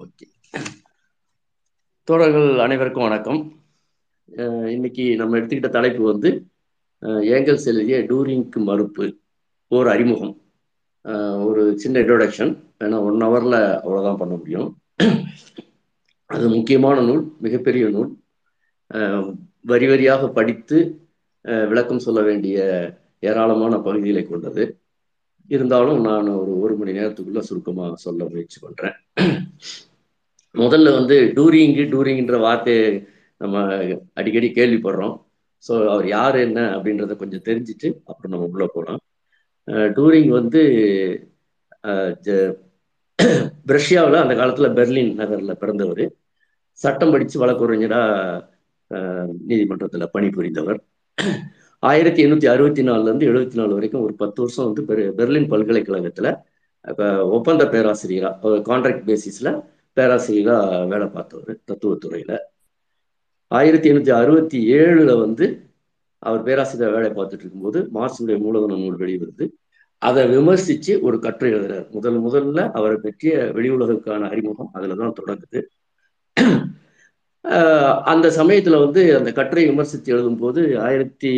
Okay. தோழர்கள் அனைவருக்கும் வணக்கம். இன்னைக்கு நம்ம எடுத்துக்கிட்ட தலைப்பு வந்து ஏங்கல்ஸ் எழுதிய டூரிங்க்கு மறுப்பு ஒரு அறிமுகம். ஒரு சின்ன இன்ட்ரோடக்ஷன் ஏன்னா ஒன் ஹவரில் அவ்வளோதான் பண்ண முடியும். அது முக்கியமான நூல் மிகப்பெரிய நூல். வரி வரியாக படித்து விளக்கம் சொல்ல வேண்டிய ஏராளமான பகுதிகளை கொண்டது. இருந்தாலும் நான் ஒரு ஒரு மணி நேரத்துக்குள்ள சுருக்கமாக சொல்ல முயற்சி பண்றேன். முதல்ல வந்து டூரிங்கு டூரிங்ன்ற வார்த்தையை நம்ம அடிக்கடி கேள்விப்படுறோம். ஸோ அவர் யார் என்ன அப்படின்றத கொஞ்சம் தெரிஞ்சுட்டு அப்புறம் நம்ம உள்ள போகலாம் டூரிங் வந்து பிரஷ்யாவில் அந்த காலத்தில் பெர்லின் நகரில் பிறந்தவர். சட்டம் படித்து வழக்குரைஞராக நீதிமன்றத்தில் பணிபுரிந்தவர். ஆயிரத்தி எண்ணூற்றி அறுபத்தி நாலுலேருந்து எழுபத்தி நாலு வரைக்கும் ஒரு பத்து வருஷம் வந்து பெரு பெர்லின் பல்கலைக்கழகத்தில் இப்போ ஒப்பந்த பேராசிரியராக கான்ட்ராக்ட் பேசிஸில் பேராசிரியராக வேலை பார்த்தவர் தத்துவத்துறையில். ஆயிரத்தி எண்ணூற்றி அறுபத்தி ஏழில் வந்து அவர் பேராசிரியர் வேலை பார்த்துட்டு இருக்கும்போது மார்க்சுடைய மூலதன நூல் வெளிவருது. அதை விமர்சித்து ஒரு கட்டுரை எழுதுறார். முதல் முதல்ல அவரை பற்றிய வெளி உலகுக்கான அறிமுகம் அதில் தான் தொடங்குது. அந்த சமயத்தில் வந்து அந்த கட்டுரை விமர்சித்து எழுதும்போது ஆயிரத்தி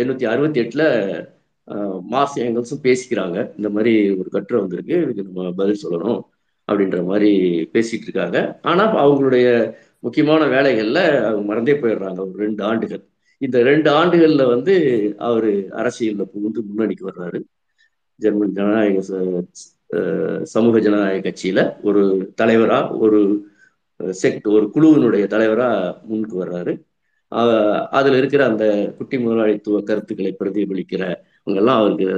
எண்ணூற்றி அறுபத்தி எட்டில் மாஸ் ஏங்கல்ஸும் பேசிக்கிறாங்க. இந்த மாதிரி ஒரு கட்டுரை வந்திருக்கு. இதுக்கு நம்ம பதில் சொல்லணும் அப்படின்ற மாதிரி பேசிட்டு இருக்காங்க. ஆனால் அவங்களுடைய முக்கியமான வேலைகளில் அவங்க மறந்தே போயிடுறாங்க. ஒரு ரெண்டு ஆண்டுகள். இந்த ரெண்டு ஆண்டுகளில் வந்து அவர் அரசியலில் புகுந்து முன்னணிக்கு வர்றாரு. ஜெர்மன் ஜனநாயக சமூக ஜனநாயக கட்சியில் ஒரு தலைவராக ஒரு செக்ட் ஒரு குழுவினுடைய தலைவராக முன்கு வர்றாரு. அதில் இருக்கிற அந்த குட்டி முதலாளித்துவ கருத்துக்களை பிரதிபலிக்கிற அவங்கெல்லாம் அவருக்கு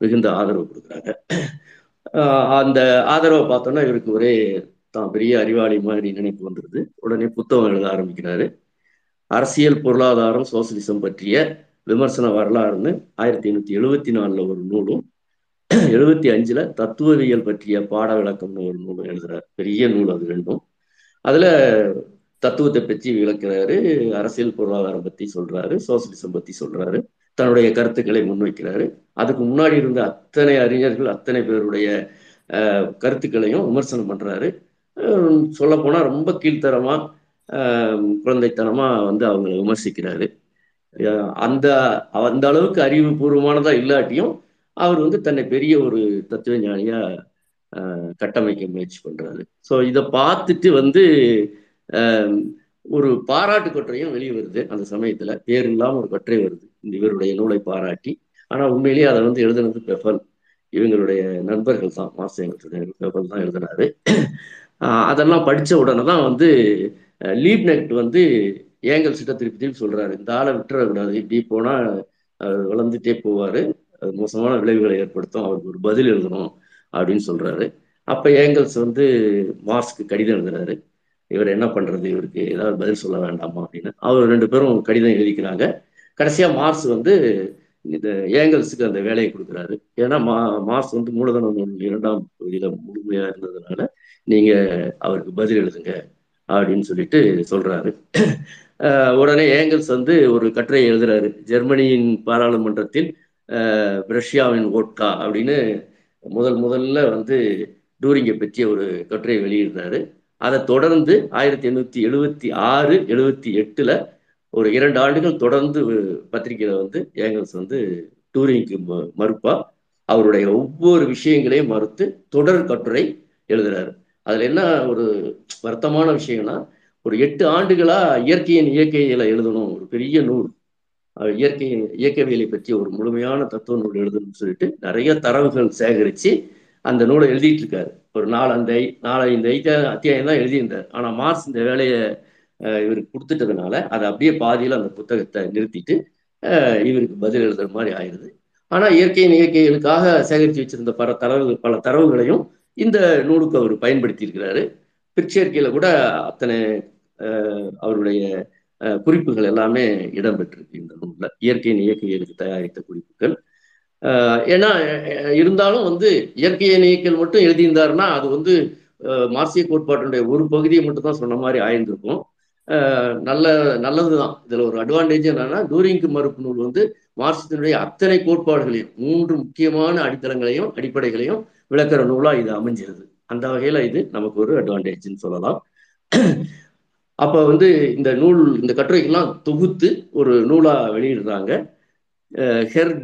மிகுந்த ஆதரவு கொடுக்குறாங்க. அந்த ஆதரவை பார்த்தோன்னா இவருக்கு ஒரே தான் பெரிய அறிவாளி மாதிரி நினைப்பு வந்துடுது உடனே புத்தகம் எழுத ஆரம்பிக்கிறாரு. அரசியல் பொருளாதாரம் சோசியலிசம் பற்றிய விமர்சன வரலாறுன்னு ஆயிரத்தி எண்ணூற்றி எழுபத்தி நாலில் ஒரு நூலும் எழுபத்தி அஞ்சில் தத்துவவியல் பற்றிய பாட விளக்கம்னு ஒரு நூலும் எழுதுறாரு. பெரிய நூல் அது ரெண்டும். அதில் தத்துவத்தை பற்றி விளக்குறாரு. அரசியல் பொருளாதாரம் பற்றி சொல்றாரு. சோசியலிசம் பற்றி சொல்றாரு. தன்னுடைய கருத்துக்களை முன்வைக்கிறாரு. அதுக்கு முன்னாடி இருந்த அத்தனை அறிஞர்கள் அத்தனை பேருடைய கருத்துக்களையும் விமர்சனம் பண்றாரு. சொல்ல போனா ரொம்ப கீழ்த்தரமா குழந்தைத்தனமா வந்து அவங்களை விமர்சிக்கிறாரு. அந்த அந்த அளவுக்கு அறிவுபூர்வமானதா இல்லாட்டியும் அவர் வந்து தன்னை பெரிய ஒரு தத்துவ ஞானியா கட்டமைக்க முயற்சி பண்றாரு. ஸோ இதை பார்த்துட்டு வந்து ஒரு பாராட்டு கட்டுரையும் வெளியே வருது அந்த சமயத்துல. பேர் இல்லாமல் ஒரு கட்டுரை வருது. இந்த இவருடைய நூலை பாராட்டி ஆனா உண்மையிலேயே அதை வந்து எழுதுனது பெஃபல். இவங்களுடைய நண்பர்கள் தான் மாசங்களுடைய பெஃபல் தான் எழுதினாரு. அதெல்லாம் படித்த உடனே தான் வந்து லீப் நெக்ட் வந்து ஏங்கல் சிட்ட திருப்பி திருப்பி சொல்றாரு. இந்த ஆளை விட்டுறக்கூடாது. இப்படி போனால் வளர்ந்துட்டே போவார். அது மோசமான விளைவுகளை ஏற்படுத்தும். அவருக்கு ஒரு பதில் எழுதணும். அப்படின்னு சொல்றாரு. அப்ப ஏங்கல்ஸ் வந்து மார்ஸ்க்கு கடிதம் எழுதுறாரு. இவர் என்ன பண்றது? இவருக்கு ஏதாவது பதில் சொல்ல வேண்டாமா அப்படின்னு. அவர் ரெண்டு பேரும் கடிதம் எழுதிக்கிறாங்க. கடைசியா மார்ஸ் வந்து இந்த ஏங்கல்ஸுக்கு அந்த வேலையை கொடுக்குறாரு. ஏன்னா மா மார்ஸ் வந்து மூலதனம் இரண்டாம் பகுதியில முழுமையா இருந்ததுனால நீங்க அவருக்கு பதில் எழுதுங்க அப்படின்னு சொல்லிட்டு சொல்றாரு. உடனே ஏங்கல்ஸ் வந்து ஒரு கட்டுரை எழுதுறாரு. ஜெர்மனியின் பாராளுமன்றத்தில் ரஷ்யாவின் ஓட்கா அப்படின்னு முதல் முதல்ல வந்து டூரிங்கை பற்றிய ஒரு கட்டுரை வெளியிடுறாரு. அதை தொடர்ந்து ஆயிரத்தி எண்ணூற்றி எழுபத்தி ஆறு எழுபத்தி எட்டில் ஒரு இரண்டு ஆண்டுகள் தொடர்ந்து பத்திரிகையில் வந்து ஏங்கல்ஸ் வந்து டூரிங்க்கு மறுப்பா. அவருடைய ஒவ்வொரு விஷயங்களையும் மறுத்து தொடர் கட்டுரை எழுதுறாரு. அதில் என்ன ஒரு வருத்தமான விஷயம்னா ஒரு எட்டு ஆண்டுகளாக இயற்கையின் இயற்கையில எழுதணும் ஒரு பெரிய நூல். இயற்கை இயக்கவியலை பற்றி ஒரு முழுமையான தத்துவ நூல் எழுதணும்னு சொல்லிட்டு நிறைய தரவுகள் சேகரித்து அந்த நூலை எழுதிட்டு இருக்காரு. ஒரு நாலு அந்த நாலஞ்சு ஐத்த அத்தியாயம் தான் எழுதியிருந்தார். ஆனால் மார்ஸ் இந்த வேலையை இவருக்கு கொடுத்துட்டதுனால அதை அப்படியே பாதியில் அந்த புத்தகத்தை நிறுத்திட்டு இவருக்கு பதில் எழுதுற மாதிரி ஆயிடுது ஆனால் இயற்கையின் இயற்கைகளுக்காக சேகரித்து வச்சிருந்த பல தரவு பல தரவுகளையும் இந்த நூலுக்கு அவர் பயன்படுத்தி இருக்கிறாரு கூட அத்தனை அவருடைய குறிப்புகள் எல்லாமே இடம்பெற்றிருக்கு இந்த நூலில். இயற்கையின் இயற்கைகளுக்கு தயாரித்த குறிப்புகள். ஏன்னா இருந்தாலும் வந்து இயற்கையின் இயற்கைகள் மட்டும் எழுதியிருந்தாருன்னா அது வந்து மார்சிய கோட்பாட்டினுடைய ஒரு பகுதியை மட்டும் தான் சொன்ன மாதிரி ஆயிருந்திருக்கும். நல்ல நல்லதுதான். இதில் ஒரு அட்வான்டேஜ் என்னன்னா டூரிங்க்கு மறுப்பு நூல் வந்து மார்க்சியத்தினுடைய அத்தனை கோட்பாடுகளையும் மூன்று முக்கியமான அடித்தளங்களையும் அடிப்படைகளையும் விளக்குற நூலாக இது அமைஞ்சிருது. அந்த வகையில் இது நமக்கு ஒரு அட்வான்டேஜ்னு சொல்லலாம். அப்ப வந்து இந்த நூல் இந்த கட்டுரைக்கெல்லாம் தொகுத்து ஒரு நூலா வெளியிடுறாங்க. ஹெர்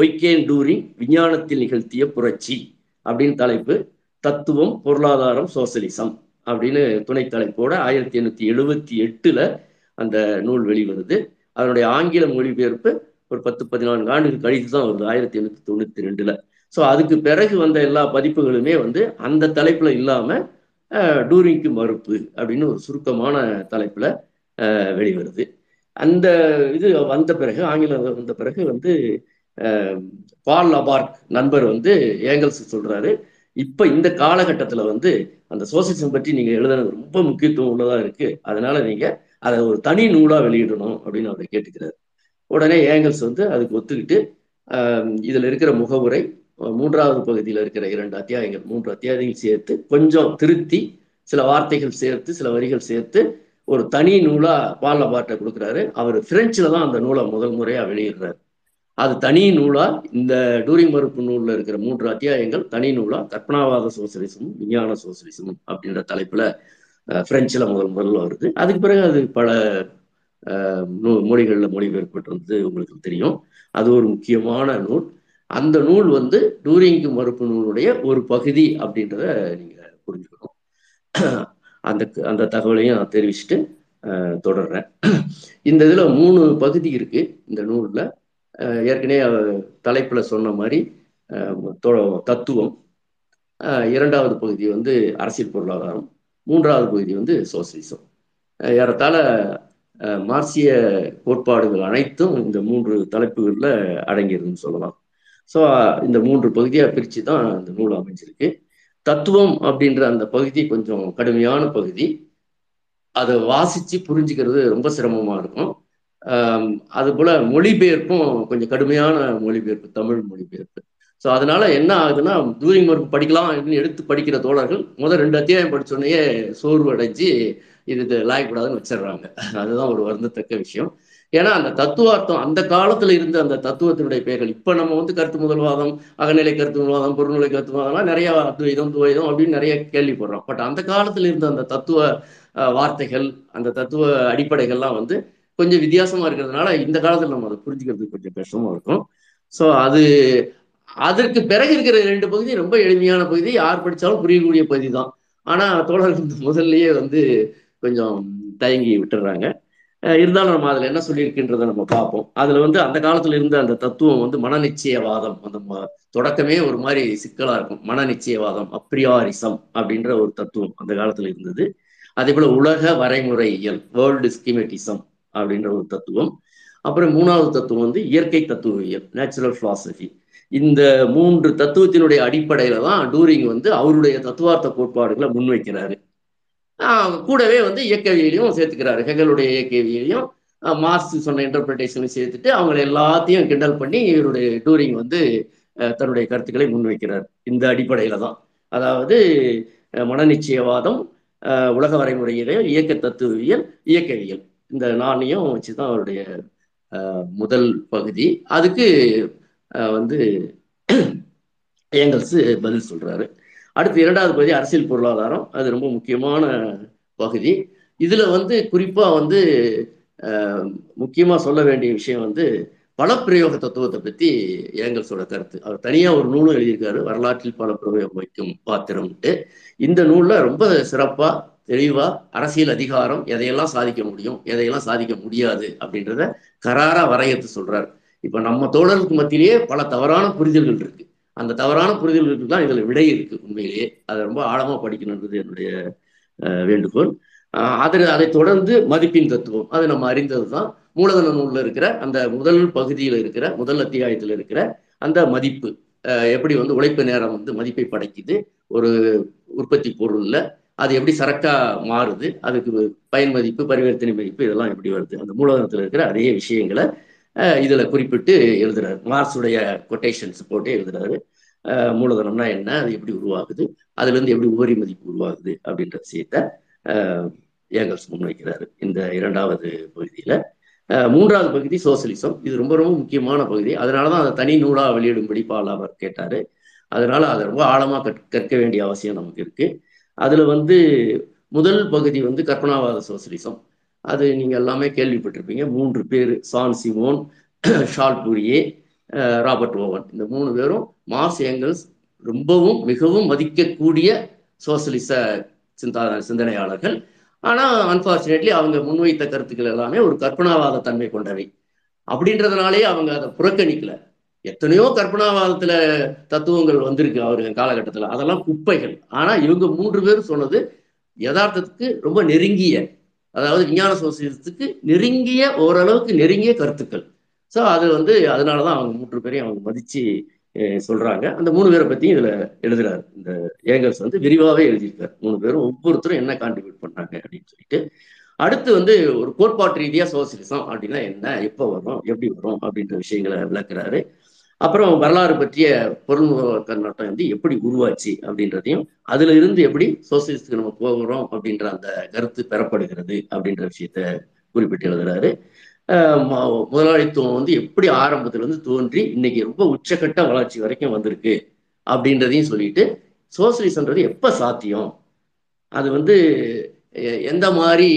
ஒய்கேன் டூரிங் விஞ்ஞானத்தில் நிகழ்த்திய புரட்சி அப்படின்னு தலைப்பு. தத்துவம் பொருளாதாரம் சோசலிசம் அப்படின்னு துணை தலைப்போட ஆயிரத்தி எண்ணூற்றி எழுபத்தி எட்டுல அந்த நூல் வெளிவருது. அதனுடைய ஆங்கில மொழிபெயர்ப்பு ஒரு பத்து பதினான்கு ஆண்டுகள் கழித்து தான் வருது ஆயிரத்தி எண்ணூற்றி தொண்ணூத்தி ரெண்டுல. ஸோ அதுக்கு பிறகு வந்த எல்லா பதிப்புகளுமே வந்து அந்த தலைப்புல இல்லாமல் டூரிங்க்கு மறுப்பு அப்படின்னு ஒரு சுருக்கமான தலைப்பில் வெளிவருது. அந்த இது வந்த பிறகு ஆங்கிலம் வந்த பிறகு வந்து பால் லபார்க் நண்பர் வந்து ஏங்கல்ஸ் சொல்றாரு. இப்போ இந்த காலகட்டத்தில் வந்து அந்த சோசியலிசம் பற்றி நீங்கள் எழுதுனது ரொம்ப முக்கியத்துவம் உள்ளதாக இருக்குது அதனால நீங்கள் அதை ஒரு தனி நூலாக வெளியிடணும் அப்படின்னு அவரை கேட்டுக்கிறார். உடனே ஏங்கல்ஸ் வந்து அதுக்கு ஒத்துக்கிட்டு இதில் இருக்கிற முகவுரை மூன்றாவது பகுதியில் இருக்கிற இரண்டு அத்தியாயங்கள் மூன்று அத்தியாயங்கள் சேர்த்து கொஞ்சம் திருத்தி சில வார்த்தைகள் சேர்த்து சில வரிகள் சேர்த்து ஒரு தனி நூலா பால்ல பாட்டை கொடுக்குறாரு. அவர் பிரெஞ்சில் தான் அந்த நூலை முதல் முறையா வெளியிடுறாரு. அது தனி நூலா இந்த டூரிங் மறுப்பு நூலில் இருக்கிற மூன்று அத்தியாயங்கள் தனி நூலா கற்பனாவாத சோசியலிசமும் விஞ்ஞான சோசியலிசமும் அப்படின்ற தலைப்புல பிரெஞ்சில் முதல் முதல்ல வருது. அதுக்கு பிறகு அது பல மொழிகளில் மொழிபெயர்ப்பட்டு உங்களுக்கு தெரியும். அது ஒரு முக்கியமான நூல். அந்த நூல் வந்து டூரிங்கு மறுப்பு நூலுடைய ஒரு பகுதி அப்படின்றத நீங்கள் புரிஞ்சுக்கணும். அந்த அந்த தகவலையும் நான் தெரிவிச்சுட்டு தொடர்றேன். இந்த இதில் மூணு பகுதி இருக்கு இந்த நூலில். ஏற்கனவே தலைப்பில் சொன்ன மாதிரி தத்துவம். இரண்டாவது பகுதி வந்து அரசியல் பொருளாதாரம். மூன்றாவது பகுதி வந்து சோசியலிசம். ஏறத்தாழ மார்க்சிய கோட்பாடுகள் அனைத்தும் இந்த மூன்று தலைப்புகளில் அடங்கியிருதுன்னு சொல்லலாம். ஸோ இந்த மூன்று பகுதியாக பிரித்து தான் அந்த நூல் அமைஞ்சிருக்கு. தத்துவம் அப்படின்ற அந்த பகுதி கொஞ்சம் கடுமையான பகுதி. அதை வாசித்து புரிஞ்சுக்கிறது ரொம்ப சிரமமாக இருக்கும். அதுபோல் மொழிபெயர்ப்பும் கொஞ்சம் கடுமையான மொழிபெயர்ப்பு தமிழ் மொழிபெயர்ப்பு. ஸோ அதனால என்ன ஆகுதுன்னா தூரிங் மறுப்பு படிக்கலாம் அப்படின்னு எடுத்து படிக்கிற தோழர்கள் முதல் ரெண்டு அத்தியாயம் படிச்சோடனே சோர்வு அடைஞ்சு இது லாயக்கூடாதுன்னு வச்சிடுறாங்க. அதுதான் ஒரு வருந்தத்தக்க விஷயம். ஏன்னா அந்த தத்துவார்த்தம் அந்த காலத்துல இருந்த அந்த தத்துவத்தினுடைய பெயர்கள். இப்ப நம்ம வந்து கருத்து முதல்வாதம் அகநிலை கருத்து முதல்வாதம் பொருள்நிலை கருத்துவாதம்லாம் நிறைய அத்வைதம் துவைதம் அப்படின்னு நிறைய கேள்விப்படுறோம். பட் அந்த காலத்துல இருந்த அந்த தத்துவ வார்த்தைகள் அந்த தத்துவ அடிப்படைகள்லாம் வந்து கொஞ்சம் வித்தியாசமா இருக்கிறதுனால இந்த காலத்துல நம்ம அதை புரிஞ்சுக்கிறதுக்கு கொஞ்சம் கஷ்டமா இருக்கும். ஸோ அது அதற்கு பிறகு இருக்கிற ரெண்டு பகுதி ரொம்ப எளிமையான பகுதி. யார் படிச்சாலும் புரியக்கூடிய பகுதி தான். ஆனா தோழர்கள் முதல்லயே வந்து கொஞ்சம் தயங்கி விட்டுறாங்க. இருந்தாலும் நம்ம அதில் என்ன சொல்லியிருக்கின்றதை நம்ம பார்ப்போம். அதில் வந்து அந்த காலத்தில் இருந்த அந்த தத்துவம் வந்து மன நிச்சயவாதம் அந்த தொடக்கமே ஒரு மாதிரி சிக்கலாக இருக்கும். மன நிச்சயவாதம் அப்ரியாரிசம் அப்படின்ற ஒரு தத்துவம் அந்த காலத்தில் இருந்தது. அதே போல் உலக வரைமுறையியல் வேர்ல்டு ஸ்கிமெட்டிசம் அப்படின்ற ஒரு தத்துவம். அப்புறம் மூணாவது தத்துவம் வந்து இயற்கை தத்துவவியல் நேச்சுரல் ஃபிலாசபி இந்த மூன்று தத்துவத்தினுடைய அடிப்படையில தான் டூரிங் வந்து அவருடைய தத்துவார்த்த கோட்பாடுகளை முன்வைக்கிறாரு. கூடவே வந்து இயக்கவியலையும் சேர்த்துக்கிறாரு. ஹெகலுடைய இயக்கவியலையும் மார்க்ஸ் சொன்ன இன்டர்பிரிட்டேஷனையும் சேர்த்துட்டு அவங்களை எல்லாத்தையும் கிண்டல் பண்ணி இவருடைய டூரிங் வந்து தன்னுடைய கருத்துக்களை முன்வைக்கிறார். இந்த அடிப்படையில தான். அதாவது மனநிச்சயவாதம் உலக வரைமுறையிலையும் இயக்க தத்துவவியல் இயக்கவியல். இந்த நாணயம் வச்சுதான் அவருடைய முதல் பகுதி. அதுக்கு வந்து ஏங்கல்ஸ் பதில் சொல்றாரு. அடுத்து இரண்டாவது பகுதி அரசியல் பொருளாதாரம். அது ரொம்ப முக்கியமான பகுதி. இதுல வந்து குறிப்பா வந்து முக்கியமா சொல்ல வேண்டிய விஷயம் வந்து பலப்பிரயோக தத்துவத்தை பத்தி ஏங்கல்ஸோட கருத்து. அவர் தனியா ஒரு நூலும் எழுதியிருக்காரு வரலாற்றில் பல பிரயோகம் வைக்கும் பாத்திரம்ட்டு இந்த நூல்ல ரொம்ப சிறப்பா தெளிவா அரசியல் அதிகாரம் எதையெல்லாம் சாதிக்க முடியும் எதையெல்லாம் சாதிக்க முடியாது அப்படின்றத கராரா வரையறுத்து சொல்றாரு. இப்ப நம்ம தோழர்களுக்கு மத்தியிலேயே பல தவறான புரிதல்கள் இருக்கு. அந்த தவறான புரிதல்களுக்கு தான் இதில் விடை இருக்கு உண்மையிலேயே. அதை ரொம்ப ஆழமாக படிக்கணுன்றது என்னுடைய வேண்டுகோள். அது அதை தொடர்ந்து மதிப்பின் தத்துவம். அது நம்ம அறிந்தது தான் மூலதன நூலில் இருக்கிற அந்த முதல் பகுதியில் இருக்கிற முதல் அத்தியாயத்தில் இருக்கிற அந்த மதிப்பு. எப்படி வந்து உழைப்பு நேரம் வந்து மதிப்பை படைக்குது ஒரு உற்பத்தி பொருளில். அது எப்படி சரக்கா மாறுது அதுக்கு பயன் மதிப்பு பரிவர்த்தனை மதிப்பு இதெல்லாம் எப்படி வருது. அந்த மூலதனத்தில் இருக்கிற அதே விஷயங்களை இதில் குறிப்பிட்டு எழுதுறாரு. மார்க்ஸுடைய கொட்டேஷன்ஸ் போட்டு எழுதுறாரு. மூலதனம்னா என்ன? அது எப்படி உருவாகுது? அதுலேருந்து எப்படி உபரி மதிப்பு உருவாகுது? அப்படின்ற விஷயத்த ஏங்கல்ஸ் முன்வைக்கிறாரு இந்த இரண்டாவது பகுதியில். மூன்றாவது பகுதி சோசியலிசம். இது ரொம்ப ரொம்ப முக்கியமான பகுதி. அதனால தான் அதை தனி நூலாக வெளியிடும்படி பால் அவர் கேட்டார். அதனால அதை ரொம்ப ஆழமாக கற் கற்க வேண்டிய அவசியம் நமக்கு இருக்கு. அதில் வந்து முதல் பகுதி வந்து கற்பனாவாத சோசியலிசம். அது நீங்கள் எல்லாமே கேள்விப்பட்டிருப்பீங்க. மூன்று பேர் Saint Simon Charles Fourier Robert Owen. இந்த மூணு பேரும் மார்ஸ் ஏங்கல்ஸ் ரொம்பவும் மிகவும் மதிக்கக்கூடிய சோசியலிச சிந்தா சிந்தனையாளர்கள். ஆனால் அன்பார்ச்சுனேட்லி அவங்க முன்வைத்த கருத்துக்கள் எல்லாமே ஒரு கற்பனாவாத தன்மை கொண்டவை. அப்படின்றதுனாலே அவங்க அதை புறக்கணிக்கல. எத்தனையோ கற்பனாவாதத்துல தத்துவங்கள் வந்திருக்கு அவருங்க காலகட்டத்தில். அதெல்லாம் குப்பைகள். ஆனா இவங்க மூன்று பேரும் சொன்னது யதார்த்தத்துக்கு ரொம்ப நெருங்கிய அதாவது விஞ்ஞான சோசியத்துக்கு நெருங்கிய ஓரளவுக்கு நெருங்கிய கருத்துக்கள். ஸோ அது வந்து அதனால தான் அவங்க மூன்று பேரையும் அவங்க மதித்து சொல்கிறாங்க அந்த மூணு பேரை பற்றியும் இதில் எழுதுகிறார் இந்த ஏங்கல்ஸ் வந்து விரிவாகவே எழுதியிருக்கார். மூணு பேரும் ஒவ்வொருத்தரும் என்ன கான்ட்ரிபியூட் பண்ணாங்க அப்படின்னு சொல்லிட்டு. அடுத்து வந்து ஒரு கோட்பாட்டு ரீதியாக சோசியலிசம் அப்படின்னா என்ன எப்போ வரும் எப்படி வரும் அப்படின்ற விஷயங்களை விளக்குறாரு. அப்புறம் வரலாறு பற்றிய பொருள் கண்ணோட்டம் வந்து எப்படி உருவாச்சு அப்படின்றதையும் அதுல இருந்து எப்படி சோசியலிஸ்டுக்கு நம்ம போகிறோம் அப்படின்ற அந்த கருத்து பெறப்படுகிறது அப்படின்ற விஷயத்த குறிப்பிட்டு எழுதுறாரு. முதலாளித்துவம் வந்து எப்படி ஆரம்பத்துல இருந்து தோன்றி இன்னைக்கு ரொம்ப உச்சகட்ட வளர்ச்சி வரைக்கும் வந்திருக்கு அப்படின்றதையும் சொல்லிட்டு சோசியலிசம்ன்றது எப்ப சாத்தியம்? அது வந்து எந்த மாதிரி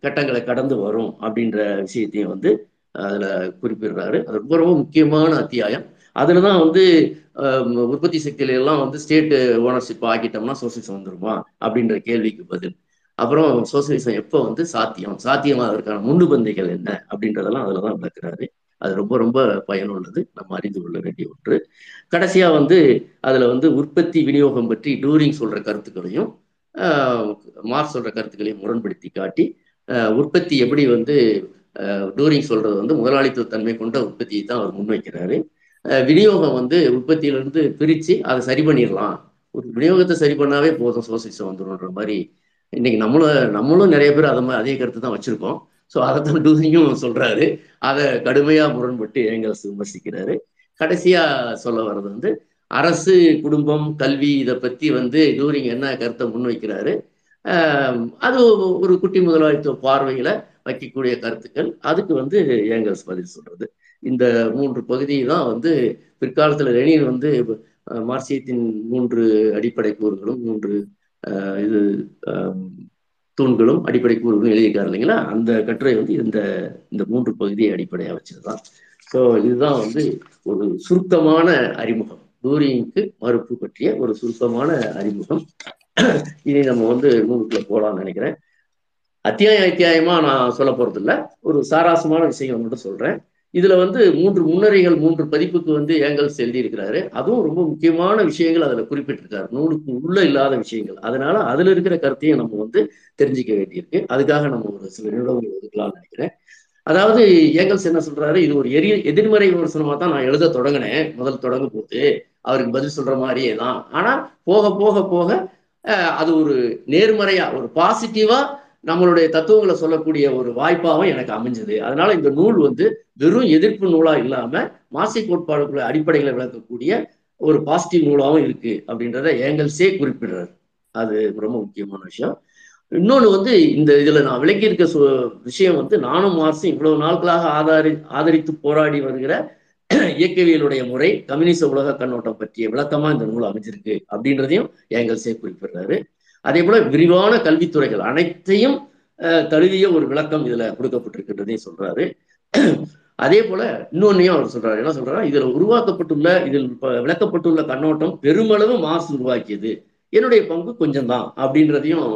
கட்டங்களை கடந்து வரும் அப்படின்ற விஷயத்தையும் வந்து அதுல குறிப்பிடுறாரு. அது ரொம்ப ரொம்ப முக்கியமான அத்தியாயம். அதில் தான் வந்து உற்பத்தி சக்தியில எல்லாம் வந்து ஸ்டேட் ஓனர்ஷிப் ஆக்கிட்டோம்னா சோசியலிசம் வந்துருமா? அப்படின்ற கேள்விக்கு பதில். அப்புறம் சோசியலிசம் எப்போ வந்து சாத்தியம்? சாத்தியமாவதற்கான முன்னுபந்தைகள் என்ன? அப்படின்றதெல்லாம் அதில் தான் விளக்குறாரு. அது ரொம்ப ரொம்ப பயனுள்ளது. நம்ம அறிந்து கொள்ள வேண்டிய ஒன்று. கடைசியா வந்து அதுல வந்து உற்பத்தி விநியோகம் பற்றி டூரிங் சொல்ற கருத்துக்களையும் மார்க் சொல்ற கருத்துக்களையும் முரண்படுத்தி காட்டி உற்பத்தி எப்படி வந்து டூரிங் சொல்றது வந்து முதலாளித்துவ தன்மை கொண்ட உற்பத்தியை தான் அவர் முன்வைக்கிறாரு. விநியோகம் வந்து உற்பத்தியிலிருந்து பிரித்து அதை சரி பண்ணிடலாம். ஒரு விநியோகத்தை சரி பண்ணாவே போதும் சோசியலிசம் வந்துடும்ன்ற மாதிரி இன்னைக்கு நம்மளும் நம்மளும் நிறைய பேர் அதை மாதிரி அதே கருத்து தான் வச்சிருக்கோம். ஸோ அதை தான் சொல்கிறாரு சொல்றாரு. அதை கடுமையாக முரண்பட்டு ஏங்கல்ஸ் விமர்சிக்கிறாரு. கடைசியாக சொல்ல வர்றது வந்து அரசு குடும்பம் கல்வி இதை பற்றி வந்து டூரிங் என்ன கருத்தை முன்வைக்கிறாரு? அது ஒரு குட்டி முதலாளித்துவ பார்வையில வைக்கக்கூடிய கருத்துக்கள். அதுக்கு வந்து ஏங்கல்ஸ் பதில் சொல்றது. இந்த மூன்று பகுதி தான் வந்து பிற்காலத்தில் லெனின் வந்து மார்க்சியத்தின் மூன்று அடிப்படை கூறுகளும் மூன்று இது தூண்களும் அடிப்படை கூறுகளும் எழுதியிருக்காரு இல்லைங்களா? அந்த கட்டுரை வந்து இந்த இந்த மூன்று பகுதியை அடிப்படையாக வச்சதுதான் ஸோ இதுதான் வந்து ஒரு சுருக்கமான அறிமுகம். டூரிங்க்கு மறுப்பு பற்றிய ஒரு சுருக்கமான அறிமுகம். இனி நம்ம வந்து நூலுக்குள்ள போகலாம்னு நினைக்கிறேன். அத்தியாயம் அத்தியாயமா நான் சொல்ல போறதில்ல. ஒரு சாராசமான விஷயங்கள் மட்டும் சொல்றேன். இதுல வந்து மூன்று முன்னறிகள் மூன்று பதிப்புக்கு வந்து ஏங்கல்ஸ் எழுதியிருக்கிறாரு அதுவும் ரொம்ப முக்கியமான விஷயங்கள் அதுல குறிப்பிட்டிருக்காரு. நூலுக்கு உள்ள இல்லாத விஷயங்கள். அதனால அதுல இருக்கிற கருத்தையும் நம்ம வந்து தெரிஞ்சுக்க வேண்டியிருக்கு. அதுக்காக நம்ம ஒரு சில நிமிடங்கள் ஒதுக்கலாம்னு நினைக்கிறேன். அதாவது ஏங்கல்ஸ் என்ன சொல்றாரு? இது ஒரு எரி எதிர்மறை விமர்சனமா தான் நான் எழுத தொடங்கினேன். முதல் தொடங்கும் போது அவருக்கு பதில் சொல்ற மாதிரியே தான். ஆனா போக போக போக அது ஒரு நேர்மறையா ஒரு பாசிட்டிவா நம்மளுடைய தத்துவங்களை சொல்லக்கூடிய ஒரு வாய்ப்பாகவும் எனக்கு அமைஞ்சது. அதனால இந்த நூல் வந்து வெறும் எதிர்ப்பு நூலா இல்லாம மாசி கோட்பாடுக்குள்ள அடிப்படைகளை விளக்கக்கூடிய ஒரு பாசிட்டிவ் நூலாகவும் இருக்கு அப்படின்றத ஏங்கல்ஸே குறிப்பிடுறாரு. அது ரொம்ப முக்கியமான விஷயம். இன்னொன்று வந்து இந்த இதுல நான் விளக்கி இருக்க விஷயம் வந்து நானும் மார்க்சும் இவ்வளவு நாட்களாக ஆதாரி ஆதரித்து போராடி வருகிற இயக்கவியலுடைய முறை கம்யூனிச உலக கண்ணோட்டம் பற்றிய விளக்கமா இந்த நூல் அமைஞ்சிருக்கு அப்படின்றதையும் ஏங்கல்ஸே குறிப்பிடுறாரு. அதே போல விரிவான கல்வித்துறைகள் அனைத்தையும் தழுவிய ஒரு விளக்கம் இதுல கொடுக்கப்பட்டிருக்கின்றதையும் சொல்றாரு. அதே போல இன்னொன்னையும் அவர் சொல்றாரு. என்ன சொல்றாரு இதுல உருவாக்கப்பட்டுள்ள இதில் விளக்கப்பட்டுள்ள கண்ணோட்டம் பெருமளவு மாசு உருவாக்கியது. என்னுடைய பங்கு கொஞ்சம் தான் அப்படின்றதையும்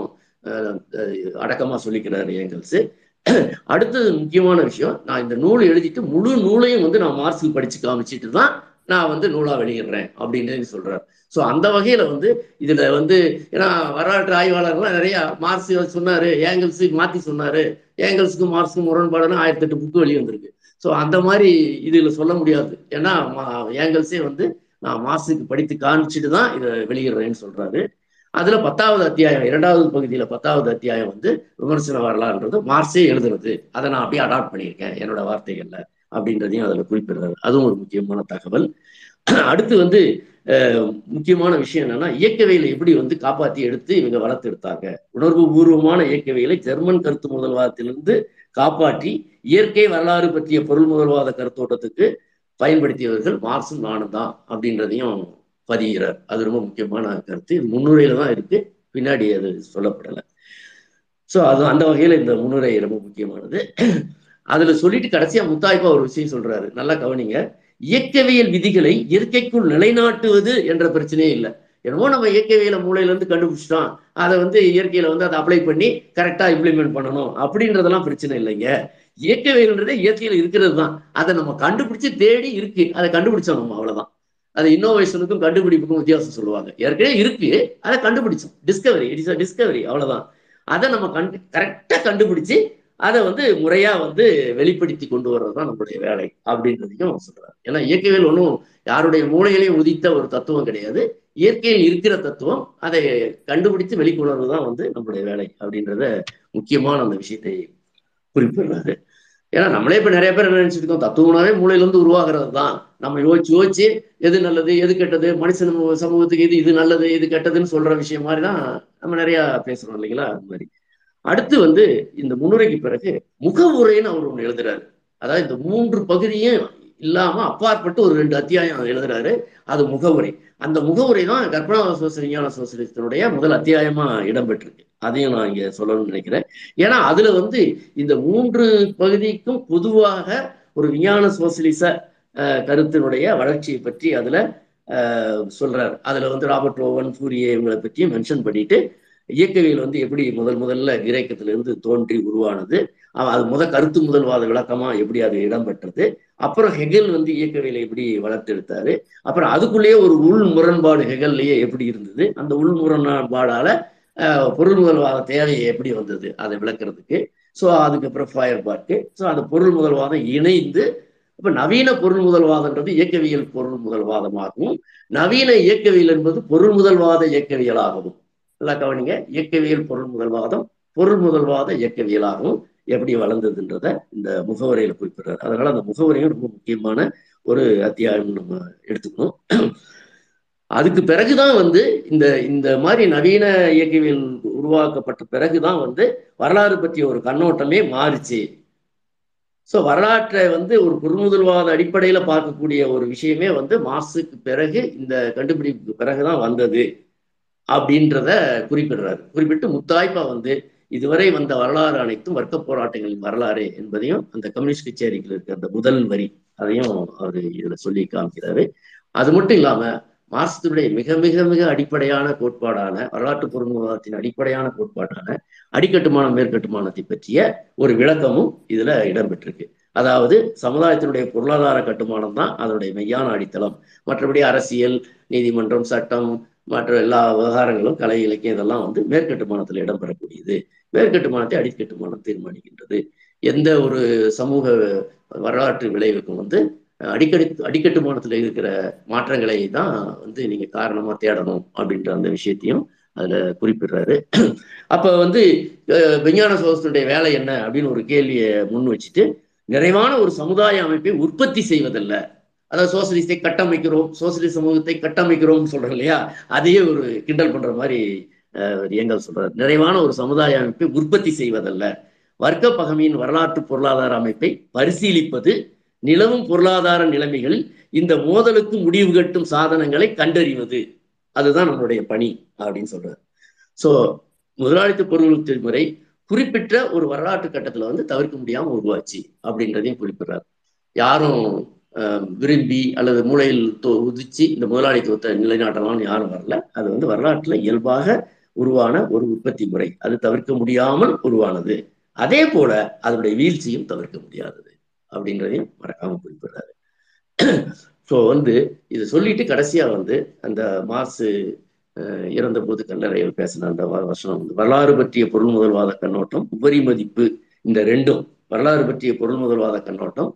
அடக்கமா சொல்லிக்கிறாரு ஏங்கல்ஸ். அடுத்தது முக்கியமான விஷயம் நான் இந்த நூல் எழுதிட்டு முழு நூலையும் வந்து நான் மார்க்சில் படிச்சு காமிச்சிட்டு தான் நான் வந்து நூலா வெளியிடுறேன் அப்படின்னு சொல்றாரு. ஸோ அந்த வகையில வந்து இதுல வந்து ஏன்னா வரலாற்று ஆய்வாளர்கள்லாம் நிறைய மார்க்ஸ் சொன்னாரு ஏங்கிள்ஸு மாத்தி சொன்னாரு. ஏங்கிள்ஸுக்கும் மார்க்ஸுக்கும் முரண்பாடுன்னு ஆயிரத்தி எட்டு புக்கு வெளியே வந்திருக்கு ஸோ அந்த மாதிரி இதுல சொல்ல முடியாது. ஏன்னா ஏங்கிள்ஸே வந்து நான் மார்க்ஸுக்கு படித்து காமிச்சிட்டு தான் இதை வெளியிடுறேன்னு சொல்றாரு. அதுல பத்தாவது அத்தியாயம் இரண்டாவது பகுதியில பத்தாவது அத்தியாயம் வந்து விமர்சன வரலாறுன்றது மார்க்ஸே எழுதுறது. அதை நான் அப்படியே அடாப்ட் பண்ணியிருக்கேன் என்னோட வார்த்தைகள்ல. அப்படின்றதையும் அதில் குறிப்பிடுறாரு. அதுவும் ஒரு முக்கியமான தகவல். அடுத்து வந்து முக்கியமான விஷயம் என்னன்னா இயக்கவியலை எப்படி வந்து காப்பாற்றி எடுத்து இவங்க வளர்த்து எடுத்தாங்க உணர்வு பூர்வமான இயக்கவியலை ஜெர்மன் கருத்து முதல்வாதத்திலிருந்து காப்பாற்றி இயற்கை வரலாறு பற்றிய பொருள் முதல்வாத கருத்தோட்டத்துக்கு பயன்படுத்தியவர்கள் மார்க்சும் நானும் தான் அப்படின்றதையும் பதிகிறார் அது ரொம்ப முக்கியமான கருத்து. இது முன்னுரையில தான் இருக்கு. பின்னாடி அது சொல்லப்படலை. ஸோ அது அந்த வகையில் இந்த முன்னுரை ரொம்ப முக்கியமானது. அதுல சொல்லிட்டு கடைசியா முத்தாய்ப்பா ஒரு விஷயம் சொல்றாரு. நல்லா கவனிங்க. இயக்கவியல் விதிகளை இயற்கைக்குள் நிலைநாட்டுவது என்ற பிரச்சனையே இல்லை. என்னமோ நம்ம இயக்கவியல மூலையில இருந்து கண்டுபிடிச்சிட்டோம். அதை வந்து இயற்கையில வந்து அதை அப்ளை பண்ணி கரெக்டா இம்ப்ளிமெண்ட் பண்ணணும் அப்படின்றதெல்லாம் பிரச்சனை இல்லைங்க. இயக்கவியல்ன்றதே இயற்கையில இருக்கிறது தான். அதை நம்ம கண்டுபிடிச்சு தேடி இருக்கு. அதை கண்டுபிடிச்சோம் நம்ம அவ்வளவுதான். அது இன்னோவேஷனுக்கும் கண்டுபிடிப்புக்கும் வித்தியாசம் சொல்லுவாங்க. ஏற்கனவே இருக்கு. அதை கண்டுபிடிச்சோம். Discovery it is a discovery அவ்வளவுதான். அதை நம்ம கண்டு கரெக்டா கண்டுபிடிச்சு அதை வந்து முறையா வந்து வெளிப்படுத்தி கொண்டு வர்றது தான் நம்மளுடைய வேலை அப்படின்றதையும் சொல்றாரு. ஏன்னா இயற்கையில் ஒன்றும் யாருடைய மூளையிலையும் உதித்த ஒரு தத்துவம் கிடையாது. இயற்கையில் இருக்கிற தத்துவம் அதை கண்டுபிடித்து வெளிக்கொணர்வு தான் வந்து நம்மளுடைய வேலை அப்படின்றத முக்கியமான அந்த விஷயத்தை குறிப்பிடுறாரு. ஏன்னா நம்மளே இப்ப நிறைய பேர் என்ன நினைச்சிட்டு இருக்கோம்? தத்துவனாவே மூளையிலிருந்து உருவாகிறது தான் நம்ம யோசிச்சு யோசிச்சு எது நல்லது எது கெட்டது மனுஷன் சமூகத்துக்கு இது இது நல்லது இது கெட்டதுன்னு சொல்ற விஷயம் மாதிரி தான் நம்ம நிறைய பேசுறோம் இல்லைங்களா? அது மாதிரி. அடுத்து வந்து இந்த முன்னுரைக்கு பிறகு முகவுரைன்னு அவர் ஒன்று எழுதுறாரு. அதாவது இந்த மூன்று பகுதியும் இல்லாம அப்பாற்பட்டு ஒரு ரெண்டு அத்தியாயம் எழுதுறாரு. அது முகவுரை. அந்த முகவுரை தான் கற்பனா சோச விஞ்ஞான சோசலிசத்தினுடைய முதல் அத்தியாயமா இடம்பெற்றிருக்கு. அதையும் நான் இங்க சொல்லணும்னு நினைக்கிறேன். ஏன்னா அதுல வந்து இந்த மூன்று பகுதிக்கும் பொதுவாக ஒரு விஞ்ஞான சோசியலிச கருத்தினுடைய வளர்ச்சியை பற்றி அதுல சொல்றாரு. அதுல வந்து ராபர்ட் ஓவன் சூரிய இவங்களை பற்றியும் மென்ஷன் பண்ணிட்டு இயக்கவியல் வந்து எப்படி முதல் முதல்ல கிரேக்கத்திலிருந்து தோன்றி உருவானது அது முத கருத்து முதல்வாத விளக்கமா எப்படி அது இடம்பெற்றது அப்புறம் ஹெகல் வந்து இயக்கவியலை எப்படி வளர்த்தெடுத்தாரு அப்புறம் அதுக்குள்ளேயே ஒரு உள் முரண்பாடு ஹெகல்லையே எப்படி இருந்தது அந்த உள் முரண்பாடால பொருள் முதல்வாத தேவை எப்படி வந்தது அதை விளக்குறதுக்கு. ஸோ அதுக்கப்புறம் ஃபயர் பார்க்கு. ஸோ அந்த பொருள் முதல்வாதம் இணைந்து இப்ப நவீன பொருள் முதல்வாதம்ன்றது இயக்கவியல் பொருள் முதல்வாதமாகவும் நவீன இயக்கவியல் என்பது பொருள் முதல்வாத இயக்கவியலாகவும் நல்லா கவனிங்க. இயக்கவியல் பொருள் முதல்வாதம் பொருள் முதல்வாத இயக்கவியலாகவும் எப்படி வளர்ந்ததுன்றத இந்த முகவரையில குறிப்பிடுறாரு. அதனால அந்த முகவரையும் ரொம்ப முக்கியமான ஒரு அத்தியாயம் நம்ம எடுத்துக்கணும். அதுக்கு பிறகுதான் வந்து இந்த இந்த மாதிரி நவீன இயக்கவியல் உருவாக்கப்பட்ட பிறகுதான் வந்து வரலாறு பற்றிய ஒரு கண்ணோட்டமே மாறுச்சு. ஸோ வரலாற்றை வந்து ஒரு பொருள்முதல்வாத அடிப்படையில் பார்க்கக்கூடிய ஒரு விஷயமே வந்து மாசுக்கு பிறகு இந்த கண்டுபிடிப்புக்கு பிறகுதான் வந்தது. அப்படின்றத குறிப்பிடுறாரு. குறிப்பிட்டு முத்தாய்ப்பா வந்து இதுவரை வந்த வரலாறு அனைத்தும் வர்க்க போராட்டங்களின் வரலாறு என்பதையும் அந்த கம்யூனிஸ்ட் கச்சேரிகள் இருக்க அந்த முதல் வரி அதையும் அவர் இதுல சொல்லி காமிக்கிறாரு. அது மட்டும் இல்லாம மாசத்துடைய மிக மிக மிக அடிப்படையான கோட்பாடான வரலாற்று பொருள்வாதத்தின் அடிப்படையான கோட்பாடான அடிக்கட்டுமானம் மேற்கட்டுமானத்தை பற்றிய ஒரு விளக்கமும் இதுல இடம்பெற்றிருக்கு. அதாவது சமுதாயத்தினுடைய பொருளாதார கட்டுமானம் தான் அதனுடைய மெய்யான அடித்தளம். மற்றபடி அரசியல் நீதிமன்றம் சட்டம் மற்ற எல்லா விவகாரங்களும் கலை இலக்கியம் இதெல்லாம் வந்து மேற்கட்டுமானத்தில் இடம்பெறக்கூடியது. மேற்கட்டுமானத்தை அடிக்கட்டுமானம் தீர்மானிக்கின்றது. எந்த ஒரு சமூக வரலாற்று விளைவுக்கும் வந்து அடிக்கடி அடிக்கட்டுமானத்தில் இருக்கிற மாற்றங்களை தான் வந்து நீங்க காரணமா தேடணும் அப்படின்ற அந்த விஷயத்தையும் அதுல குறிப்பிடுறாரு. அப்ப வந்து விஞ்ஞான சோதனுடைய வேலை என்ன அப்படின்னு ஒரு கேள்வியை முன் வச்சுட்டு நிறைவான ஒரு சமுதாய அமைப்பை உற்பத்தி செய்வதல்ல. அதாவது சோசியலிஸ்டை கட்டமைக்கிறோம் சோசலிச சமூகத்தை கட்டமைக்கிறோம் சொல்றோம் இல்லையா? அதையே ஒரு கிண்டல் பண்ற மாதிரி எங்கள் சொல்றாரு. நிறைவான ஒரு சமுதாய அமைப்பை உற்பத்தி செய்வதல்ல. வர்க்க பகமையின் வரலாற்று பொருளாதார அமைப்பை பரிசீலிப்பது நிலவும் பொருளாதார நிலைமைகளில் இந்த மோதலுக்கு முடிவு கட்டும் சாதனங்களை கண்டறிவது. அதுதான் நம்மளுடைய பணி அப்படின்னு சொல்றாரு. சோ முதலாளித்து பொருள் முறை குறிப்பிட்ட ஒரு வரலாற்று கட்டத்துல வந்து தவிர்க்க முடியாம உருவாச்சு அப்படின்றதையும் குறிப்பிடுறாரு. யாரும் விரும்பி அல்லது மூளையில் உதிச்சு இந்த முதலாளித்துவத்தை நிலைநாட்டலாம்னு யாரும் வரல. அது வந்து வரலாற்றுல இயல்பாக உருவான ஒரு உற்பத்தி முறை. அது தவிர்க்க முடியாமல் உருவானது. அதே போல அதனுடைய வீழ்ச்சியும் தவிர்க்க முடியாதது அப்படின்றதையும் மறக்காம குறிப்பிடுறாரு. ஸோ வந்து இதை சொல்லிட்டு கடைசியா வந்து அந்த மாசு இறந்த போது கல்லறையில் பேசின அந்த வசனம் வந்து வரலாறு பற்றிய பொருள் முதல்வாத கண்ணோட்டம் உபரி மதிப்பு இந்த ரெண்டும் வரலாறு பற்றிய பொருள் முதல்வாத கண்ணோட்டம்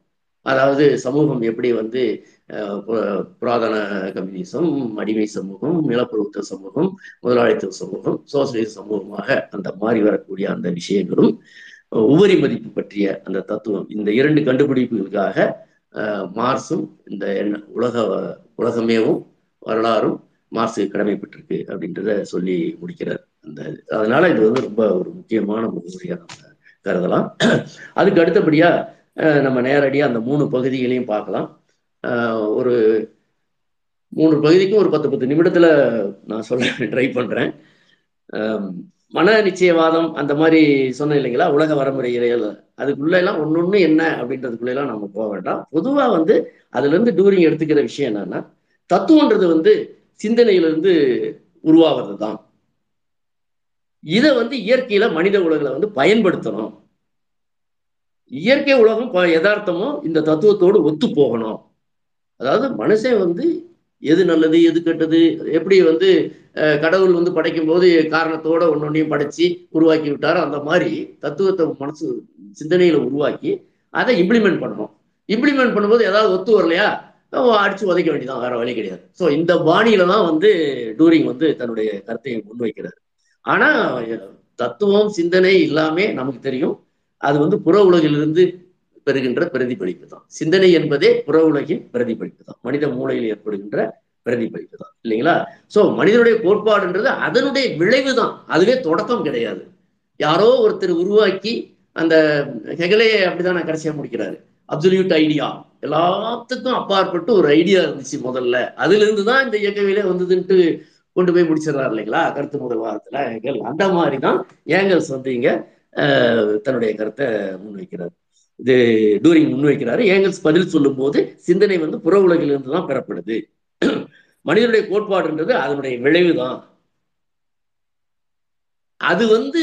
அதாவது சமூகம் எப்படி வந்து புராதன கம்யூனிசம் அடிமை சமூகம் நிலப்பொருத்த சமூகம் முதலாளித்துவ சமூகம் சோசியலிச சமூகமாக அந்த மாறி வரக்கூடிய அந்த விஷயங்களும் உபரி மதிப்பு பற்றிய அந்த தத்துவம் இந்த இரண்டு கண்டுபிடிப்புகளுக்காக மார்ஸும் இந்த உலக உலகமேவும் வரலாறும் மார்ஸுக்கு கடமைப்பட்டிருக்கு அப்படின்றத சொல்லி முடிக்கிறார். அந்த அதனால இது வந்து ரொம்ப ஒரு முக்கியமான முகமுறையா நம்ம கருதலாம். அதுக்கு அடுத்தபடியா நம்ம நேரடியாக அந்த மூணு பகுதிகளையும் பார்க்கலாம். ஒரு மூணு பகுதிக்கும் ஒரு பத்து பத்து நிமிடத்தில் நான் சொல்ல ட்ரை பண்ணுறேன் மன நிச்சயவாதம் அந்த மாதிரி சொன்னேன் இல்லைங்களா? உலக வரமுறை இறையல். அதுக்குள்ள எல்லாம் ஒன்னொன்னு என்ன அப்படின்றதுக்குள்ள எல்லாம் நம்ம போக வேண்டாம். பொதுவா வந்து அதுல இருந்து டூரிங் எடுத்துக்கிற விஷயம் என்னன்னா தத்துவன்றது வந்து சிந்தனையிலிருந்து உருவாவது தான் இதை வந்து இயற்கையில மனித உலகில் வந்து பயன்படுத்தணும். இயற்கை உலகம் ப- யதார்த்தமும் இந்த தத்துவத்தோடு ஒத்து போகணும். அதாவது மனுஷன் வந்து எது நல்லது எது கெட்டது எப்படி வந்து கடவுள் வந்து படைக்கும் போது காரணத்தோட ஒன்னொன்னையும் படைச்சு உருவாக்கி விட்டாரோ அந்த மாதிரி தத்துவத்தை மனசு சிந்தனையில உருவாக்கி அதை இம்ப்ளிமெண்ட் பண்ணணும். இம்ப்ளிமெண்ட் பண்ணும்போது ஏதாவது ஒத்து வரலையா? அடிச்சு உதைக்க வேண்டியதான் வேற வழி கிடையாது. ஸோ இந்த பாணியில தான் வந்து டூரிங் வந்து தன்னுடைய கருத்தை முன்வைக்கிறார். ஆனா தத்துவம் சிந்தனை எல்லாமே நமக்கு தெரியும். அது வந்து புற உலகிலிருந்து பெறுகின்ற பிரதிபலிப்பு தான் சிந்தனை என்பதே புற உலகின் பிரதிபலிப்பு தான் மனித மூளையில் ஏற்படுகின்ற பிரதிபலிப்பு தான் இல்லைங்களா? சோ மனிதனுடைய கோட்பாடுன்றது அதனுடைய விளைவு தான் அதுவே தொடக்கம் கிடையாது. யாரோ ஒருத்தர் உருவாக்கி அந்த ஹெகலையை அப்படிதான் கடைசியா முடிக்கிறாரு. அப்சல்யூட் ஐடியா எல்லாத்துக்கும் அப்பாற்பட்டு ஒரு ஐடியா இருந்துச்சு முதல்ல. அதுல இருந்து தான் இந்த இயக்கவியலே வந்ததுன்ட்டு கொண்டு போய் முடிச்சிடறாரு இல்லைங்களா? கருத்து முதல் வாரத்துல ஹெகல். அந்த மாதிரி தான் ஏங்கல்ஸ் வந்து இங்க தன்னுடைய கருத்தை முன்வைக்கிறார். இது டூரிங் முன்வைக்கிறாரு. ஏங்கல்ஸ் பதில் சொல்லும் போது சிந்தனை வந்து புற உலகிலிருந்து தான் பெறப்படுது. மனிதனுடைய கோட்பாடுன்றது அதனுடைய விளைவுதான். அது வந்து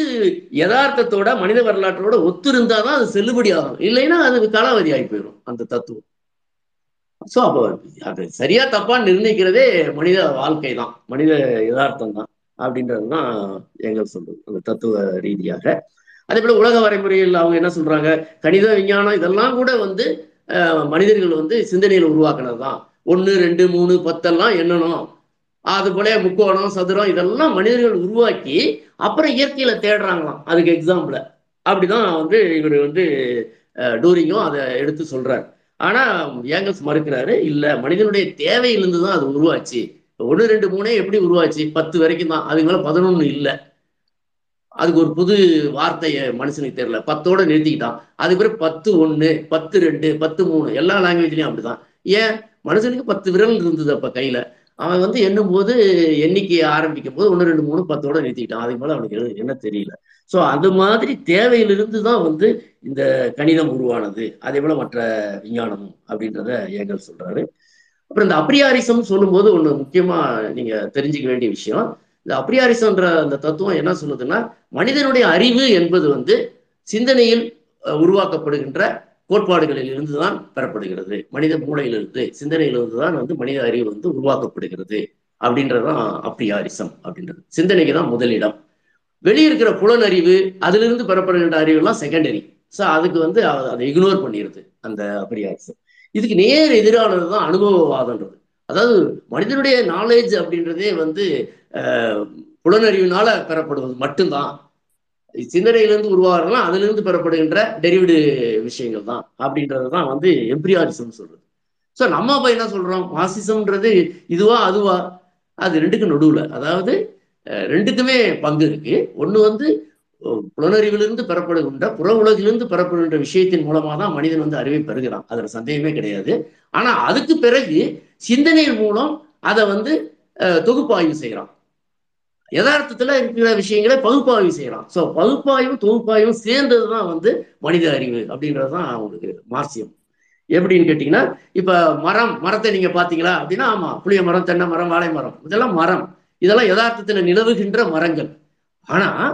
யதார்த்தத்தோட மனித வரலாற்றோட ஒத்திருந்தாதான் அது செல்லுபடி ஆகும். இல்லைன்னா அது காலாவதி ஆகி போயிடும் அந்த தத்துவம். ஸோ அப்போ அது சரியா தப்பா நிர்ணயிக்கிறதே மனித வாழ்க்கை தான் மனித யதார்த்தம் தான் அப்படின்றது தான் எங்கள் சொல்றது அந்த தத்துவ ரீதியாக. அதே போல உலக வரைமுறையில் அவங்க என்ன சொல்றாங்க? கணித விஞ்ஞானம் இதெல்லாம் கூட வந்து மனிதர்கள் வந்து சிந்தனையில் உருவாக்குனது தான் ஒன்று ரெண்டு மூணு பத்தெல்லாம் எண்ணணும். அது போல முக்கோணம் சதுரம் இதெல்லாம் மனிதர்கள் உருவாக்கி அப்புறம் இயற்கையில தேடுறாங்களாம். அதுக்கு எக்ஸாம்பிள அப்படிதான் வந்து இவர் வந்து டூரிங்கும் அதை எடுத்து சொல்றாரு. ஆனா ஏங்கல்ஸ் மறுக்கிறாரு இல்ல மனிதனுடைய தேவையிலிருந்து தான் அது உருவாச்சு. ஒன்று ரெண்டு மூணே எப்படி உருவாச்சு? பத்து வரைக்கும் தான் அதுக்கு மேல பதினொன்று இல்லை. அதுக்கு ஒரு புது வார்த்தையை மனுஷனுக்கு தெரியல. பத்தோட நிறுத்திக்கிட்டான். அதுக்கு பிறகு பத்து ஒன்று பத்து ரெண்டு பத்து மூணு எல்லா லாங்குவேஜ்லையும் அப்படிதான் ஏன்? மனுஷனுக்கு பத்து விரல் இருந்தது அப்போ கையில். அவன் வந்து எண்ணும் போது எண்ணிக்கை ஆரம்பிக்கும் போது ஒன்று ரெண்டு மூணு பத்தோட நிறுத்திக்கிட்டான். அதுக்கு மேலே அவனுக்கு என்ன தெரியல. ஸோ அது மாதிரி தேவையிலிருந்து தான் வந்து இந்த கணிதம் உருவானது. அதே போல மற்ற விஞ்ஞானமும் அப்படின்றத ஏங்கல் சொல்றாரு. அப்புறம் இந்த அப்ரியாரிசம் சொல்லும்போது ஒன்று முக்கியமாக நீங்கள் தெரிஞ்சுக்க வேண்டிய விஷயம். இந்த அப்ரியாரிசம்ன்ற அந்த தத்துவம் என்ன சொல்லுதுன்னா மனிதனுடைய அறிவு என்பது வந்து சிந்தனையில் உருவாக்கப்படுகின்ற கோட்பாடுகளில் இருந்து தான் பெறப்படுகிறது. மனித மூளையிலிருந்து சிந்தனையிலிருந்து தான் வந்து மனித அறிவு வந்து உருவாக்கப்படுகிறது அப்படின்றதான் அப்ரியாரிசம் அப்படின்றது. சிந்தனைக்கு தான் முதலிடம். வெளியிருக்கிற புலனறிவு அதிலிருந்து பெறப்படுகின்ற அறிவுலாம் செகண்டரி ஸோ அதுக்கு வந்து அதை இக்னோர் பண்ணிடுது அந்த அப்ரியாரிசம். இதுக்கு நேர் எதிரானது தான் அனுபவவாதன்றது அதாவது மனிதனுடைய நாலேஜ் அப்படின்றதே வந்து புலனறிவினால பெறப்படுவது மட்டும்தான். சிந்தனையிலிருந்து உருவாகிறலாம் அதிலிருந்து பெறப்படுகின்ற டெரிவிடு விஷயங்கள் தான் அப்படின்றது தான் வந்து எம்பிரியாரிசம் சொல்றது. ஸோ நம்ம அப்ப என்ன சொல்றோம்? மார்சிசம்ன்றது இதுவா அதுவா? அது ரெண்டுக்கும் நடுவில். அதாவது ரெண்டுக்குமே பங்கு இருக்கு. ஒன்று வந்து புலனறிவிலிருந்து பெறப்படுகின்ற புற உலகிலிருந்து பெறப்படுகின்ற விஷயத்தின் மூலமாக தான் மனிதன் வந்து அறிவை பெறுகிறான். அதில் சந்தேகமே கிடையாது. ஆனால் அதுக்கு பிறகு சிந்தனைகள் மூலம் அதை வந்து தொகுப்பாய்வு செய்யலாம் யதார்த்தத்துல இருக்கிற விஷயங்களை பகுப்பாய்வு செய்யலாம் ஸோ பகுப்பாய்வும் தொகுப்பாய்வும் சேர்ந்ததுதான் வந்து மனித அறிவு அப்படின்றது தான் அவங்களுக்கு மார்சியம் எப்படின்னு கேட்டிங்கன்னா இப்போ மரம் மரத்தை நீங்கள் பார்த்தீங்களா அப்படின்னா ஆமாம் புளிய மரம் தென்னை மரம் வாழை மரம் இதெல்லாம் மரம். இதெல்லாம் யதார்த்தத்தில் நிலவுகின்ற மரங்கள். ஆனால்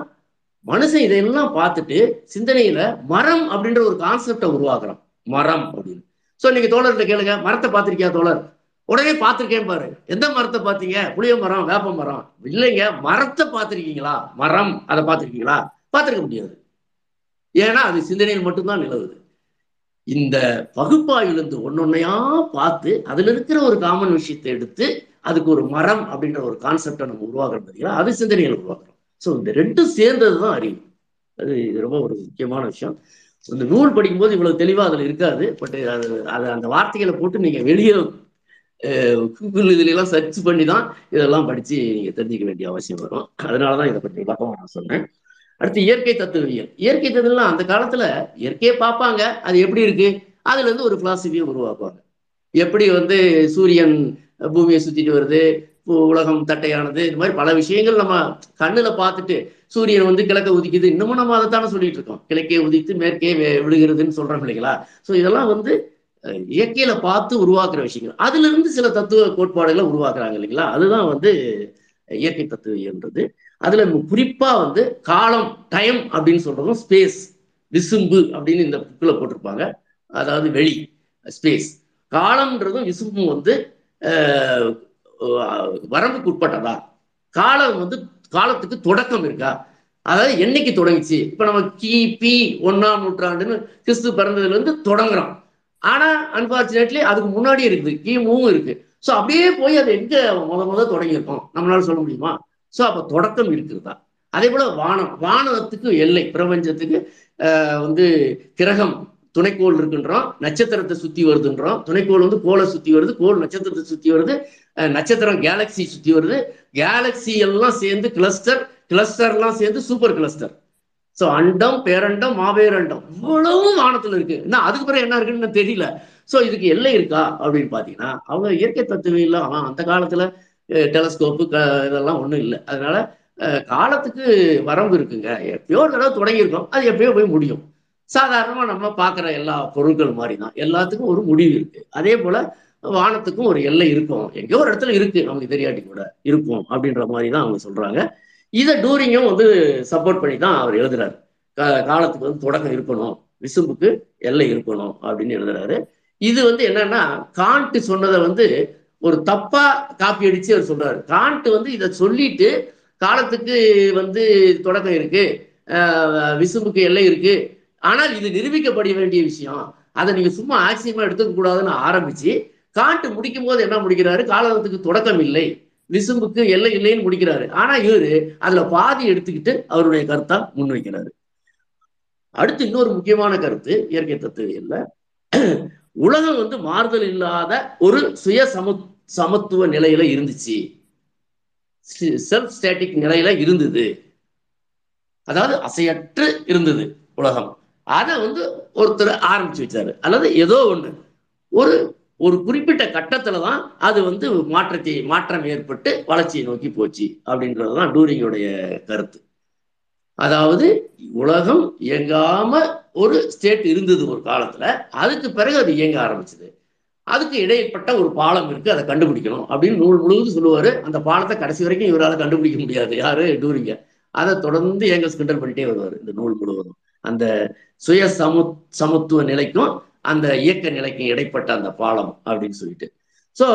மனுஷன் இதையெல்லாம் பார்த்துட்டு சிந்தனையில மரம் அப்படின்ற ஒரு கான்செப்டை உருவாக்குறான். மரம் அப்படின்னு. ஸோ நீங்க தோழர்கிட்ட கேளுங்க மரத்தை பார்த்துருக்கியா தோழர்? உடனே பார்த்துருக்கேன் பாரு. எந்த மரத்தை பார்த்தீங்க? புளிய மரம் வேப்ப மரம். இல்லைங்க மரத்தை பார்த்துருக்கீங்களா? மரம். அதை பார்த்துருக்கீங்களா? பார்த்துருக்க முடியாது. ஏன்னா அது சிந்தனையில் மட்டும்தான் நிலவுது. இந்த பகுப்பாய்விலிருந்து ஒன்னொன்னையா பார்த்து அதுல இருக்கிற ஒரு காமன் விஷயத்தை எடுத்து அதுக்கு ஒரு மரம் அப்படின்ற ஒரு கான்செப்டை நம்ம உருவாக்குறோம் பார்த்தீங்களா அது சிந்தனையில் உருவாக்குறோம். ஸோ இந்த ரெண்டும் சேர்ந்தது தான் அறிவு. அது இது ரொம்ப ஒரு முக்கியமான விஷயம். இந்த நூல் படிக்கும்போது இவ்வளவு தெளிவாக அதில் இருக்காது. பட் அது அது அந்த வார்த்தைகளை போட்டு நீங்கள் வெளியே கூகுள் இதுலாம் சர்ச் பண்ணி தான் இதெல்லாம் படிச்சு நீங்க தெரிஞ்சுக்க வேண்டிய அவசியம் வரும். அதனாலதான் இதை பற்றி விளக்கமா நான் சொன்னேன் அடுத்து இயற்கை தத்துவவியல். இயற்கை தத்துவம்லாம் அந்த காலத்துல இயற்கையை பார்ப்பாங்க. அது எப்படி இருக்கு? அதுல இருந்து ஒரு பிலாசபியை உருவாக்குவாங்க. எப்படி வந்து சூரியன் பூமியை சுத்திட்டு வருது உலகம் தட்டையானது இந்த மாதிரி பல விஷயங்கள் நம்ம கண்ணுல பார்த்துட்டு சூரியன் வந்து கிழக்க உதிக்குது. இன்னமும் நம்ம அதைத்தானே சொல்லிட்டு இருக்கோம். கிழக்கே உதித்து மேற்கே விழுகிறதுன்னு சொல்றோம் இல்லைங்களா? ஸோ இதெல்லாம் வந்து இயற்கையில பார்த்து உருவாக்குற விஷயங்கள். அதுல இருந்து சில தத்துவ கோட்பாடுகளை உருவாக்குறாங்க இல்லைங்களா? அதுதான் வந்து இயற்கை தத்துவம்ன்றது அதுல குறிப்பா வந்து காலம் டைம் அப்படின்னு சொல்றதும் ஸ்பேஸ் விசும்பு அப்படின்னு இந்த புக்கில் போட்டிருப்பாங்க. அதாவது வெளி ஸ்பேஸ் காலம்ன்றதும் விசும்பும் வந்து வரம்புக்கு உட்பட்டதா? காலம் வந்து காலத்துக்கு தொடக்கம் இருக்கா? அதாவது என்னைக்கு தொடங்கிச்சு? இப்ப நம்ம கிபி ஒன்னாம் நூற்றாண்டுன்னு கிறிஸ்து பிறந்ததுல இருந்து தொடங்குறோம். ஆனா அன்பார்ச்சுனேட்லி அதுக்கு முன்னாடியே இருக்குது. கிமுவும் இருக்கு. ஸோ அப்படியே போய் அது எங்க முத முத தொடங்கியிருக்கோம்? நம்மளால சொல்ல முடியுமா? ஸோ அப்ப தொடக்கம் இருக்குதா? அதே போல வானம். வானத்துக்கு எல்லை பிரபஞ்சத்துக்கு வந்து கிரகம் துணைக்கோள் இருக்குன்றோம். நட்சத்திரத்தை சுத்தி வருதுன்றோம். துணைக்கோள் வந்து கோலை சுத்தி வருது. கோல் நட்சத்திரத்தை சுத்தி வருது. நட்சத்திரம் கேலக்சி சுத்தி வருது. கேலக்சி எல்லாம் சேர்ந்து கிளஸ்டர் கிளஸ்டர்லாம் சேர்ந்து சூப்பர் கிளஸ்டர் ஸோ அண்டம் பேரண்டம் மாபேரண்டம். இவ்வளவு வானத்துல இருக்கு. என்ன அதுக்கு பிறகு என்ன இருக்குன்னு தெரியல. ஸோ இதுக்கு எல்லை இருக்கா? அப்படின்னு பார்த்தீங்கன்னா அவங்க இயற்கை தத்துவம் இல்லை. அவன் அந்த காலத்துல டெலஸ்கோப்பு இதெல்லாம் ஒன்றும் இல்லை. அதனால காலத்துக்கு வரம்பு இருக்குங்க. எப்பயோ ஒரு தடவை தொடங்கியிருக்கோம். அது எப்பயோ போய் முடியும். சாதாரணமா நம்ம பார்க்குற எல்லா பொருட்கள் மாதிரி தான். எல்லாத்துக்கும் ஒரு முடிவு இருக்கு. அதே போல வானத்துக்கும் ஒரு எல்லை இருக்கும். எங்கேயோ ஒரு இடத்துல இருக்கு. நமக்கு தெரியாட்டி கூட இருக்கும் அப்படின்ற மாதிரி தான் அவங்க சொல்றாங்க. இதை டூரிங்கும் வந்து சப்போர்ட் பண்ணி தான் அவர் எழுதுறாரு. காலத்துக்கு வந்து தொடக்கம் இருக்கணும். விசும்புக்கு எல்லை இருக்கணும் அப்படின்னு எழுதுறாரு. இது வந்து என்னன்னா காண்ட் சொன்னதை வந்து ஒரு தப்பா காப்பி அடிச்சு அவர் சொல்றாரு. காண்ட் வந்து இதை சொல்லிட்டு காலத்துக்கு வந்து தொடக்கம் இருக்கு. விசும்புக்கு எல்லை இருக்கு. ஆனால் இது நிரூபிக்கப்பட வேண்டிய விஷயம். அதை நீங்க சும்மா ஆச்சரியமா எடுத்துக்க கூடாதுன்னு ஆரம்பிச்சு காண்ட் முடிக்கும் போது என்ன முடிக்கிறாரு? காலத்துக்கு தொடக்கம் இல்லை. விசும்புக்கு எல்லை இல்லைன்னு முடிக்கிறாரு. ஆனா இவரு அதுல பாதி எடுத்துக்கிட்டு அவருடைய கருத்தா முன்வைக்கிறாரு. அடுத்து இன்னொரு முக்கியமான கருத்து இயற்கை தத்துவியல்ல. உலகம் வந்து மாறுதல் இல்லாத ஒரு சுய சம சமத்துவ நிலையில இருந்துச்சு. செல்ஃப் ஸ்டேட்டிக் நிலையில இருந்தது. அதாவது அசையற்று இருந்தது உலகம். அதை வந்து ஒருத்தர் ஆரம்பிச்சு வச்சாரு. அல்லது ஏதோ ஒன்று ஒரு ஒரு குறிப்பிட்ட கட்டத்துல தான் அது வந்து மாற்றத்தை மாற்றம் ஏற்பட்டு வளர்ச்சியை நோக்கி போச்சு அப்படின்றது தான் டூரிங்கோடைய கருத்து. அதாவது உலகம் இயங்காம ஒரு ஸ்டேட் இருந்தது ஒரு காலத்துல அதுக்கு பிறகு அது இயங்க ஆரம்பிச்சது. அதுக்கு இடைப்பட்ட ஒரு பாலம் இருக்கு அதை கண்டுபிடிக்கணும் அப்படின்னு நூல் முழுவதும் சொல்லுவாரு. அந்த பாலத்தை கடைசி வரைக்கும் இவரால் கண்டுபிடிக்க முடியாது. யாரு? டூரிங்க. அதை தொடர்ந்து ஏங்கல்ஸ் கிண்டல் பண்ணிட்டே வருவார் இந்த நூல் முழுவதும். அந்த சுய சமு சமத்துவ நிலைக்கும் அந்த இயக்க நிலைக்கும் இடைப்பட்ட அந்த பாலம் அப்படின்னு சொல்லிட்டு. ஸோ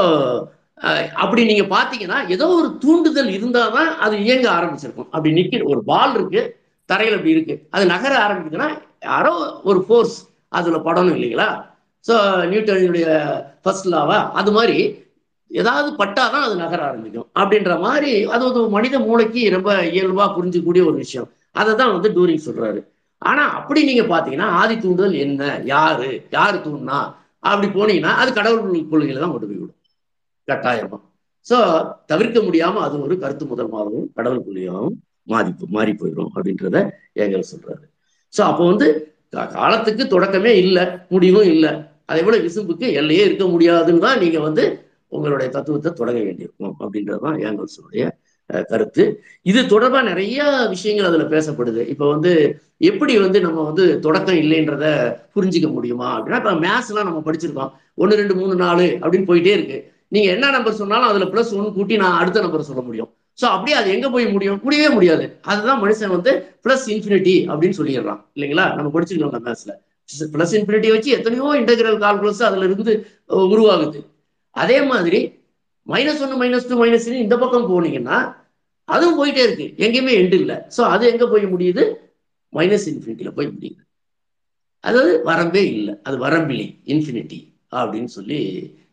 அப்படி நீங்க பாத்தீங்கன்னா ஏதோ ஒரு தூண்டுதல் இருந்தாதான் அது இயங்க ஆரம்பிச்சிருக்கும். அப்படி நிக்க ஒரு பால் இருக்கு தரையில் அப்படி இருக்கு. அது நகர ஆரம்பிக்குதுன்னா யாரோ ஒரு ஃபோர்ஸ் அதுல படணும் இல்லைங்களா? ஸோ நியூட்டனுடைய ஃபர்ஸ்ட் லாவா அது மாதிரி ஏதாவது பட்டாதான் அது நகர ஆரம்பிக்கும். அப்படின்ற மாதிரி அது ஒரு மனித மூளைக்கு ரொம்ப இயல்பா புரிஞ்சக்கூடிய ஒரு விஷயம். அதை தான் வந்து டூரிங் சொல்றாரு. ஆனா அப்படி நீங்க பாத்தீங்கன்னா ஆதி தூண்டுதல் என்ன? யாரு? யாரு தூண்டினா? அப்படி போனீங்கன்னா அது கடவுள் கொள்கையில தான் கொண்டு போய் விடும். கட்டாயமா. சோ தவிர்க்க முடியாம அது ஒரு கருத்து முதல்மாகவும் கடவுள் கொள்கையாகவும் மாறி மாறி போயிடும் அப்படின்றத ஏங்கல் சொல்றாரு. சோ அப்போ வந்து காலத்துக்கு தொடக்கமே இல்லை முடிவும் இல்லை. அதே போல விசும்புக்கு எல்லையே இருக்க முடியாதுன்னு தான் நீங்க வந்து உங்களுடைய தத்துவத்தை தொடங்க வேண்டியிருக்கும் அப்படின்றதுதான் ஏங்கல்ஸுடைய கருத்து. இது தொடர்பாக நிறைய விஷயங்கள் அதில் பேசப்படுது. இப்போ வந்து எப்படி வந்து நம்ம வந்து தொடக்கம் இல்லைன்றத புரிஞ்சுக்க முடியுமா? அப்படின்னா இப்போ மேத்ஸ்லாம் நம்ம படிச்சிருக்கோம். ஒன்று ரெண்டு மூணு நாலு அப்படின்னு போயிட்டே இருக்கு. நீங்கள் என்ன நம்பர் சொன்னாலும் அதில் ப்ளஸ் ஒன் கூட்டி நான் அடுத்த நம்பர் சொல்ல முடியும். ஸோ அப்படியே அது எங்கே போய் முடியும்? முடியவே முடியாது. அதுதான் மனுஷன் வந்து ப்ளஸ் இன்ஃபினிட்டி அப்படின்னு சொல்லிடுறான். இல்லைங்களா? நம்ம படிச்சிருக்கோம் மேத்ஸ்ல ப்ளஸ் இன்ஃபினிட்டி வச்சு எத்தனையோ இன்டகிரல் கால்குலஸ் அதில் இருந்து உருவாகுது. அதே மாதிரி மைனஸ் ஒன்று மைனஸ் டூ மைனஸ் இந்த பக்கம் போனீங்கன்னா அதுவும் போயிட்டே இருக்கு. எங்கேயுமே எண்டு இல்லை. ஸோ அது எங்க போய் முடியுது? மைனஸ் இன்ஃபினிட்டியில போய் முடியுது. அதாவது வரம்பே இல்லை. அது வரம்பிலி இன்ஃபினிட்டி அப்படின்னு சொல்லி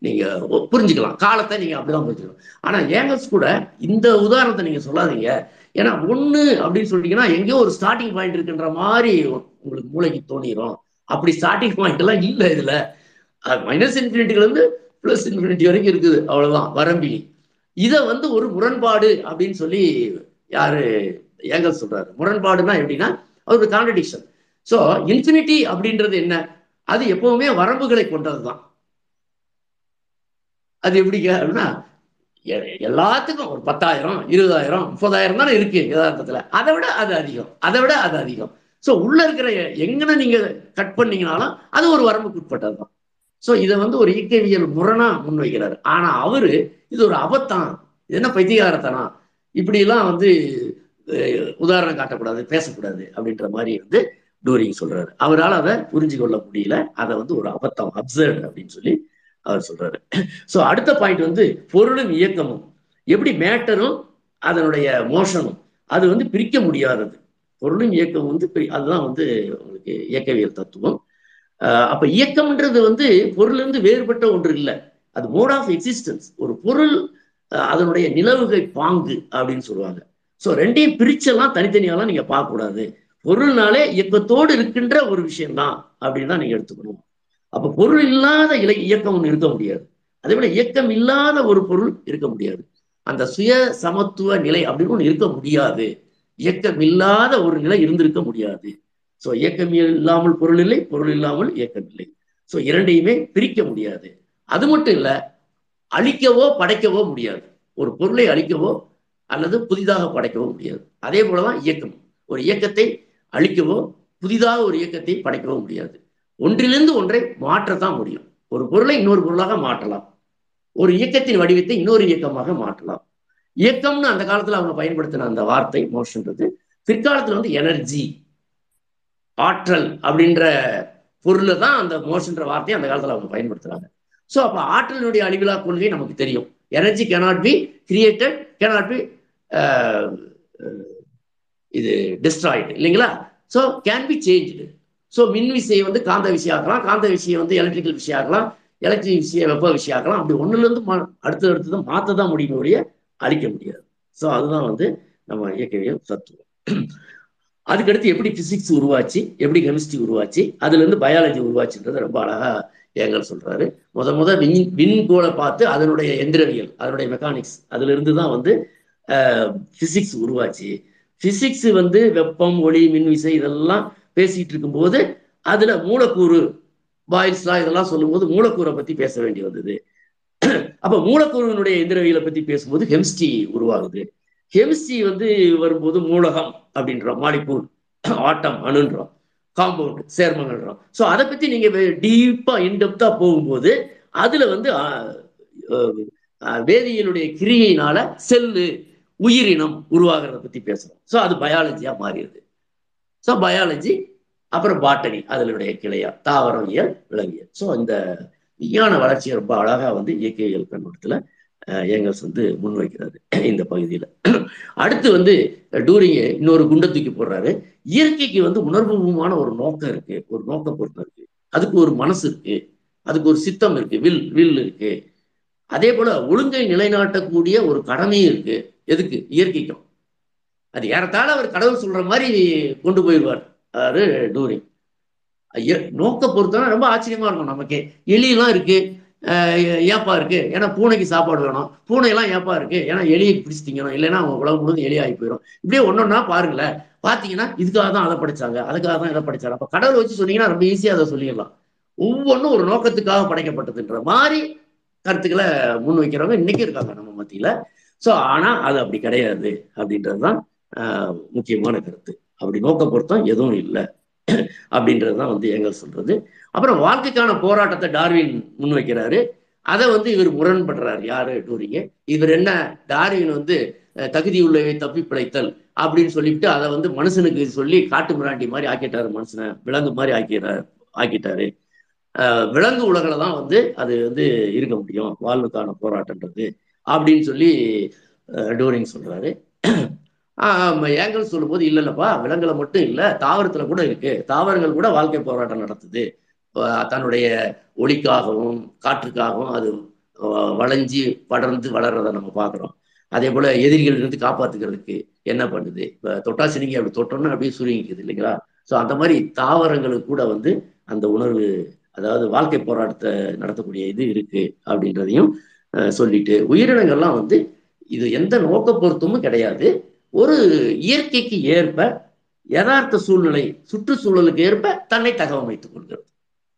நீங்க புரிஞ்சுக்கலாம். காலத்தை நீங்க அப்படிதான் புரிஞ்சுக்கலாம். ஆனா ஏங்கல்ஸ் கூட இந்த உதாரணத்தை நீங்க சொல்லாதீங்க. ஏன்னா ஒண்ணு அப்படின்னு சொல்லிட்டீங்கன்னா எங்கேயோ ஒரு ஸ்டார்டிங் பாயிண்ட் இருக்குன்ற மாதிரி உங்களுக்கு மூளைக்கு தோணிரும். அப்படி ஸ்டார்டிங் பாயிண்ட் எல்லாம் இல்லை இதுல. மைனஸ் இன்ஃபினிட்டில இருந்து பிளஸ் இன்ஃபினிட்டி வரைக்கும் இருக்குது. அவ்வளவுதான். வரம்பிலி. இதை வந்து ஒரு முரண்பாடு அப்படின்னு சொல்லி யாரு ஏங்கல் சொல்றாரு. முரண்பாடுனா எப்படின்னா அது ஒரு கான்ட்ரடிக்ஷன் ஸோ இன்ஃபினிட்டி அப்படின்றது என்ன? அது எப்பவுமே வரம்புகளை கொண்டது தான் அது எப்படிங்க அப்படின்னா எல்லாத்துக்கும் ஒரு பத்தாயிரம் இருபதாயிரம் முப்பதாயிரம் தானே இருக்கு யதார்த்தத்தில். அதை விட அது அதிகம். அதை விட அது அதிகம். ஸோ உள்ள இருக்கிற எங்கன நீங்க கட் பண்ணீங்கனாலும் அது ஒரு வரம்புக்கு உட்பட்டதுதான். ஸோ இதை வந்து ஒரு இயக்கவியல் முரணா முன்வைக்கிறாரு. ஆனா அவரு இது ஒரு அபத்தம் இது என்ன பைத்தியகாரத்தனம்? இப்படிலாம் வந்து உதாரணம் காட்டக்கூடாது பேசக்கூடாது அப்படின்ற மாதிரி வந்து டூரிங் சொல்றாரு. அவரால் அதை புரிஞ்சு கொள்ள முடியல. அதை வந்து ஒரு அபத்தம் அப்சர்ட் அப்படின்னு சொல்லி அவர் சொல்றாரு. ஸோ அடுத்த பாயிண்ட் வந்து பொருளும் இயக்கமும். எப்படி மேட்டரும் அதனுடைய மோஷனும் அது வந்து பிரிக்க முடியாதது. பொருளும் இயக்கம் வந்து பிரி- அதுதான் வந்து உங்களுக்கு இயக்கவியல் தத்துவம். அப்ப இயக்கம்ன்றது வந்து பொருளிலிருந்து வேறுபட்ட ஒன்று இல்லை. அது மோட் ஆஃப் எக்ஸிஸ்டன்ஸ் ஒரு பொருள் அதனுடைய நிலவுகை பாங்கு அப்படின்னு சொல்லுவாங்க. ஸோ ரெண்டையும் பிரிச்செல்லாம் தனித்தனியாலாம் நீங்க பார்க்கக்கூடாது. பொருள்னாலே இயக்கத்தோடு இருக்கின்ற ஒரு விஷயம்தான் அப்படின்னு தான் நீங்க எடுத்துக்கணும். அப்ப பொருள் இல்லாத இலை இயக்கம் ஒன்று இருக்க முடியாது. அதே போல இயக்கம் இல்லாத ஒரு பொருள் இருக்க முடியாது. அந்த சுய சமத்துவ நிலை அப்படின்னு ஒன்று இருக்க முடியாது. இயக்கம் இல்லாத ஒரு நிலை இருந்திருக்க முடியாது. ஸோ இயக்கம் இல்லாமல் பொருள் இல்லை பொருள் இல்லாமல் இயக்கம் இல்லை. ஸோ இரண்டையுமே பிரிக்க முடியாது. அது மட்டும் இல்லை அழிக்கவோ படைக்கவோ முடியாது. ஒரு பொருளை அழிக்கவோ அல்லது புதிதாக படைக்கவோ முடியாது. அதே போலதான் இயக்கம் ஒரு இயக்கத்தை அழிக்கவோ புதிதாக ஒரு இயக்கத்தை படைக்கவோ முடியாது. ஒன்றிலிருந்து ஒன்றை மாற்றத்தான் முடியும். ஒரு பொருளை இன்னொரு பொருளாக மாற்றலாம். ஒரு இயக்கத்தின் வடிவத்தை இன்னொரு இயக்கமாக மாற்றலாம். இயக்கம்னு அந்த காலத்துல அவங்க பயன்படுத்தின அந்த வார்த்தை மோஷன்றது பிற்காலத்துல வந்து எனர்ஜி ஆற்றல் அப்படின்ற பொருளை தான் அந்த மோஷன்ற வார்த்தையை அந்த காலத்துல அவங்க பயன்படுத்துறாங்க. ஸோ அப்போ ஆற்றலினுடைய அழிவிலா கொள்கை நமக்கு தெரியும். Energy cannot be created cannot be இது டிஸ்ட்ராய்டு இல்லைங்களா? So can be change so மின் விசையை வந்து காந்த விஷயம் ஆகலாம் காந்த விஷயம் வந்து எலக்ட்ரிக்கல் விஷயம் ஆகலாம் எலக்ட்ரிக் விஷயம் வெப்ப விஷயம் ஆகலாம் அப்படி ஒன்றுலேருந்து மா அடுத்து அடுத்தது மாற்ற தான் முடியும் ஒழிய அழிக்க முடியாது. ஸோ அதுதான் வந்து நம்ம இயக்கவியல் தத்துவம். அதுக்கடுத்து எப்படி பிசிக்ஸ் உருவாச்சு எப்படி கெமிஸ்ட்ரி உருவாச்சு அதுலேருந்து பயாலஜி உருவாச்சுன்றது ரொம்ப அழகா ஏங்கல் சொல்றாரு. முத முத விண் விண்கோளை பார்த்து அதனுடைய எந்திரவியல் அதனுடைய மெக்கானிக்ஸ் அதுல இருந்து தான் வந்து பிசிக்ஸ் உருவாச்சு. பிசிக்ஸ் வந்து வெப்பம் ஒளி மின்விசை இதெல்லாம் பேசிட்டு இருக்கும்போது அதுல மூலக்கூறு பாயில்ஸ்லா இதெல்லாம் சொல்லும்போது மூலக்கூறை பத்தி பேச வேண்டி வந்தது. அப்ப மூலக்கூறுனுடைய எந்திரவியலை பத்தி பேசும்போது ஹெம்ஸ்டி உருவாகுது. ஹெம்ஸ்டி வந்து வரும்போது மூலகம் அப்படின்றோம் மாலிகூல் ஆட்டம் அணுன்றோம். காம்பவுண்ட் சேர்மங்கள்ன்றோம் ஸோ அதை பற்றி நீங்கள் டீப்பாக இன்டெப்தா போகும்போது அதில் வந்து ஆஹ், வேதியியலுடைய கிரியையினால செல்லு உயிரினம் உருவாகிறத பற்றி பேசுகிறோம் ஸோ அது பயாலஜியாக மாறிடுது. ஸோ பயாலஜி அப்புறம் பாட்டனி அதனுடைய கிளையா தாவரவியல் விலங்கியல். ஸோ இந்த விஞ்ஞான வளர்ச்சியை ரொம்ப அழகாக வந்து இயற்கையியல் கண்ணோட்டத்தில் ஏங்கல்ஸ் வந்து முன்வைக்கிறாரு இந்த பகுதியில. அடுத்து வந்து டூரிங்க இன்னொரு குண்டை தூக்கி போடுறாரு. இயற்கைக்கு வந்து உணர்வுபூர்வமான ஒரு நோக்கம் இருக்கு. ஒரு நோக்கம் பொருத்தம் இருக்கு. அதுக்கு ஒரு மனசு இருக்கு. அதுக்கு ஒரு சித்தம் இருக்கு. வில் வில் இருக்கு. அதே போல ஒழுங்கை நிலைநாட்டக்கூடிய ஒரு கடமையும் இருக்கு. எதுக்கு? இயற்கைக்கும். அது ஏறத்தாழ அவர் கடவுள் சொல்ற மாதிரி கொண்டு போயிடுவார். அதாவது டூரிங். நோக்க பொறுத்தவரை ரொம்ப ஆச்சரியமா இருக்கும் நமக்கு. எலியெல்லாம் இருக்கு. ஏப்பா இருக்கு? ஏன்னா பூனைக்கு சாப்பாடு வேணும். பூனையெல்லாம் ஏப்பா இருக்கு? ஏன்னா எலியை பிடிச்சு திங்கணும். இல்லைன்னா அவங்க உலகம் முழுவதும் எலி ஆகி போயிடும். இப்படியே ஒன்னொன்னா பாருங்களேன். பாத்தீங்கன்னா இதுக்காக தான் அதை படிச்சாங்க. அதுக்காக தான் இதை படிச்சாங்க. அப்ப கடவுள் வச்சு சொன்னீங்கன்னா ரொம்ப ஈஸியா அதை சொல்லிடலாம். ஒவ்வொன்றும் ஒரு நோக்கத்துக்காக படைக்கப்பட்டதுன்ற மாதிரி கருத்துக்களை முன் வைக்கிறவங்க இன்னைக்கு இருக்காங்க நம்ம மத்தியில. ஸோ ஆனா அது அப்படி கிடையாது அப்படின்றதுதான் தான் முக்கியமான கருத்து. அப்படி நோக்க பொருத்தம் எதுவும் இல்லை. அப்படின்றது தான் வந்து எங்கள் சொல்றது. அப்புறம் வாழ்க்கைக்கான போராட்டத்தை டார்வின் முன்வைக்கிறாரு. அதை வந்து இவர் முரண்படுறாரு. யாரு? டூரிங்க. இவர் என்ன? டார்வின் வந்து தகுதி உள்ளவை தப்பி பிழைத்தல் அப்படின்னு சொல்லிவிட்டு அதை வந்து மனுஷனுக்கு சொல்லி காட்டு மிராண்டி மாதிரி ஆக்கிட்டாரு மனுஷனை. விலங்கு மாதிரி ஆக்கிறார் ஆக்கிட்டாரு. விலங்கு உலகில தான் வந்து அது வந்து இருக்க முடியும். வாழ்வுக்கான போராட்டன்றது அப்படின்னு சொல்லி டூரிங் சொல்றாரு. ஏங்கல் சொல்லும்போது இல்ல இல்லப்பா விலங்குல மட்டும் இல்ல தாவரத்துல கூட இருக்கு. தாவரங்கள் கூட வாழ்க்கை போராட்டம் நடத்துது. தன்னுடைய ஒளிக்காகவும் காற்றுக்காகவும் அது வளைஞ்சி படர்ந்து வளர்றதை நம்ம பார்க்குறோம். அதே போல எதிரிகள் இருந்து காப்பாத்துக்கிறதுக்கு என்ன பண்ணுது? இப்ப தொட்டா அப்படி தொட்டோம்னா அப்படியே சுருங்கிக்குது இல்லைங்களா? ஸோ அந்த மாதிரி தாவரங்களுக்கு கூட வந்து அந்த உணர்வு அதாவது வாழ்க்கை போராட்டத்தை நடத்தக்கூடிய இது இருக்கு அப்படின்றதையும் சொல்லிட்டு உயிரினங்கள்லாம் வந்து இது எந்த நோக்க பொருத்தமும் கிடையாது. ஒரு இயற்கைக்கு ஏற்ப யதார்த்த சூழ்நிலை சுற்றுச்சூழலுக்கு ஏற்ப தன்னை தகவமைத்துக் கொள்கிறது.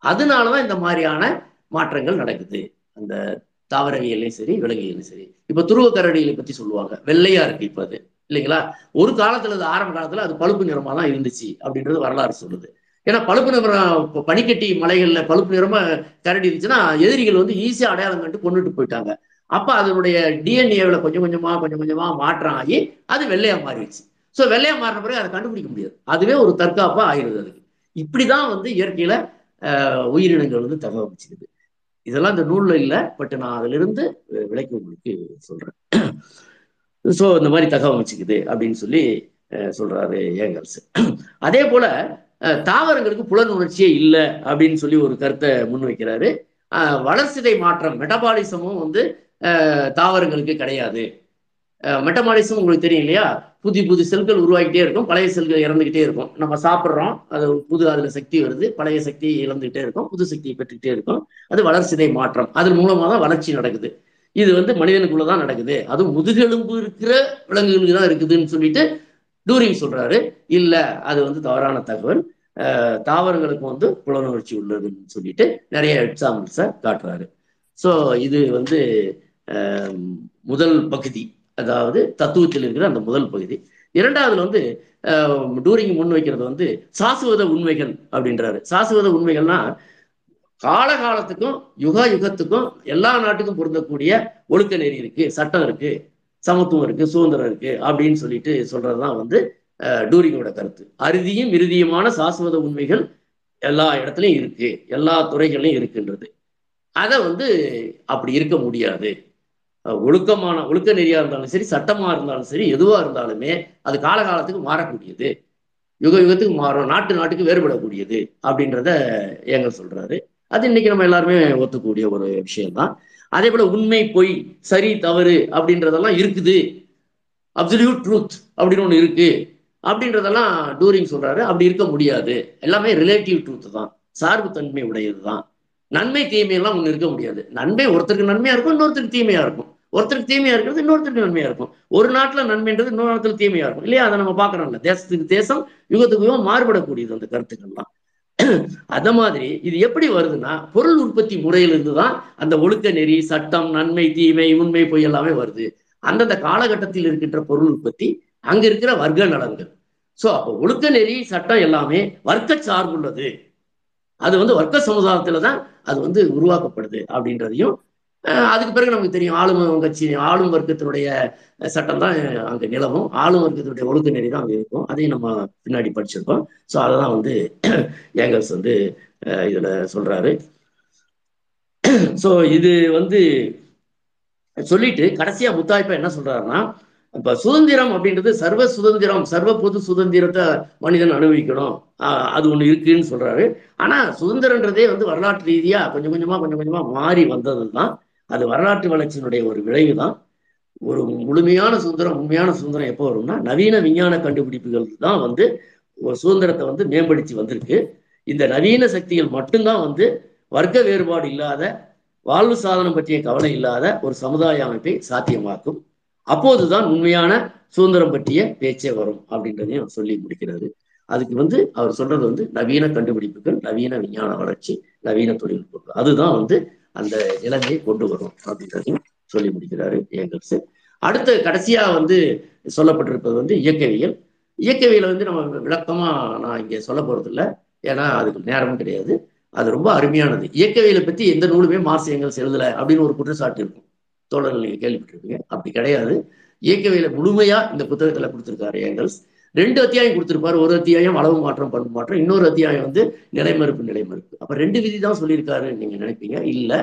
அதனாலதான் இந்த மாதிரியான மாற்றங்கள் நடக்குது. அந்த தாவரவியலையும் சரி விலங்கியலையும் சரி. இப்ப துருவ கரடிகளை பத்தி சொல்லுவாங்க. வெள்ளையா இருக்கு இப்ப அது. இல்லைங்களா? ஒரு காலத்துல அது ஆரம்ப காலத்துல அது பழுப்பு நிறமா தான் இருந்துச்சு அப்படின்றது வரலாறு சொல்லுது. ஏன்னா பழுப்பு நிறம் பனிக்கட்டி மலைகள்ல பழுப்பு நிறமா கரடி இருந்துச்சுன்னா எதிரிகள் வந்து ஈஸியா அடையாளம் கண்டு கொண்டுட்டு போயிட்டாங்க. அப்ப அதனுடைய டிஎன்ஏவில் கொஞ்சம் கொஞ்சமா கொஞ்சம் கொஞ்சமா மாற்றம் ஆகி அது வெள்ளையாக மாறிடுச்சு. ஸோ வெள்ளையாக மாறின பிறகு அதை கண்டுபிடிக்க முடியாது. அதுவே ஒரு தற்காப்பா ஆயிடுது அதுக்கு. இப்படிதான் வந்து இயற்கையில ஆஹ், உயிரினங்கள் வந்து தகவமைச்சுக்குது இதெல்லாம் இந்த நூல்ல இல்லை பட் நான் அதுல இருந்து விளக்கி உங்களுக்கு சொல்றேன். ஸோ இந்த மாதிரி தகவமைச்சுக்குது அப்படின்னு சொல்லி அஹ், சொல்றாரு ஏங்கல்ஸ். அதே போல அஹ், தாவரங்களுக்கு புலன் உணர்ச்சியே இல்லை அப்படின்னு சொல்லி ஒரு கருத்தை முன்வைக்கிறாரு. அஹ், வளர்சிதை மாற்றம் மெட்டபாலிசமும் வந்து தாவரங்களுக்கு கிடையாது. மெட்டமாலிசம் உங்களுக்கு தெரியும் இல்லையா? புது புது செல்கள் உருவாகிட்டே இருக்கும். பழைய செல்கள் இறந்துகிட்டே இருக்கும். நம்ம சாப்பிட்றோம். அது புது அதுல சக்தி வருது. பழைய சக்தி இழந்துகிட்டே இருக்கும். புது சக்தியை பெற்றுக்கிட்டே இருக்கும். அது வளர்ச்சிதை மாற்றம். அதன் மூலமா தான் வளர்ச்சி நடக்குது. இது வந்து மனிதனுக்குள்ள தான் நடக்குது. அதுவும் முதுகெலும்பு இருக்கிற விலங்குகளுக்கு தான் இருக்குதுன்னு சொல்லிட்டு டூரிங் சொல்றாரு. இல்ல அது வந்து தவறான தகவல். தாவரங்களுக்கு வந்து புலனுணர்ச்சி உள்ளதுன்னு சொல்லிட்டு நிறைய எக்ஸாம்பிள்ஸை காட்டுறாரு. ஸோ இது வந்து முதல் பகுதி அதாவது தத்துவத்தில் இருக்கிற அந்த முதல் பகுதி. இரண்டாவதுல வந்து டூரிங் முன் வைக்கிறது வந்து சாசுவத உண்மைகள் அப்படின்றாரு. சாசுவத உண்மைகள்னா காலகாலத்துக்கும் யுக யுகத்துக்கும் எல்லா நாட்டுக்கும் பொருந்தக்கூடிய ஒழுக்க நெறி இருக்கு சட்டம் இருக்கு சமத்துவம் இருக்கு சுதந்திரம் இருக்கு அப்படின்னு சொல்லிட்டு சொல்றதுதான் வந்து டூரிங்கோட கருத்து. அறுதியும் இறுதியுமான சாஸ்வத உண்மைகள் எல்லா இடத்துலையும் இருக்கு எல்லா துறைகள்லையும் இருக்குன்றது. அதை வந்து அப்படி இருக்க முடியாது. ஒழுக்கமான ஒழுக்க நெறியா இருந்தாலும் சரி சட்டமா இருந்தாலும் சரி எதுவா இருந்தாலுமே அது காலகாலத்துக்கு மாறக்கூடியது. யுக யுகத்துக்கு மாறும் நாட்டு நாட்டுக்கு வேறுபடக்கூடியது அப்படின்றத ஏங்க சொல்றாரு. அது இன்னைக்கு நம்ம எல்லாருமே ஒத்துக்கூடிய ஒரு விஷயம்தான். அதே போல உண்மை பொய் சரி தவறு அப்படின்றதெல்லாம் இருக்குது. அப்சல்யூட் ட்ரூத் அப்படின்னு ஒன்று இருக்கு. அப்படின்றதெல்லாம் டூரிங் சொல்றாரு. அப்படி இருக்க முடியாது. எல்லாமே ரிலேட்டிவ் ட்ரூத் தான். சார்பு தன்மை உடையது தான் நன்மை தீமையெல்லாம் ஒன்று இருக்க முடியாது. நன்மை ஒருத்தருக்கு நன்மையா இருக்கும் இன்னொருத்தருக்கு தீமையா இருக்கும். ஒருத்தருக்கு தீமையா இருக்கிறது இன்னொருத்தருக்கு நன்மையா இருக்கும். ஒரு நாட்டுல நன்மைன்றது இன்னொரு நாட்டுல தீமையா இருக்கும். இல்லையா? அதை நம்ம பாக்குறோம்ல தேசத்துக்கு தேசம் யுகத்துக்கு யுகம் மாறுபடக்கூடியது அந்த கருத்துக்கள்லாம். அத மாதிரி இது எப்படி வருதுன்னா பொருள் உற்பத்தி முறையிலிருந்து தான் அந்த ஒழுக்க நெறி சட்டம் நன்மை தீமை உண்மை பொய் எல்லாமே வருது. அந்தந்த காலகட்டத்தில் இருக்கின்ற பொருள் உற்பத்தி அங்க இருக்கிற வர்க்க நலன்கள். சோ அப்போ ஒழுக்க நெறி சட்டம் எல்லாமே வர்க்க சார்புள்ளது. அது வந்து வர்க்க சமுதாயத்துல தான் அது வந்து உருவாக்கப்படுது அப்படின்றதையும் அஹ், அதுக்கு பிறகு நமக்கு தெரியும் ஆளும் கட்சி ஆளும் வர்க்கத்தினுடைய சட்டம் தான் அங்க நிலவும். ஆளும் வர்க்கத்தினுடைய ஒழுக்க நெறி தான் அங்க இருக்கும். அதையும் நம்ம பின்னாடி படிச்சிருக்கோம். ஸோ அதை தான் வந்து ஏங்கல்ஸ் வந்து இதில் இதுல சொல்றாரு. ஸோ இது வந்து சொல்லிட்டு கடைசியா முத்தாய்ப்பா என்ன சொல்றாருன்னா இப்ப சுதந்திரம் அப்படின்றது சர்வ சுதந்திரம் சர்வ பொது சுதந்திரத்தை மனிதன் அனுபவிக்கணும். அது ஒண்ணு இருக்குன்னு சொல்றாரு. ஆனா சுதந்திரன்றதே வந்து வரலாற்று ரீதியா கொஞ்சம் கொஞ்சமா கொஞ்சம் கொஞ்சமா மாறி வந்தது தான் அது வரலாற்று வளர்ச்சியினுடைய ஒரு விளைவு தான் ஒரு முழுமையான சுதந்திரம் உண்மையான சுதந்திரம் எப்போ வரும்னா நவீன விஞ்ஞான கண்டுபிடிப்புகள் தான் வந்து ஒரு சுதந்திரத்தை வந்து மேம்படுத்தி வந்திருக்கு. இந்த நவீன சக்திகள் மட்டும்தான் வந்து வர்க்க வேறுபாடு இல்லாத வாழ்வு சாதனம் பற்றிய கவலை இல்லாத ஒரு சமுதாய அமைப்பை சாத்தியமாக்கும். அப்போதுதான் உண்மையான சுதந்திரம் பற்றிய பேச்சே வரும் அப்படின்றதையும் சொல்லி முடிக்கிறாரு. அதுக்கு வந்து அவர் சொல்றது வந்து நவீன கண்டுபிடிப்புகள் நவீன விஞ்ஞான வளர்ச்சி நவீன தொழில்நுட்பங்கள். அதுதான் வந்து அந்த நிலைமையை கொண்டு வரும் அப்படின்றதையும் சொல்லி முடிக்கிறாரு ஏங்கல்ஸ் அடுத்த கடைசியா வந்து சொல்லப்பட்டிருப்பது வந்து இயக்கவியல் இயக்கவியலை வந்து நம்ம விளக்கமா நான் இங்கே சொல்ல போறது இல்லை ஏன்னா அதுக்கு நேரமும் கிடையாது. அது ரொம்ப அருமையானது. இயக்கவியலை பத்தி எந்த நூலுமே மாசியங்கள் ஏங்கல்ஸ் அப்படின்னு ஒரு குற்றச்சாட்டு இருக்கும். தோழர்கள் நீங்க கேள்விப்பட்டிருப்பீங்க. அப்படி கிடையாது. இயக்கவியல முழுமையா இந்த புத்தகத்துல கொடுத்திருக்காரு ஏங்கல்ஸ். ரெண்டு அத்தியாயம் கொடுத்திருப்பாரு. ஒரு அத்தியாயம் அளவு மாற்றம் பண்பு மாற்றம். இன்னொரு அத்தியாயம் வந்து நிலைமறுப்பு நிலைமறுப்பு. அப்ப ரெண்டு விதி தான் சொல்லியிருக்காரு நீங்க நினைப்பீங்க? இல்ல.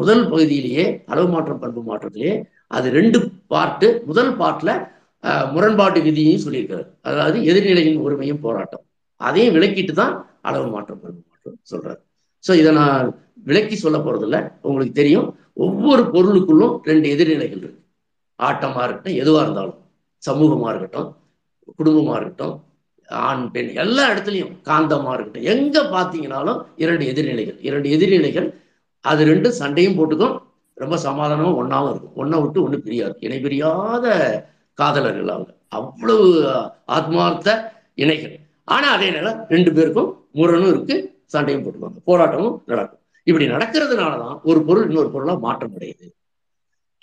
முதல் பகுதியிலேயே அளவு மாற்றம் பண்பு மாற்றத்திலேயே அது ரெண்டு பார்ட்டு முதல் பார்ட்ல முரண்பாட்டு விதியையும் சொல்லியிருக்காரு. அதாவது எதிர்நிலையின் உரிமையும் போராட்டம். அதையும் விளக்கிட்டு தான் அளவு மாற்றம் பண்பு மாற்றம் சொல்றாரு. ஸோ இதை நான் விளக்கி சொல்ல போறதில்ல. உங்களுக்கு தெரியும். ஒவ்வொரு பொருளுக்குள்ளும் ரெண்டு எதிர்நிலைகள் இருக்கு. ஆட்டமா இருக்கட்டும் எதுவா இருந்தாலும். சமூகமா இருக்கட்டும் குடும்பமா இருக்கட்டும் ஆண் பெண் எல்லா இடத்துலையும் காந்தமா இருக்கட்டும் எங்க பார்த்தீங்கனாலும் இரண்டு எதிர்நிலைகள். இரண்டு எதிர்நிலைகள் அது ரெண்டும் சண்டையும் போட்டுக்கும் ரொம்ப சமாதானமும் ஒன்றாவும் இருக்கும். ஒன்றை விட்டு ஒன்று பிரியாது. இணை பிரியாத காதலர்கள் அவங்க. அவ்வளவு ஆத்மார்த்த இணைகள். ஆனா அதே நேரம் ரெண்டு பேருக்கும் முரணும் இருக்கு சண்டையும் போட்டுக்குவாங்க. போராட்டமும் நடக்கும். இப்படி நடக்கிறதுனால தான் ஒரு பொருள் இன்னொரு பொருளா மாற்றம் அடையுது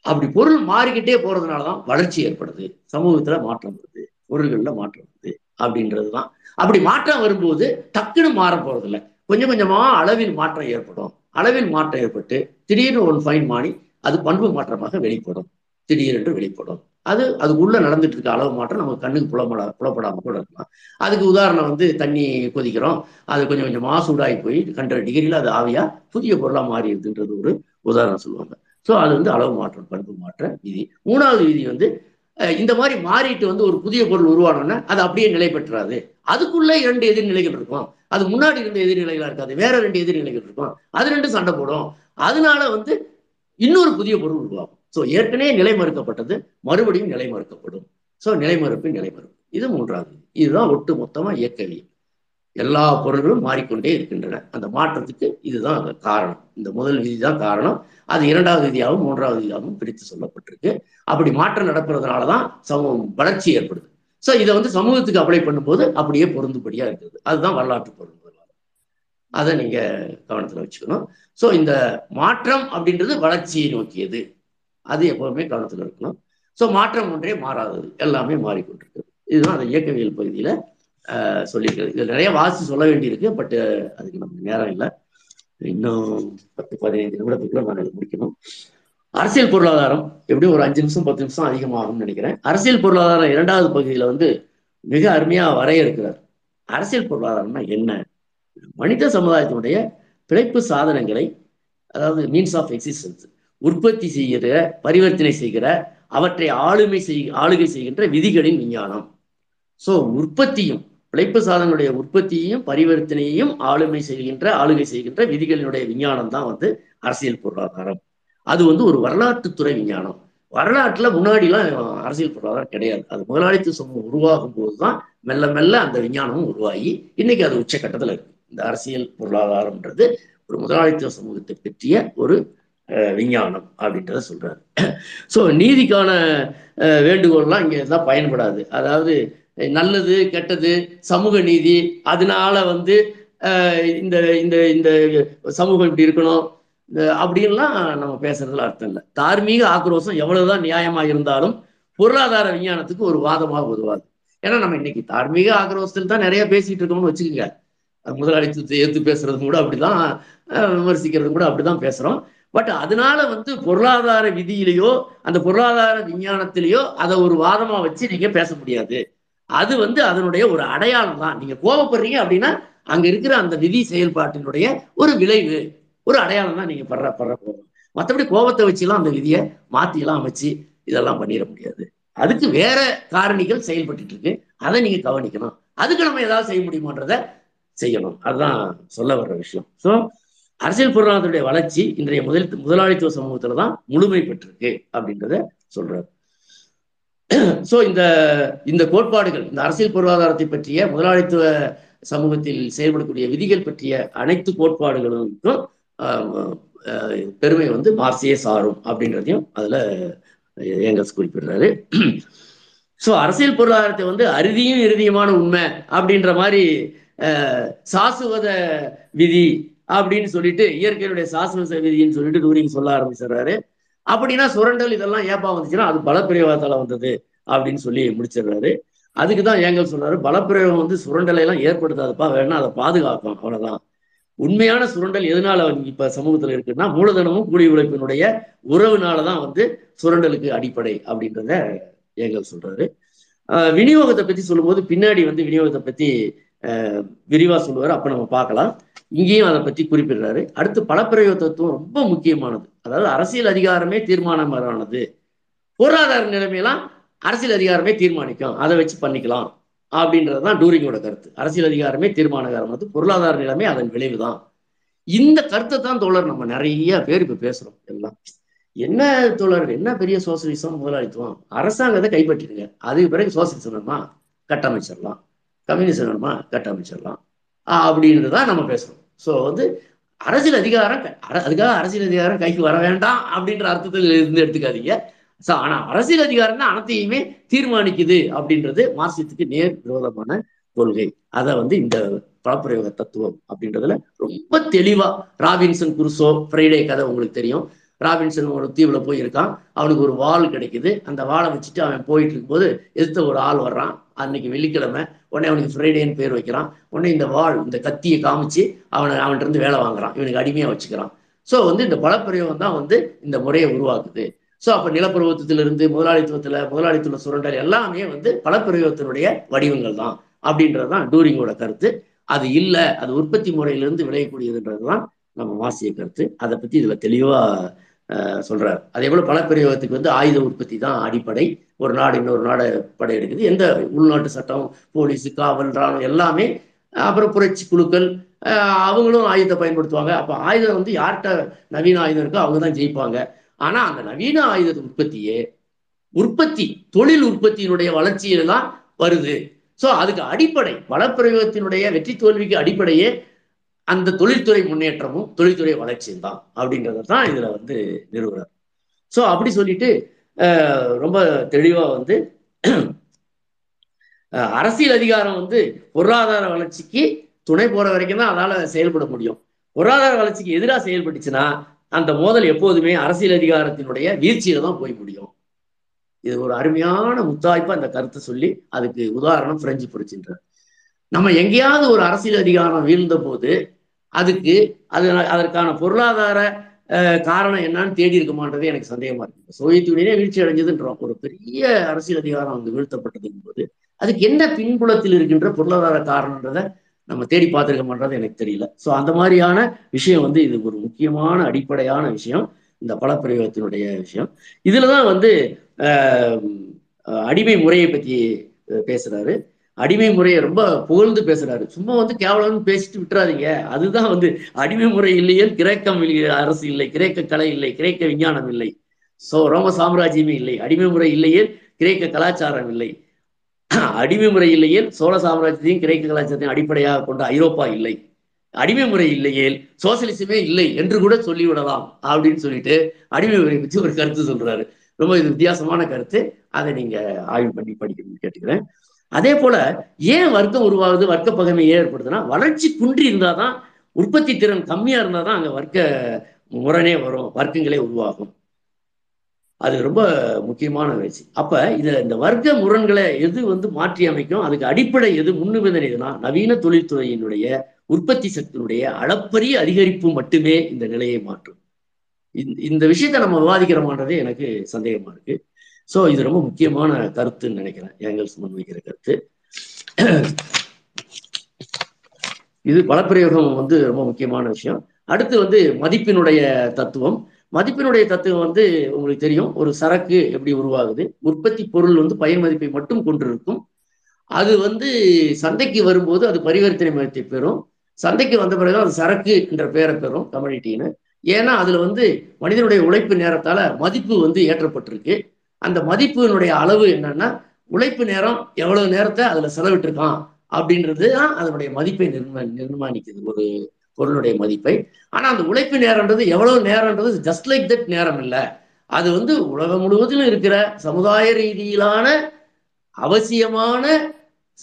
அப்படி பொருள் மாறிக்கிட்டே போறதுனாலதான் வளர்ச்சி ஏற்படுது. சமூகத்துல மாற்றம் வருது. பொருள்கள்ல மாற்றம் வருது அப்படின்றதுதான். அப்படி மாற்றம் வரும்போது டக்குன்னு மாற போறதில்ல. கொஞ்சம் கொஞ்சமா அளவில் மாற்றம் ஏற்படும். அளவில் மாற்றம் ஏற்பட்டு திடீர்னு ஒரு ஃபைன் மாறி அது பண்பு மாற்றமாக வெளிப்படும். திடீரென்று வெளிப்படும். அது அதுக்குள்ள நடந்துட்டு இருக்க அளவு மாற்றம் நமக்கு கண்ணுக்கு புலப்படா புலப்படாம கூட இருக்கலாம். அதுக்கு உதாரணம் வந்து தண்ணி கொதிக்கிறோம். அது கொஞ்சம் கொஞ்சமா சூடாகி போய் ஹண்ட்ரட் டிகிரியில் அது ஆவியா புதிய பொருளாக மாறிடுதுன்றது ஒரு உதாரணம் சொல்லுவாங்க. ஸோ அது வந்து அளவு மாற்றம் பண்பு மாற்ற விதி. மூணாவது விதி வந்து இந்த மாதிரி மாறிட்டு வந்து ஒரு புதிய பொருள் உருவானோன்னா அது அப்படியே நிலை பெற்றாது. அதுக்குள்ளே இரண்டு எதிர்நிலைகள் இருக்கும். அது முன்னாடி இருந்த எதிர்நிலைகளாக இருக்காது. வேற ரெண்டு எதிர்நிலைகள் இருக்கும். அது ரெண்டு சண்டை போடும். அதனால வந்து இன்னொரு புதிய பொருள் உருவாகும். ஸோ ஏற்கனவே நிலை மறுக்கப்பட்டது மறுபடியும் நிலை மறுக்கப்படும் ஸோ நிலைமறுப்பு நிலைமறுப்பு. இது மூன்றாவது. இதுதான் ஒட்டு மொத்தமா இயக்கவியல் எல்லா பொருள்களும் மாறிக்கொண்டே இருக்கின்றன. அந்த மாற்றத்துக்கு இதுதான் அந்த காரணம். இந்த முதல் விதி தான் காரணம். அது இரண்டாவது விதியாகவும் மூன்றாவது விதியாகவும் பிரித்து சொல்லப்பட்டிருக்கு. அப்படி மாற்றம் நடக்கிறதுனால தான் சமூகம் வளர்ச்சி ஏற்படுது. ஸோ இதை வந்து சமூகத்துக்கு அப்ளை பண்ணும்போது அப்படியே பொருந்துபடியா இருக்குது. அதுதான் வரலாற்று பொருள் அதை நீங்க கவனத்துல வச்சுக்கணும். ஸோ இந்த மாற்றம் அப்படின்றது வளர்ச்சியை நோக்கியது. அது எப்பவுமே கவனத்தில் இருக்கணும். ஸோ மாற்றம் ஒன்றே மாறாதது. எல்லாமே மாறிக்கொண்டிருக்கு. இதுதான் அந்த இயக்கவியல் பகுதியில் சொல்லியிருக்கிறது. இதில் நிறைய வாசி சொல்ல வேண்டியிருக்கு பட் அதுக்கு நமக்கு நேரம் இல்லை. இன்னும் பத்து பதினைந்து நிமிடத்துக்குள்ள நான் இதை முடிக்கணும். அரசியல் பொருளாதாரம் எப்படியும் ஒரு அஞ்சு நிமிஷம் பத்து நிமிஷம் அதிகமாகும்னு நினைக்கிறேன். அரசியல் பொருளாதாரம் இரண்டாவது பகுதியில் வந்து மிக அருமையாக வரையறுக்கிறார். அரசியல் பொருளாதாரம்னா என்ன? மனித சமுதாயத்தினுடைய பிழைப்பு சாதனங்களை அதாவது மீன்ஸ் ஆஃப் எக்ஸிஸ்டன்ஸ் உற்பத்தி செய்கிற பரிவர்த்தனை செய்கிற அவற்றை ஆளுமை செய் ஆளுகை செய்கின்ற விதிகளின் விஞ்ஞானம். ஸோ உற்பத்தியும் பிழைப்பு சாதனங்களுடைய உற்பத்தியையும் பரிவர்த்தனையையும் ஆளுமை செய்கின்ற ஆளுகை செய்கின்ற விதிகளினுடைய விஞ்ஞானம் தான் வந்து அரசியல் பொருளாதாரம். அது வந்து ஒரு வரலாற்றுத்துறை விஞ்ஞானம். வரலாற்றுல முன்னாடிலாம் அரசியல் பொருளாதாரம் கிடையாது. அது முதலாளித்துவ சமூகம் உருவாகும் போதுதான் மெல்ல மெல்ல அந்த விஞ்ஞானமும் உருவாகி இன்னைக்கு அது உச்சக்கட்டத்துல இருக்கு. இந்த அரசியல் பொருளாதாரம்ன்றது ஒரு முதலாளித்துவ சமூகத்தை பற்றிய ஒரு விஞ்ஞானம் அப்படின்றத சொல்றாரு. ஸோ நீதிக்கான வேண்டுகோள்லாம் இங்கே எல்லாம் பயன்படாது. அதாவது நல்லது கெட்டது சமூக நீதி அதனால வந்து இந்த இந்த இந்த சமூகம் இப்படி இருக்கணும். இந்த அப்படின்லாம் நம்ம பேசுறதுல அர்த்தம் இல்லை. தார்மீக ஆக்ரோஷம் எவ்வளவுதான் நியாயமா இருந்தாலும் பொருளாதார விஞ்ஞானத்துக்கு ஒரு வாதமாக உதவாது. ஏன்னா நம்ம இன்னைக்கு தார்மீக ஆக்ரோஷத்தில் தான் நிறைய பேசிட்டு இருக்கோம்னு வச்சுக்கோங்க. முதலாளித்துவத்தை ஏற்று பேசுறது கூட அப்படிதான் விமர்சிக்கிறது கூட அப்படிதான் பேசுறோம். பட் அதனால வந்து பொருளாதார விதியிலேயோ அந்த பொருளாதார விஞ்ஞானத்திலேயோ அதை ஒரு வாதமா வச்சு நீங்க பேச முடியாது. அது வந்து அதனுடைய ஒரு அடையாளம் தான். நீங்க கோபப்படுறீங்க அப்படின்னா அங்க இருக்கிற அந்த விதி செயல்பாட்டினுடைய ஒரு விளைவு ஒரு அடையாளம் தான் நீங்க படுற படுற கோபம். மற்றபடி கோபத்தை வச்சுலாம் அந்த விதியை மாத்திலாம் வச்சு இதெல்லாம் பண்ணிட முடியாது. அதுக்கு வேற காரணிகள் செயல்பட்டு இருக்கு. அதை நீங்க கவனிக்கணும். அதுக்கு நம்ம ஏதாவது செய்ய முடியுமான்றத செய்யணும். அதுதான் சொல்ல வர்ற விஷயம். ஸோ அரசியல் பொருளாதாரத்துடைய வளர்ச்சி இன்றைய முதல் முதலாளித்துவ சமூகத்துல தான் முழுமை பெற்றிருக்கு அப்படின்றத சொல்றாரு. சோ இந்த இந்த கோட்பாடுகள் இந்த அரசியல் பொருளாதாரத்தை பற்றிய முதலாளித்துவ சமூகத்தில் செயல்படக்கூடிய விதிகள் பற்றிய அனைத்து கோட்பாடுகளுக்கும் ஆஹ், பெருமை வந்து மார்க்சியே சாரும் அப்படின்றதையும் அதுல ஏங்கல்ஸ் குறிப்பிடுறாரு. ஸோ அரசியல் பொருளாதாரத்தை வந்து அறுதியும் இறுதியுமான உண்மை அப்படின்ற மாதிரி ஆஹ், சாசுவத விதி அப்படின்னு சொல்லிட்டு இயற்கையினுடைய சாசன சவிதின்னு சொல்லிட்டு டூரிங் சொல்ல ஆரம்பிச்சிடுறாரு. அப்படின்னா சுரண்டல் இதெல்லாம் ஏப்பா வந்துச்சுன்னா அது பலப்பிரயோகத்தால வந்தது அப்படின்னு சொல்லி முடிச்சிடுறாரு. அதுக்கு தான் ஏங்கல் சொல்றாரு பலப்பிரயோகம் வந்து சுரண்டலை எல்லாம் ஏற்படுத்தாதுப்பா வேணா அதை பாதுகாக்கும் அவ்வளவுதான். உண்மையான சுரண்டல் எதனால இப்ப சமூகத்துல இருக்குன்னா மூலதனமும் கூலி உழைப்பினுடைய உறவுனாலதான் வந்து சுரண்டலுக்கு அடிப்படை அப்படின்றத ஏங்கல் சொல்றாரு. ஆஹ் விநியோகத்தை பத்தி சொல்லும்போது பின்னாடி வந்து விநியோகத்தை பத்தி விரிவாக விரிவா சொல்லுவார். அப்போ நம்ம பார்க்கலாம். இங்கேயும் அதை பற்றி குறிப்பிடுறாரு. அடுத்து பலப்பிரயோக தத்துவம் ரொம்ப முக்கியமானது. அதாவது அரசியல் அதிகாரமே தீர்மானமானது. பொருளாதார நிலைமையெல்லாம் அரசியல் அதிகாரமே தீர்மானிக்கும். அதை வச்சு பண்ணிக்கலாம். அப்படின்றது தான் டூரிங்கோட கருத்து. அரசியல் அதிகாரமே தீர்மானகாரமானது. பொருளாதார நிலைமை அதன் விளைவுதான். இந்த கருத்தை தான் தோழர் நம்ம நிறைய பேர் இப்போ பேசுகிறோம் எல்லாம். என்ன தோழர்? என்ன பெரிய சோசியலிசம் முதலாளித்துவம்? அரசாங்கத்தை கைப்பற்றிடுங்க. அதுக்கு பிறகு சோசியலிசம் கட்டமைச்சிடலாம். கம்யூனிசம் வேணுமா? கட்டமைச்சிடலாம் அப்படின்னு தான் நம்ம பேசுறோம். ஸோ வந்து அரசியல் அதிகாரம் அர- அதுக்காக அரசியல் அதிகாரம் கைக்கு வர வேண்டாம் அப்படின்ற அர்த்தத்தில் இருந்து எடுத்துக்காதீங்க. ஸோ ஆனா அரசியல் அதிகாரம் தான் அனைத்தையுமே தீர்மானிக்குது அப்படின்றது மார்க்சியத்துக்கு நேர் விரோதமான கொள்கை. அதை வந்து இந்த பலப்பிரயோக தத்துவம் அப்படின்றதுல ரொம்ப தெளிவா ராபின்சன் குருசோ ஃப்ரைடே கதை உங்களுக்கு தெரியும். ராபின்சன் ஒரு தீவில் போயிருக்கான். அவனுக்கு ஒரு வால் கிடைக்குது. அந்த வாழை வச்சுட்டு அவன் போயிட்டு இருக்கும்போது எதிர்த்த ஒரு ஆள் வர்றான். அன்னைக்கு வெள்ளிக்கிழமை. உடனே அவனுக்கு ஃப்ரைடேன்னு பேர் வைக்கிறான். உடனே இந்த வாள் இந்த கத்தியை காமிச்சு அவனை அவன்கிட்ட இருந்து வேலை வாங்குறான். இவனுக்கு அடிமையாக வச்சுக்கிறான். ஸோ வந்து இந்த பலப்பிரயோகம் தான் வந்து இந்த முறையை உருவாக்குது. ஸோ அப்போ நிலப்பிரபுத்திலிருந்து முதலாளித்துவத்தில் முதலாளித்துவ சுரண்டல் எல்லாமே வந்து பலப்பிரயோகத்தினுடைய வடிவங்கள் தான். அப்படின்றது தான் டூரிங்கோட கருத்து. அது இல்லை அது உற்பத்தி முறையிலிருந்து விளையக்கூடியதுன்றது தான் நம்ம வாசிய கருத்து. அதை பற்றி இதில் தெளிவாக சொல்றாரு. அதே போல பலப்பிரயோகத்துக்கு வந்து ஆயுத உற்பத்தி தான் அடிப்படை. ஒரு நாடு இன்னொரு நாடு படையெடுக்குது. எந்த உள்நாட்டு சட்டம் போலீஸ் காவல் ராணுவம் எல்லாமே அப்புறம் புரட்சி குழுக்கள் அவங்களும் ஆயுதத்தை பயன்படுத்துவாங்க. அப்ப ஆயுதம் வந்து யார்கிட்ட நவீன ஆயுதம் இருக்கோ அவங்க தான் ஜெயிப்பாங்க. ஆனா அந்த நவீன ஆயுத உற்பத்தியே உற்பத்தி தொழில் உற்பத்தியினுடைய வளர்ச்சியில தான் வருது. சோ அதுக்கு அடிப்படை பலப்பிரயோகத்தினுடைய வெற்றி தோல்விக்கு அடிப்படையே அந்த தொழில்துறை முன்னேற்றமும் தொழில்துறை வளர்ச்சியும் தான் அப்படின்றத தான் இதுல வந்து நிறுவனர் ஸோ அப்படி சொல்லிட்டு ரொம்ப தெளிவா வந்து அரசியல் அதிகாரம் வந்து பொருளாதார வளர்ச்சிக்கு துணை போற வரைக்கும் தான் அதனால் செயல்பட முடியும். பொருளாதார வளர்ச்சிக்கு எதிராக செயல்பட்டுச்சுன்னா அந்த மோதல் எப்போதுமே அரசியல் அதிகாரத்தினுடைய வீழ்ச்சியில தான் போய் முடியும். இது ஒரு அருமையான முத்தாய்ப்பா அந்த கருத்தை சொல்லி அதுக்கு உதாரணம் பிரெஞ்சு புரட்சின்றார். நம்ம எங்கேயாவது ஒரு அரசியல் அதிகாரம் வீழ்ந்த போது அதுக்கு அது அதற்கான பொருளாதார காரணம் என்னன்னு தேடி இருக்குமான்றது எனக்கு சந்தேகமா இருக்கு. சோவியத் யூனியனே வீழ்ச்சி அடைஞ்சதுன்றோம். ஒரு பெரிய அரசியல் அதிகாரம் அங்கு வீழ்த்தப்பட்டதுங்கும் போது அதுக்கு என்ன பின்புலத்தில் இருக்கின்ற பொருளாதார காரணன்றதை நம்ம தேடி பார்த்துருக்கோம்ன்றது எனக்கு தெரியல. ஸோ அந்த மாதிரியான விஷயம் வந்து இது ஒரு முக்கியமான அடிப்படையான விஷயம். இந்த பலப்பிரயோகத்தினுடைய விஷயம். இதுல தான் வந்து அடிமை முறையை பத்தி பேசுறாரு. அடிமை முறையை ரொம்ப புகழ்ந்து பேசுறாரு. சும்மா வந்து கேவலம்னு பேசிட்டு விட்டுறாதீங்க. அதுதான் வந்து அடிமை முறை இல்லையே கிரேக்கம் அரசு இல்லை கிரேக்க கலை இல்லை கிரேக்க விஞ்ஞானம் இல்லை. சோ ரோம சாம்ராஜ்யமே இல்லை. அடிமை முறை இல்லையே கிரேக்க கலாச்சாரம் இல்லை. அடிமை முறை இல்லையே சோழ சாம்ராஜ்யத்தையும் கிரேக்க கலாச்சாரத்தையும் அடிப்படையாக கொண்ட ஐரோப்பா இல்லை. அடிமை முறை இல்லையேல் சோசியலிசமே இல்லை என்று கூட சொல்லிவிடலாம் அப்படின்னு சொல்லிட்டு அடிமை முறை பற்றி ஒரு கருத்து சொல்றாரு. ரொம்ப இது வித்தியாசமான கருத்து. அதை நீங்க ஆய்வு பண்ணி படிக்கணும்னு கேட்டுக்கிறேன். அதே போல ஏன் வர்க்கம் உருவாகுது வர்க்க பகைமை ஏன் ஏற்படுதுன்னா வளர்ச்சி குன்றி இருந்தாதான் உற்பத்தி திறன் கம்மியா இருந்தாதான் அங்க வர்க்க முரணே வரும் வர்க்கங்களே உருவாகும். அது ரொம்ப முக்கியமான விஷயம். அப்ப இதுல இந்த வர்க்க முரண்களை எது வந்து மாற்றி அமைக்கும்? அதுக்கு அடிப்படை எது? முன்னுபந்தனை எதுனா நவீன தொழில்துறையினுடைய உற்பத்தி சக்தியினுடைய அளப்பரிய அதிகரிப்பு மட்டுமே இந்த நிலையை மாற்றும். இந்த- இந்த விஷயத்தை நம்ம விவாதிக்கிறோமான்றதே எனக்கு சந்தேகமா இருக்கு. சோ இது ரொம்ப முக்கியமான கருத்துன்னு நினைக்கிறேன். ஏங்கல்ஸ் முன்வைக்கிற கருத்து. இது பலப்பிரயோகம் வந்து ரொம்ப முக்கியமான விஷயம். அடுத்து வந்து மதிப்பினுடைய தத்துவம். மதிப்பினுடைய தத்துவம் வந்து உங்களுக்கு தெரியும். ஒரு சரக்கு எப்படி உருவாகுது? உற்பத்தி பொருள் வந்து பயன் மதிப்பை மட்டும் கொண்டிருக்கும். அது வந்து சந்தைக்கு வரும்போது அது பரிவர்த்தனை மதிப்பை பெறும். சந்தைக்கு வந்த பிறகு அது சரக்கு என்ற பெயரை பெறும் கம்யூனிட்டின்னு ஏன்னா அதுல வந்து மனிதனுடைய உழைப்பு நேரத்தால மதிப்பு வந்து ஏற்றப்பட்டிருக்கு. அந்த மதிப்பினுடைய அளவு என்னன்னா உழைப்பு நேரம் எவ்வளவு நேரத்தை அதுல செலவிட்டிருக்கான் அப்படின்றது தான் அதனுடைய மதிப்பை நிர்ம நிர்மாணிக்குது ஒரு பொருளுடைய மதிப்பை. ஆனா அந்த உழைப்பு நேரம்ன்றது எவ்வளவு நேரம்ன்றது ஜஸ்ட் லைக் தட் நேரம் இல்லை. அது வந்து உலகம் முழுவதிலும் இருக்கிற சமுதாய ரீதியிலான அவசியமான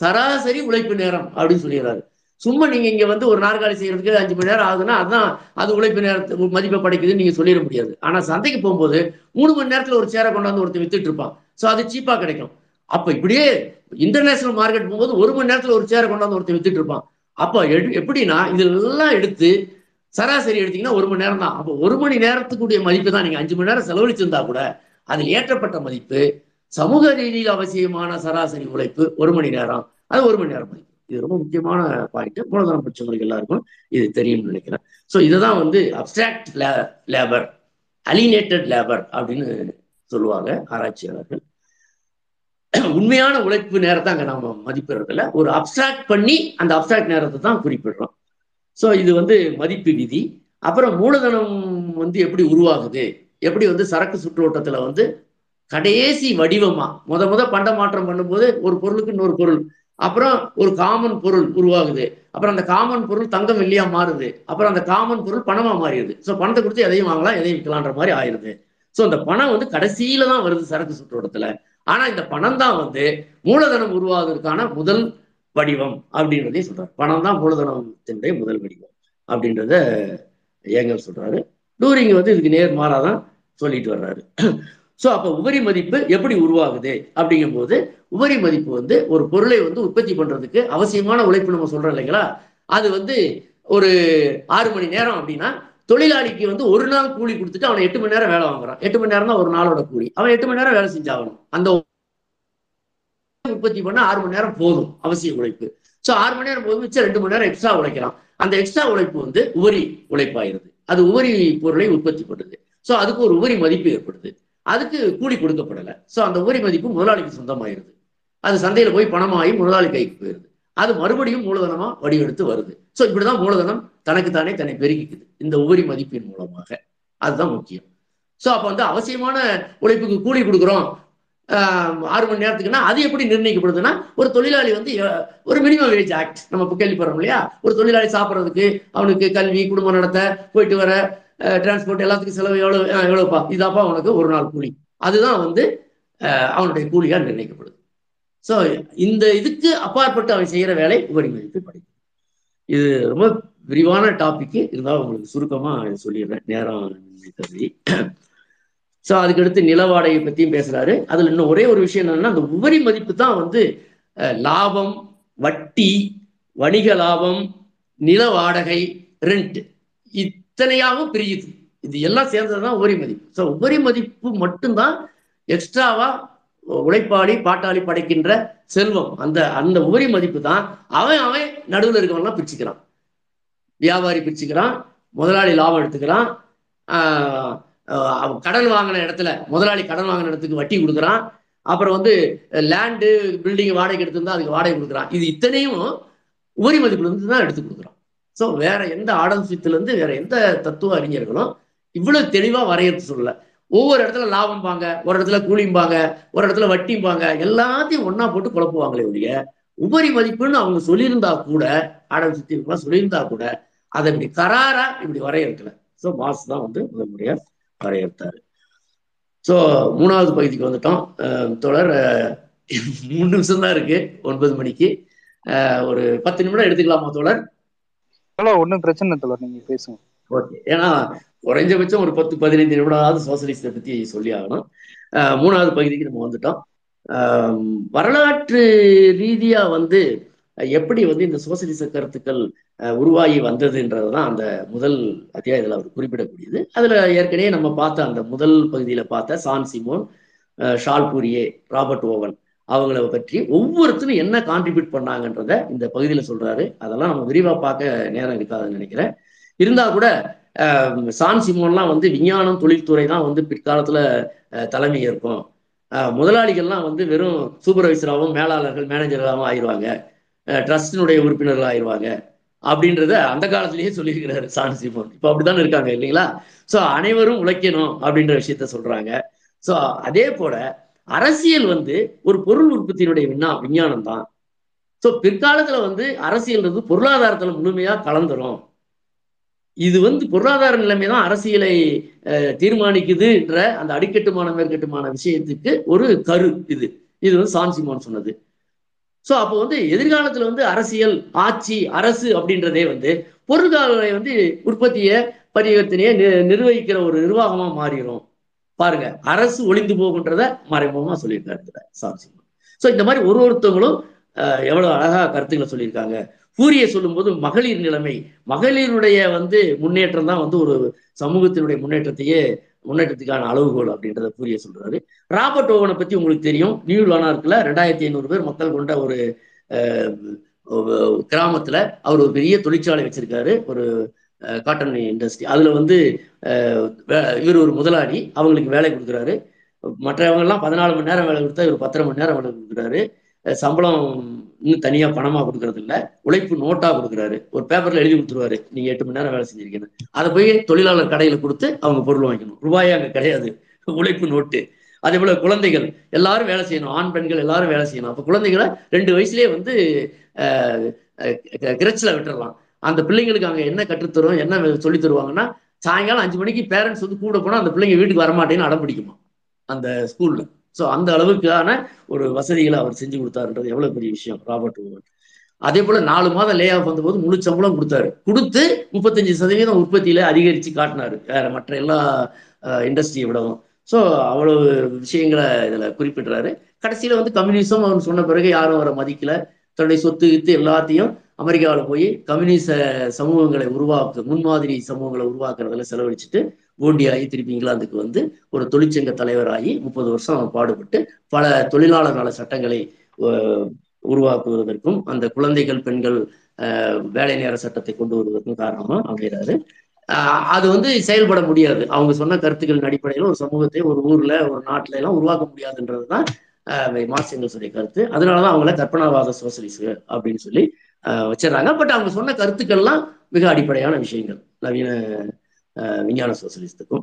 சராசரி உழைப்பு நேரம் அப்படின்னு சொல்லிடுறாரு. சும்மா நீங்க இங்க வந்து ஒரு நாற்காலி செய்யறதுக்கு அஞ்சு மணி நேரம் ஆகுதுன்னா அதான் அது உழைப்பு நேரத்து மதிப்பை படைக்குதுன்னு நீங்க சொல்லிட முடியாது. ஆனா சந்தைக்கு போகும்போது மூணு மணி நேரத்துல ஒரு சேரை கொண்டாந்து ஒருத்தர் வித்துட்டு இருப்பான். சோ அது சீப்பா கிடைக்கும். அப்ப இப்படியே இன்டர்நேஷனல் மார்க்கெட் போகும்போது ஒரு மணி நேரத்துல ஒரு சேரை கொண்டாந்து ஒருத்தர் வித்துட்டு இருப்பான். அப்ப எடு- எப்படின்னா இதெல்லாம் எடுத்து சராசரி எடுத்தீங்கன்னா ஒரு மணி நேரம் தான். அப்போ ஒரு மணி நேரத்துக்குரிய மதிப்பு தான். நீங்க அஞ்சு மணி நேரம் செலவழிச்சிருந்தா கூட அதில் ஏற்றப்பட்ட மதிப்பு சமூக ரீதியில் அவசியமான சராசரி உழைப்பு ஒரு மணி நேரம். அது ஒரு மணி நேரம் மதிப்பு. இது ரொம்ப முக்கியமான பாயிண்ட் மூலதனம் படிச்சவங்களுக்கு எல்லாருக்கும் இது தெரியும்னு நினைக்கிறேன். ஸோ இதுதான் வந்து அப்டிராக்ட் லேபர் அலினேட்டட் லேபர் அப்படின்னு சொல்லுவாங்க ஆராய்ச்சியாளர்கள். உண்மையான உழைப்பு நேரத்தை அங்க நாம மதிப்பிடுறதில்ல ஒரு அப்டிராக்ட் பண்ணி அந்த அப்டிராக்ட் நேரத்தை தான் குறிப்பிடுறோம். ஸோ இது வந்து மதிப்பு விதி. அப்புறம் மூலதனம் வந்து எப்படி உருவாகுது? எப்படி வந்து சரக்கு சுற்றோட்டத்துல வந்து கடைசி வடிவமா முத முத பண்ட மாற்றம் பண்ணும்போது ஒரு பொருளுக்கு இன்னொரு பொருள் அப்புறம் ஒரு காமன் பொருள் உருவாகுது. அப்புறம் அந்த காமன் பொருள் தங்கம் வெள்ளியா மாறுது. அப்புறம் அந்த காமன் பொருள் பணமா மாறிடுது. ஸோ பணத்தை கொடுத்து எதையும் வாங்கலாம் எதையும் விற்கலான்ற மாதிரி ஆயிருது ஸோ அந்த பணம் வந்து கடைசியில தான் வருது சரக்கு சுற்றோட்டத்துல ஆனா இந்த பணம் தான் வந்து மூலதனம் உருவாவதற்கான முதல் வடிவம் அப்படின்றதையும் சொல்றாரு. பணம் தான் மூலதனத்தினுடைய முதல் வடிவம் அப்படின்றத ஏங்கல் சொல்றாரு. டூரிங் வந்து இதுக்கு நேர் மாறாதான் சொல்லிட்டு வர்றாரு. ஸோ அப்போ உபரி மதிப்பு எப்படி உருவாகுது? அப்படிங்கும்போது உபரி மதிப்பு வந்து ஒரு பொருளை வந்து உற்பத்தி பண்றதுக்கு அவசியமான உழைப்பு நம்ம சொல்றோம் இல்லைங்களா? அது வந்து ஒரு ஆறு மணி நேரம் அப்படின்னா தொழிலாளிக்கு வந்து ஒரு நாள் கூலி கொடுத்துட்டு அவனை எட்டு மணி நேரம் வேலை வாங்குறான். எட்டு மணி நேரம் தான் ஒரு நாளோட கூலி. அவன் எட்டு மணி நேரம் வேலை செஞ்சாகணும். அந்த உற்பத்தி பண்ண ஆறு மணி நேரம் போதும் அவசிய உழைப்பு. ஸோ ஆறு மணி நேரம் போதும் மிச்சம் ரெண்டு மணி நேரம் எக்ஸ்ட்ரா உழைக்கலாம் அந்த எக்ஸ்ட்ரா உழைப்பு வந்து உபரி உழைப்பாயிருது அது உபரி பொருளை உற்பத்தி பண்ணுது. ஸோ அதுக்கு ஒரு உபரி மதிப்பு ஏற்படுது. அதுக்கு கூலி கொடுக்கப்படலை. ஸோ அந்த உபரி மதிப்பு முதலாளிக்கு சொந்தமாயிருது. அது சந்தையில் போய் பணமாகி முதலாளி கைக்கு போயிருது. அது மறுபடியும் மூலதனமாக வடிவெடுத்து வருது. ஸோ இப்படிதான் மூலதனம் தனக்கு தானே தன்னை பெருக்கிக்குது. இந்த உபரி மதிப்பின் மூலமாக. அதுதான் முக்கியம். ஸோ அப்போ வந்து அவசியமான உழைப்புக்கு கூலி கொடுக்குறோம். ஆறு மணி நேரத்துக்குன்னா அது எப்படி நிர்ணயிக்கப்படுதுன்னா ஒரு தொழிலாளி வந்து ஒரு மினிமம் வேஜ் ஆக்ட் நம்ம இப்போ கேள்விப்படுறோம் இல்லையா? ஒரு தொழிலாளி சாப்பிட்றதுக்கு அவனுக்கு கல்வி குடும்பம் நடத்த போயிட்டு வர டிரான்ஸ்போர்ட் எல்லாத்துக்கும் செலவு எவ்வளோ எவ்வளோப்பா இதாப்பா அவனுக்கு ஒரு நாள் கூலி. அதுதான் வந்து அவனுடைய கூலியாக நிர்ணயிக்கப்படுது. ஸோ இந்த இதுக்கு அப்பாற்பட்டு அவன் செய்கிற வேலை உபரி மதிப்பு படிக்கும் இது ரொம்ப விரிவான டாபிக்கு இருந்தாலும் உங்களுக்கு சுருக்கமாக சொல்லிடுறேன். நேரம் கருதி ஸோ அதுக்கடுத்து நில வாடகை பற்றியும் பேசுகிறாரு அதில் இன்னும் ஒரே ஒரு விஷயம் என்னென்னா அந்த உபரி மதிப்பு தான் வந்து லாபம் வட்டி வணிக லாபம் நில வாடகை ரெண்ட் அத்தனையாகவும் பிரியுது. இது எல்லாம் சேர்ந்ததுதான் உபரி மதிப்பு. ஸோ உபரி மதிப்பு மட்டும்தான் எக்ஸ்ட்ராவா உழைப்பாளி பாட்டாளி படைக்கின்ற செல்வம். அந்த அந்த உபரி மதிப்பு தான் அவன் அவன் நடுவில் இருக்கவன்லாம் பிரிச்சுக்கிறான். வியாபாரி பிரிச்சுக்கிறான் முதலாளி லாபம் எடுத்துக்கிறான் அவன் கடன் வாங்கின இடத்துல முதலாளி கடன் வாங்கின இடத்துக்கு வட்டி கொடுக்குறான் அப்புறம் வந்து லேண்டு பில்டிங் வாடகை எடுத்திருந்தா அதுக்கு வாடகை கொடுக்குறான். இது இத்தனையும் உபரி மதிப்புல இருந்து தான் எடுத்து கொடுக்குறான் ஸோ வேற எந்த ஆடம் ஸ்மித்லேருந்து வேற எந்த தத்துவ அறிஞர்களும் இவ்வளவு தெளிவாக வரையறது சொல்லல. ஒவ்வொரு இடத்துல லாபம்பாங்க ஒரு இடத்துல கூலிம்பாங்க ஒரு இடத்துல வட்டிம்பாங்க எல்லாத்தையும் ஒன்னா போட்டு குழப்புவாங்களே ஒழிய உபரி மதிப்புன்னு அவங்க சொல்லியிருந்தா கூட ஆடம் சித்திலாம் சொல்லியிருந்தா கூட அதை இப்படி கராரா இப்படி வரையறுக்கல ஸோ மாஸ் தான் வந்து முதல் முறையா வரையறுத்தாரு. ஸோ மூணாவது பகுதிக்கு வந்துட்டோம். தொடர் மூணு நிமிஷம் தான் இருக்கு. ஒன்பது மணிக்கு. ஒரு பத்து நிமிடம் எடுத்துக்கலாமா தொடர்? ஒன்றும் பிரச்சனை இல்லை நீங்க பேசுங்க. ஓகே. ஏன்னா குறைஞ்சபட்சம் ஒரு பத்து பதினைந்து நிமிடமாவது சோசியலிஸ்டை பத்தி சொல்லி ஆகணும். மூணாவது பகுதிக்கு நம்ம வந்துட்டோம். வரலாற்று ரீதியா வந்து எப்படி வந்து இந்த சோசியலிச கருத்துக்கள் அஹ் உருவாகி வந்ததுன்றது தான் அந்த முதல் அத்தியாயத்தில் அவர் குறிப்பிடக்கூடியது. அதுல ஏற்கனவே நம்ம பார்த்த அந்த முதல் பகுதியில பார்த்த Saint Simon Charles Fourier Robert Owen அவங்கள பற்றி ஒவ்வொருத்தரும் என்ன கான்ட்ரிபியூட் பண்ணாங்கன்றத இந்த பகுதியில் சொல்றாரு. அதெல்லாம் நம்ம விரிவாக பார்க்க நேரம் இருக்காதுன்னு நினைக்கிறேன். இருந்தா கூட சான் சிமோன்லாம் வந்து விஞ்ஞானம் தொழில்துறை தான் வந்து பிற்காலத்துல தலைமை ஏற்கும். முதலாளிகள்லாம் வந்து வெறும் சூப்பர்வைசராகவும் மேலாளர்கள் மேனேஜர்களாகவும் ஆயிடுவாங்க ட்ரஸ்டினுடைய உறுப்பினர்கள் ஆயிடுவாங்க அப்படின்றத அந்த காலத்திலேயே சொல்லியிருக்கிறாரு சான் சிமோன். இப்போ அப்படித்தானே இருக்காங்க இல்லைங்களா? ஸோ அனைவரும் உழைக்கணும் அப்படின்ற விஷயத்த சொல்றாங்க. ஸோ அதே போல அரசியல் வந்து ஒரு பொருள் உற்பத்தியினுடைய விண்ணா விஞ்ஞானம் தான் ஸோ பிற்காலத்துல வந்து அரசியல்ன்றது பொருளாதாரத்துல முழுமையா கலந்துரும். இது வந்து பொருளாதார நிலைமை தான் அரசியலை தீர்மானிக்குதுன்ற அந்த அடிக்கட்டுமான மேற்கட்டுமான விஷயத்துக்கு ஒரு கரு இது. இது வந்து சான்சிமான் சொன்னது. ஸோ அப்போ வந்து எதிர்காலத்துல வந்து அரசியல் ஆட்சி அரசு அப்படின்றதே வந்து பொருள்களை வந்து உற்பத்தியை பரிவர்த்தனையை நி- நிர்வகிக்கிற ஒரு நிர்வாகமா மாறிடும் பாருங்க அரசு ஒளிந்து போகுன்றத மறைமுகமா சொல்லியிருக்காரு சான்சிமான் சோ இந்த மாதிரி ஒரு ஒருத்தவங்களும் எவ்வளவு அழகா கருத்துக்களை சொல்லியிருக்காங்க. கூறிய சொல்லும்போது மகளிர் நிலைமை மகளிருடைய வந்து முன்னேற்றம் தான் வந்து ஒரு சமூகத்தினுடைய முன்னேற்றத்தையே முன்னேற்றத்துக்கான அளவுகோல் அப்படின்றத கூறிய சொல்றாரு. ராபர்ட் ஓவனை பத்தி உங்களுக்கு தெரியும். நியூ லானார்க்ல ரெண்டாயிரத்தி ஐநூறு பேர் மக்கள் கொண்ட ஒரு ஒரு கிராமத்துல அவர் ஒரு பெரிய தொழிற்சாலை வச்சிருக்காரு. ஒரு காட்டன் இண்டஸ்ட்ரி அதில் வந்து வே- இவர் ஒரு முதலாளி அவங்களுக்கு வேலை கொடுக்குறாரு. மற்றவங்கெல்லாம் பதினாலு மணி நேரம் வேலை கொடுத்தா இவர் பத்தரை மணி நேரம் வேலை கொடுக்குறாரு. சம்பளம் இன்னும் தனியாக பணமாக கொடுக்கறது இல்லை உழைப்பு நோட்டாக கொடுக்குறாரு. ஒரு பேப்பரில் எழுதி கொடுத்துருவாரு. நீங்கள் எட்டு மணி நேரம் வேலை செஞ்சிருக்கீங்க அதை போய் தொழிலாளர் கடையில் கொடுத்து அவங்க பொருள் வாங்கிக்கணும். ரூபாயே அங்கே கிடையாது. உழைப்பு நோட்டு அதே போல குழந்தைகள் எல்லாரும் வேலை செய்யணும். ஆண் பெண்கள் எல்லாரும் வேலை செய்யணும். அப்போ குழந்தைகளை ரெண்டு வயசுலேயே வந்து கிரச்சில் விட்டுறலாம். அந்த பிள்ளைங்களுக்கு அங்கே என்ன கற்றுத்தரும் என்ன சொல்லி தருவாங்கன்னா சாயங்காலம் அஞ்சு மணிக்கு பேரண்ட்ஸ் வந்து கூட போனால் அந்த பிள்ளைங்க வீட்டுக்கு வரமாட்டேன்னு அடம் பிடிக்குமா? அந்த ஸ்கூல்ல ஸோ அந்த அளவுக்கான ஒரு வசதிகளை அவர் செஞ்சு கொடுத்தாருன்றது எவ்வளவு பெரிய விஷயம் ராபர்ட் ஓவன். அதே போல நாலு மாதம் லே ஆஃப் வந்தபோது முழு சம்பளம் கொடுத்தாரு. கொடுத்து முப்பத்தஞ்சு சதவீதம் உற்பத்தியில அதிகரிச்சு காட்டினாரு. வேற மற்ற எல்லா இண்டஸ்ட்ரியை விடவும். ஸோ அவ்வளவு விஷயங்களை இதுல குறிப்பிடுறாரு. கடைசியில வந்து கம்யூனிசம் அவர் சொன்ன பிறகு யாரும் அவரை மதிக்கல. தன்னுடைய சொத்து கித்து எல்லாத்தையும் அமெரிக்காவில் போய் கம்யூனிச சமூகங்களை உருவாக்கு முன்மாதிரி சமூகங்களை உருவாக்குறதுல செலவழிச்சிட்டு போண்டியாகி திருப்பி இங்கிலாந்துக்கு வந்து ஒரு தொழிற்சங்க தலைவராகி முப்பது வருஷம் அவர் பாடுபட்டு பல தொழிலாளர் நல சட்டங்களை உருவாக்குவதற்கும் அந்த குழந்தைகள் பெண்கள் வேலை நேர சட்டத்தை கொண்டு வருவதற்கும் காரணமா அமைகிறாரு. ஆஹ் அது வந்து செயல்பட முடியாது. அவங்க சொன்ன கருத்துக்களின் அடிப்படையில் ஒரு சமூகத்தை ஒரு ஊர்ல ஒரு நாட்டில எல்லாம் உருவாக்க முடியாதுன்றதுதான் மார்க்ஸ் எங்கல்ஸுடைய கருத்து. அதனாலதான் அவங்கள கற்பனாவாத சோசலிஸ்ட் அப்படின்னு சொல்லி வச்சிடறாங்க. பட் அவங்க சொன்ன கருத்துக்கள்லாம் மிக அடிப்படையான விஷயங்கள். நவீன ஆஹ் விஞ்ஞான சோசியலிஸ்டுக்கும்.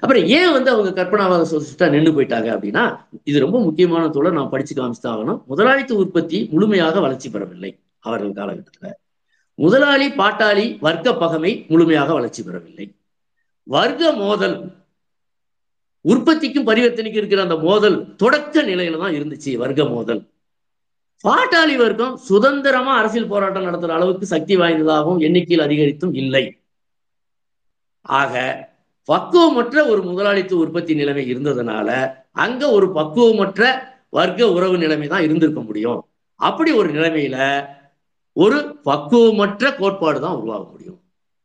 அப்புறம் ஏன் வந்து அவங்க கற்பனாவாத சோசியலிஸ்டா நின்று போயிட்டாங்க அப்படின்னா இது ரொம்ப முக்கியமான தோழர் நான் படிச்சு காமிச்சுதான் ஆகணும். முதலாளித்துவ உற்பத்தி முழுமையாக வளர்ச்சி பெறவில்லை அவர்கள் காலகட்டத்துல. முதலாளி பாட்டாளி வர்க்க பகமை முழுமையாக வளர்ச்சி பெறவில்லை. வர்க்க மோதல் உற்பத்திக்கும் பரிவர்த்தனைக்கும் இருக்கிற அந்த மோதல் தொடக்க நிலையில தான் இருந்துச்சு வர்க்க மோதல். பாட்டாளி வர்க்கம் சுதந்திரமா அரசியல் போராட்டம் நடத்துற அளவுக்கு சக்தி வாய்ந்ததாகவும் எண்ணிக்கையில் அதிகரித்தும் இல்லை. ஆக பக்குவமற்ற ஒரு முதலாளித்துவ உற்பத்தி நிலைமை இருந்ததுனால அங்க ஒரு பக்குவமற்ற வர்க்க உறவு நிலைமை தான் இருந்திருக்க முடியும். அப்படி ஒரு நிலைமையில ஒரு பக்குவமற்ற கோட்பாடு தான் உருவாக முடியும்.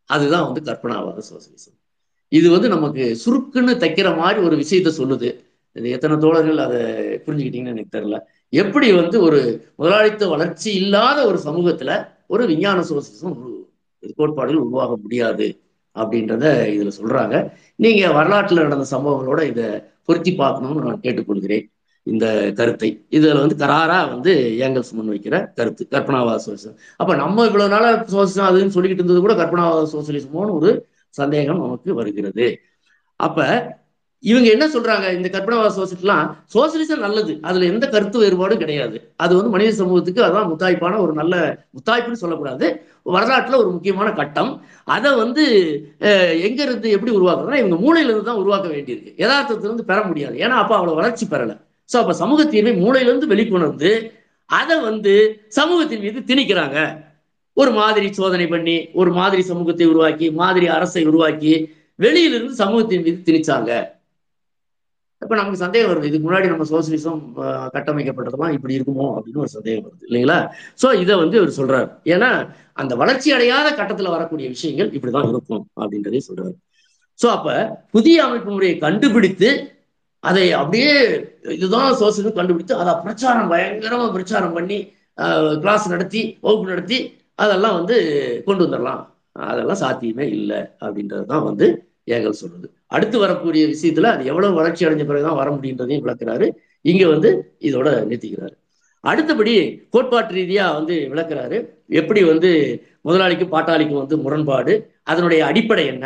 அதுதான் வந்து கற்பனாவாத சோசியலிசம். இது வந்து நமக்கு சுருக்குன்னு தைக்கிற மாதிரி ஒரு விஷயத்த சொல்லுது. இது எத்தனை தோழர்கள் அதை புரிஞ்சுக்கிட்டீங்கன்னு எனக்கு தெரியல. எப்படி வந்து ஒரு முதலாளித்துவ வளர்ச்சி இல்லாத ஒரு சமூகத்துல ஒரு விஞ்ஞான சோசலிசம் கோட்பாடுகள் உருவாக முடியாது அப்படின்றத இதுல சொல்றாங்க. நீங்க வரலாற்றுல நடந்த சம்பவங்களோட இதை பொருத்தி பார்க்கணும்னு நான் கேட்டுக்கொள்கிறேன். இந்த கருத்தை. இதுல வந்து கராரா வந்து ஏங்கல்ஸ் முன்வைக்கிற கருத்து கற்பனாவாத சோசியலிசம். அப்ப நம்ம இவ்வளவு நாளா சோசியலிசம் அதுன்னு சொல்லிக்கிட்டு இருந்தது கூட கற்பனாவாத சோசியலிசமோன்னு ஒரு சந்தேகம் நமக்கு வருகிறது. அப்ப இவங்க என்ன சொல்றாங்க? இந்த கற்பனாவாத சோசியலாம் சோசியலிசம் நல்லது. அதுல எந்த கருத்து வேறுபாடும் கிடையாது. அது வந்து மனித சமூகத்துக்கு அதான் முத்தாய்ப்பான ஒரு நல்ல முத்தாய்ப்புன்னு சொல்லக்கூடாது. வரலாற்றுல ஒரு முக்கியமான கட்டம். அதை வந்து எங்க இருந்து எப்படி உருவாக்குறதுனா இவங்க மூளையில இருந்து தான் உருவாக்க வேண்டியிருக்கு. யதார்த்தத்திலிருந்து பெற முடியாது. ஏன்னா அப்ப அவ்வளவு வளர்ச்சி பெறல. சோ அப்ப சமூக தீர்வை மூளையில வெளிக்கொணர்ந்து அதை வந்து சமூகத்தின் மீது திணிக்கிறாங்க. ஒரு மாதிரி சோதனை பண்ணி ஒரு மாதிரி சமூகத்தை உருவாக்கி மாதிரி அரசை உருவாக்கி வெளியிலிருந்து சமூகத்தின் மீது திணிச்சாங்க. இப்ப நமக்கு சந்தேகம் வருது. இதுக்கு முன்னாடி நம்ம சோசியலிசம் கட்டமைக்கப்பட்டதெல்லாம் இப்படி இருக்குமோ அப்படின்னு ஒரு சந்தேகம் வருது. இல்லைங்களா? சோ இதை வந்து இவர் சொல்றாரு. ஏன்னா அந்த வளர்ச்சி அடையாத கட்டத்துல வரக்கூடிய விஷயங்கள் இப்படிதான் இருக்கும் அப்படின்றதே சொல்றாரு. சோ அப்ப புதிய அமைப்பு முறையை கண்டுபிடித்து அதை அப்படியே இதுதான் சோசியலிசம் கண்டுபிடித்து அதை பிரச்சாரம் பயங்கரமா பிரச்சாரம் பண்ணி கிளாஸ் நடத்தி வகுப்பு நடத்தி அதெல்லாம் வந்து கொண்டு வந்துடலாம் அதெல்லாம் சாத்தியமே இல்லை அப்படின்றது தான் வந்து ஏகல் சொல்றது. அடுத்து வரக்கூடிய விஷயத்துல அது எவ்வளவு வளர்ச்சி அடைஞ்ச பிறகுதான் வர முடியுன்றதையும் விளக்குறாரு. இங்க வந்து இதோட நிறுத்திக்கிறாரு. அடுத்தபடி கோட்பாட்டு ரீதியா வந்து விளக்குறாரு. எப்படி வந்து முதலாளிக்கும் பாட்டாளிக்கும் வந்து முரண்பாடு அதனுடைய அடிப்படை என்ன?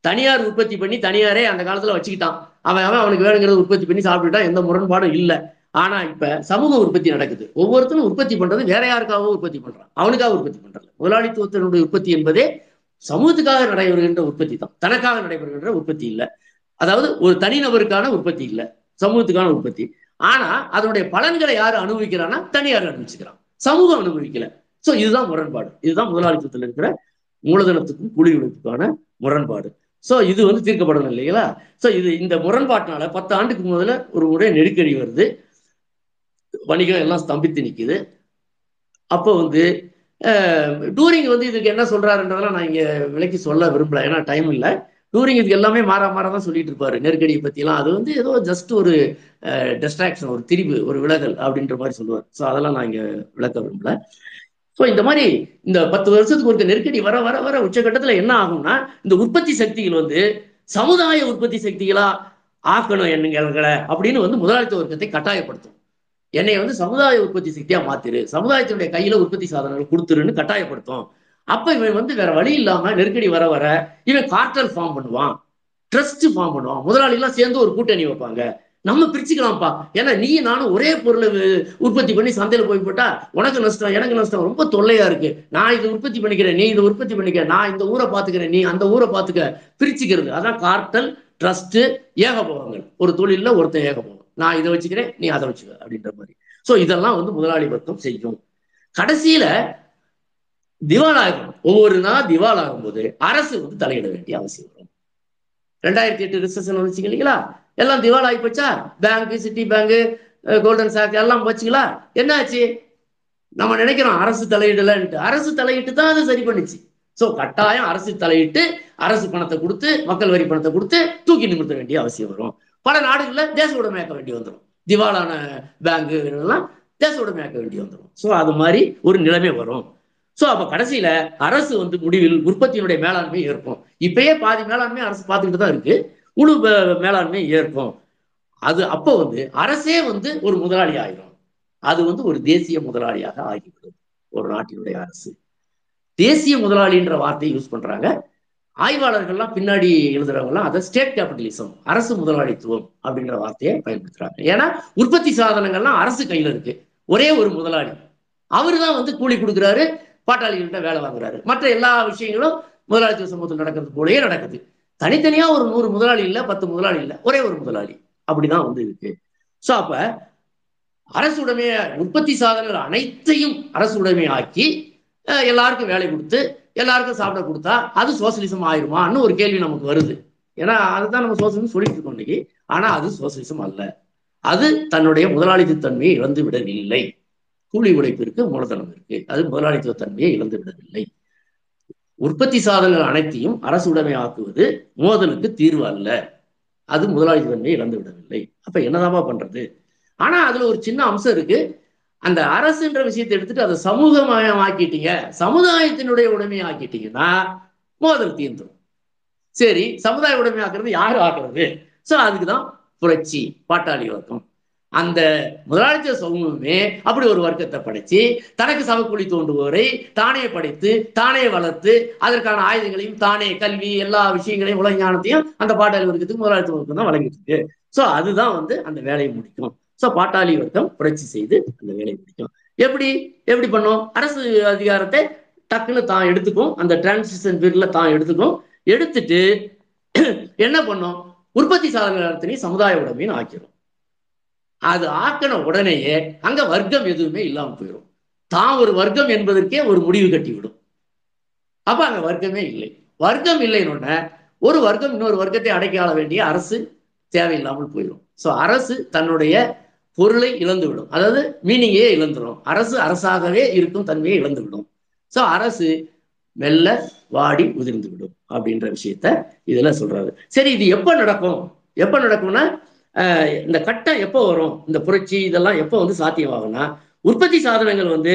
தனியார் உற்பத்தி பண்ணி தனியாரே அந்த காலத்துல வச்சுக்கிட்டான். அவன் அவன் அவனுக்கு வேணுங்கிறத உற்பத்தி பண்ணி சாப்பிட்டுட்டான் எந்த முரண்பாடும் இல்லை. ஆனா இப்ப சமூக உற்பத்தி நடக்குது. ஒவ்வொருத்தரும் உற்பத்தி பண்றது வேற யாருக்காகவும் உற்பத்தி பண்றான். அவனுக்காக உற்பத்தி பண்றது முதலாளித்துவத்தினுடைய உற்பத்தி என்பதே சமூகத்துக்காக நடைபெறுகின்ற உற்பத்தி தான். தனக்காக நடைபெறுகின்ற உற்பத்தி இல்லை. அதாவது ஒரு தனிநபருக்கான உற்பத்தி இல்லை. சமூகத்துக்கான உற்பத்தி. ஆனா அதனுடைய பலன்களை யாரு அனுபவிக்கிறான்னா தனியார் அனுபவிச்சுக்கிறான். சமூகம் அனுபவிக்கல. சோ இதுதான் முரண்பாடு. இதுதான் முதலாளித்துவத்தில் இருக்கிற மூலதனத்துக்கும் கூலி உழைப்புக்கான முரண்பாடு. சோ இது வந்து தீர்க்கப்படணும் இல்லைங்களா? சோ இது இந்த முரண்பாட்டினால பத்து ஆண்டுக்கு முதல்ல ஒரு ஒரே நெருக்கடி வருது. வணிகம் எல்லாம் ஸ்தம்பித்து நிற்குது அப்போ வந்து டூரிங் வந்து இதுக்கு என்ன சொல்றாருன்றதெல்லாம் நான் இங்க விலைக்கு சொல்ல விரும்பல. ஏன்னா டைம் இல்லை. டூரிங் இதுக்கு எல்லாமே மாற மாற தான் சொல்லிட்டு இருப்பாரு. நெருக்கடியை பத்திலாம். அது வந்து ஏதோ ஜஸ்ட் ஒரு டிஸ்ட்ராக்ஷன் ஒரு திரிவு ஒரு விலகல் அப்படின்ற மாதிரி சொல்லுவார். ஸோ அதெல்லாம் நான் இங்க விளக்க விரும்பல. ஸோ இந்த மாதிரி இந்த பத்து வருஷத்துக்கு ஒரு நெருக்கடி வர வர வர உச்சகட்டத்துல என்ன ஆகும்னா இந்த உற்பத்தி சக்திகள் வந்து சமுதாய உற்பத்தி சக்திகளா ஆக்கணும் என்னங்களை அப்படின்னு வந்து முதலாளித்துவ வர்க்கத்தை கட்டாயப்படுத்தும். என்னை வந்து சமுதாய உற்பத்தி சக்தியா மாத்திரு. சமுதாயத்தினுடைய கையில உற்பத்தி சாதனங்கள் கொடுத்துருன்னு கட்டாயப்படுத்தும். அப்ப இவன் வந்து வேற வழி இல்லாம நெருக்கடி வர வர இவன் கார்டல் ஃபார்ம் பண்ணுவான். ட்ரஸ்ட் ஃபார்ம் பண்ணுவான். முதலாளி சேர்ந்து ஒரு கூட்டணி வைப்பாங்க. நம்ம பிரிச்சுக்கலாம்ப்பா. ஏன்னா நீ நானும் ஒரே பொருளை உற்பத்தி பண்ணி சந்தையில போய் போட்டா உனக்கு நஷ்டம் எனக்கு நஷ்டம் ரொம்ப தொல்லையா இருக்கு. நான் இதை உற்பத்தி பண்ணிக்கிறேன் நீ இதை உற்பத்தி பண்ணிக்க நான் இந்த ஊரை பாத்துக்கிறேன் நீ அந்த ஊரை பாத்துக்க பிரிச்சுக்கிறது. அதான் கார்டல் ட்ரஸ்ட் ஏகபோகங்கள். ஒரு தொழில ஒருத்தன் ஏகபோகம். நான் இதை வச்சுக்கிறேன் நீ அதை வச்சுக்க அப்படின்ற மாதிரி. ஸோ இதெல்லாம் வந்து முதலாளி வர்க்கம் செய்யும். கடைசியில திவாலாகும் ஒவ்வொரு நாள் திவாலாகும் போது அரசு வந்து தலையிட வேண்டிய அவசியம் வரும். ரெண்டாயிரத்தி எட்டு ரிசப்ஷன் வந்துச்சு இல்லைங்களா? எல்லாம் திவால் ஆகி போச்சா bank Citi bank Goldman Sachs எல்லாம் போச்சுங்களா? என்னாச்சு? நம்ம நினைக்கிறோம் அரசு தலையிடலன்ட்டு அரசு தலையிட்டு தான் அது சரி பண்ணுச்சு. ஸோ கட்டாயம் அரசு தலையிட்டு அரசு பணத்தை கொடுத்து மக்கள் வரி பணத்தை கொடுத்து தூக்கி நிமிர்த்த வேண்டிய அவசியம் வரும். பல நாடுகளில் தேச உடமையாக்க வேண்டி வந்துடும் திவாலான பேங்கு எல்லாம் தேச உடமையாக்க வேண்டி வந்துடும் ஸோ அது மாதிரி ஒரு நிலைமை வரும். ஸோ அப்போ கடைசியில அரசு வந்து முடிவில் உற்பத்தியினுடைய மேலாண்மை ஏற்கும் இப்பயே பாதி மேலாண்மை அரசு பார்த்துக்கிட்டு தான் இருக்கு. முழு மே- மேலாண்மை ஏற்கும் அது அப்போ வந்து அரசே வந்து ஒரு முதலாளி ஆயிரும். அது வந்து ஒரு தேசிய முதலாளியாக ஆகிவிடும். ஒரு நாட்டினுடைய அரசு. தேசிய முதலாளின்ற வார்த்தையை யூஸ் பண்றாங்க. ஆய்வாளர்கள்லாம் பின்னாடி எழுதுறவங்கலாம் அதை ஸ்டேட் கேபிட்டலிசம் அரசு முதலாளித்துவம் அப்படிங்கிற வார்த்தையை பயன்படுத்துறாங்க. ஏன்னா உற்பத்தி சாதனங்கள்லாம் அரசு கையில இருக்கு. ஒரே ஒரு முதலாளி. அவரு தான் வந்து கூலி கொடுக்குறாரு பாட்டாளிகள்கிட்ட வேலை வாங்குறாரு. மற்ற எல்லா விஷயங்களும் முதலாளித்துவ சமூகத்தில் நடக்கிறது போலயே நடக்குது. தனித்தனியா ஒரு நூறு முதலாளி இல்லை பத்து முதலாளி இல்லை ஒரே ஒரு முதலாளி. அப்படிதான் வந்து இருக்கு. ஸோ அப்ப அரசு உடைமைய உற்பத்தி சாதனங்கள் அனைத்தையும் அரசு உடைமையாக்கி எல்லாருக்கும் வேலை கொடுத்து எல்லாருக்கும் சாப்பிட கொடுத்தா அது சோசியலிசம் ஆயிருமான்னு ஒரு கேள்வி நமக்கு வருது. ஏன்னா அதுதான் நம்ம சோசியலிசம் சொல்லிட்டு இருக்கோம் இன்னைக்கு. ஆனா அது சோசியலிசம் அல்ல. அது தன்னுடைய முதலாளித்துவத்தன்மையை இழந்து விடவில்லை. கூலி உழைப்பிற்கு மூலதனம் இருக்கு. அது முதலாளித்துவ தன்மையை இழந்து விடவில்லை. உற்பத்தி சாதனங்கள் அனைத்தையும் அரசு உடைமை ஆக்குவது மோதலுக்கு தீர்வு அல்ல. அது முதலாளித்துவ தன்மையை இழந்து விடவில்லை. அப்ப என்னதாமா பண்றது? ஆனா அதுல ஒரு சின்ன அம்சம் இருக்கு. அந்த அரசுன்ற விஷயத்தை எடுத்துட்டு அதை சமூகமயமாக்கிட்டீங்க. சமுதாயத்தினுடைய உடைமை ஆக்கிட்டீங்கன்னா மோதல் தீர்ந்துடும் சரி சமுதாய உடைமை ஆக்குறது யார் ஆக்குறது? சோ அதுக்குதான் புரட்சி பாட்டாளி வர்க்கம். அந்த முதலாளித்துவ சமூகமே அப்படி ஒரு வர்க்கத்தை படைச்சு தனக்கு சமக்கூலி தோண்டுவோரை தானே படைத்து தானே வளர்த்து அதற்கான ஆயுதங்களையும் தானே கல்வி எல்லா விஷயங்களையும் உலக ஞானத்தையும் அந்த பாட்டாளி வர்க்கத்துக்கு முதலாளித்துவ வர்க்கம் தான் வழங்கிட்டு இருக்கு சோ அதுதான் வந்து அந்த வேலையை முடிக்கும். ஸோ பாட்டாளி வர்க்கம் புரட்சி செய்து அந்த வேலையை முடிக்கும் எப்படி? எப்படி பண்ணும்? அரசு அதிகாரத்தை டக்குன்னு தான் எடுத்துக்கும். அந்த டிரான்சிஷன் பீரியட்ல தான் எடுத்துக்கும். எடுத்துட்டு என்ன பண்ணும்? உற்பத்தி சாதனத்தினையும் சமுதாய உடமையும் ஆக்கிரும். அது ஆக்கின உடனேயே அங்க வர்க்கம் எதுவுமே இல்லாம போயிடும் தான் ஒரு வர்க்கம் என்பதற்கே ஒரு முடிவு கட்டி விடும். அப்ப அங்க வர்க்கமே இல்லை. வர்க்கம் இல்லைன்னு ஒரு வர்க்கம் இன்னொரு வர்க்கத்தை அடைக்க ஆள வேண்டிய அரசு தேவையில்லாமல் போயிடும் ஸோ அரசு தன்னுடைய பொருளை இழந்துவிடும். அதாவது மீனிங்கே இழந்துடும் அரசு அரசாகவே இருக்கும் தன்மையை இழந்துவிடும். ஸோ அரசு மெல்ல வாடி உதிர்ந்து விடும் அப்படின்ற விஷயத்த இதுல சொல்றாரு. சரி இது எப்ப நடக்கும்? எப்ப நடக்கும்னா இந்த கட்டம் எப்போ வரும்? இந்த புரட்சி இதெல்லாம் எப்போ வந்து சாத்தியமாகும்னா உற்பத்தி சாதனங்கள் வந்து